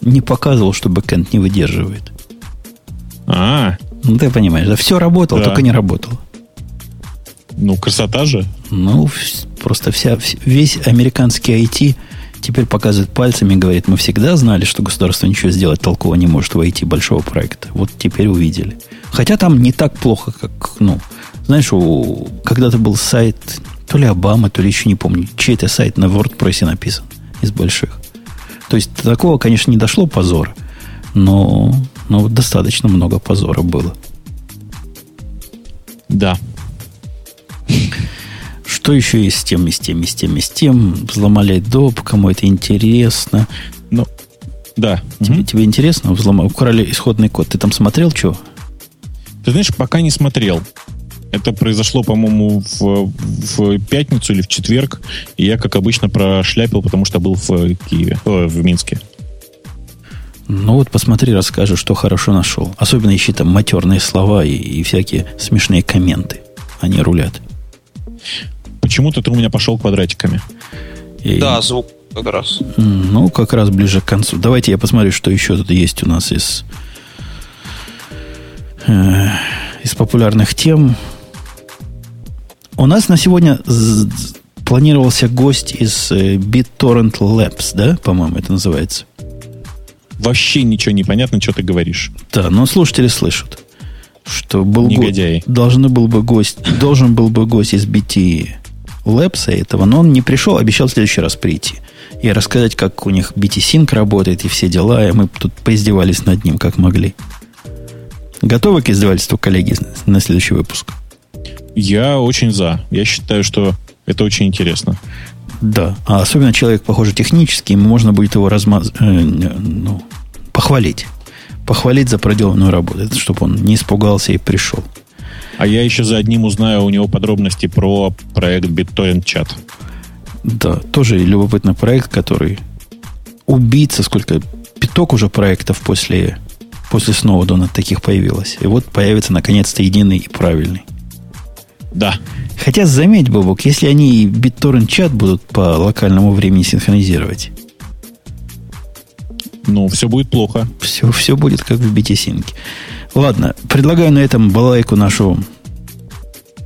не показывал, что бэкэнд не выдерживает. А, ну ты понимаешь, да все работало, да. только не работало. Ну, красота же. Ну, просто вся, весь американский IT теперь показывает пальцами и говорит, мы всегда знали, что государство ничего сделать толково не может в IT большого проекта. Вот теперь увидели. Хотя там не так плохо, как, ну, знаешь, у, когда-то был сайт, то ли Обама, то ли еще не помню, чей-то сайт на WordPress написан из больших. То есть до такого, конечно, не дошло позора, но, но достаточно много позора было. Да, что еще есть с тем, и с тем, и с тем, и с тем? Взломали доп, кому это интересно. Ну, да. Тебе, угу. тебе интересно? Взломали, украли исходный код. Ты там смотрел, что? Ты знаешь, пока не смотрел. Это произошло, по-моему, в, в пятницу или в четверг. И я, как обычно, прошляпил, потому что был в Киеве, о, в Минске. Ну вот посмотри, расскажи, что хорошо нашел. Особенно ищи там матерные слова и, и всякие смешные комменты. Они рулят. Почему-то ты у меня пошел квадратиками. И... Да, звук как раз. Ну, как раз ближе к концу. Давайте я посмотрю, что еще тут есть у нас из, э, из популярных тем. У нас на сегодня планировался гость из э, BitTorrent Labs, да, по-моему, это называется. Вообще ничего не понятно, что ты говоришь. Да, но слушатели слышат что был Негодяй. Го... Должен был бы гость, должен был бы гость из BT Labs этого, но он не пришел, обещал в следующий раз прийти. И рассказать, как у них BT-Sync работает и все дела, и мы тут поиздевались над ним, как могли. Готовы к издевательству, коллеги, на следующий выпуск? Я очень за. Я считаю, что это очень интересно. Да, а особенно человек, похоже, технический, ему можно будет его размаз... Э, ну, похвалить. Похвалить за проделанную работу, чтобы он не испугался и пришел. А я еще за одним узнаю у него подробности про проект BitTorrent Chat. Да, тоже любопытный проект, который убийца, сколько пяток уже проектов после, после Сноудона таких появилось. И вот появится наконец-то единый и правильный. Да. Хотя, заметь, Бобок, если они BitTorrent чат будут по локальному времени синхронизировать, ну, все будет плохо. Все, все будет как в BT-Sync. Ладно, предлагаю на этом балайку нашу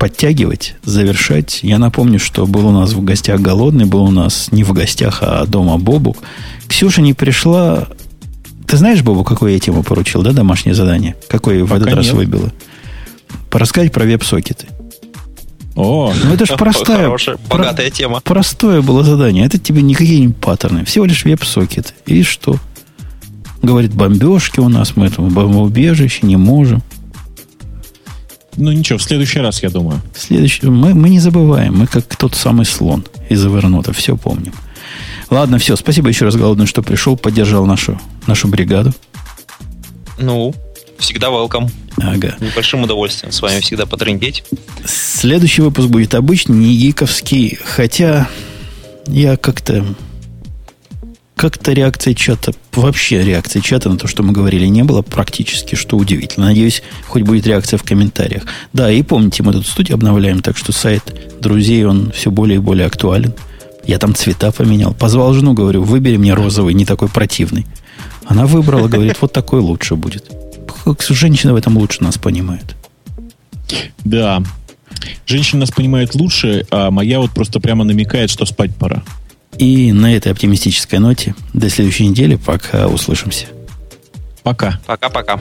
подтягивать, завершать. Я напомню, что был у нас в гостях голодный, был у нас не в гостях, а дома Бобук. Ксюша не пришла. Ты знаешь, Бобу, какую я тему поручил, да, домашнее задание? Какое в этот раз выбило? Порассказать про веб-сокеты. О, ну это же простая, хорошая, богатая про, тема. Простое было задание. Это тебе никакие не паттерны. Всего лишь веб-сокеты. И что? Говорит, бомбежки у нас, мы этому бомбоубежище не можем. Ну ничего, в следующий раз, я думаю. Следующий, мы, мы не забываем, мы как тот самый слон из Эвернота, все помним. Ладно, все, спасибо еще раз, Голодный, что пришел, поддержал нашу, нашу бригаду. Ну, всегда welcome. Ага. Большим удовольствием с вами всегда потрындеть. Следующий выпуск будет обычный, не гиковский, хотя я как-то как-то реакции чата, вообще реакции чата на то, что мы говорили, не было практически, что удивительно. Надеюсь, хоть будет реакция в комментариях. Да, и помните, мы тут студию обновляем, так что сайт друзей, он все более и более актуален. Я там цвета поменял. Позвал жену, говорю, выбери мне розовый, не такой противный. Она выбрала, говорит, вот такой лучше будет. Женщина в этом лучше нас понимает. Да. Женщина нас понимает лучше, а моя вот просто прямо намекает, что спать пора. И на этой оптимистической ноте до следующей недели. Пока услышимся. Пока. Пока-пока.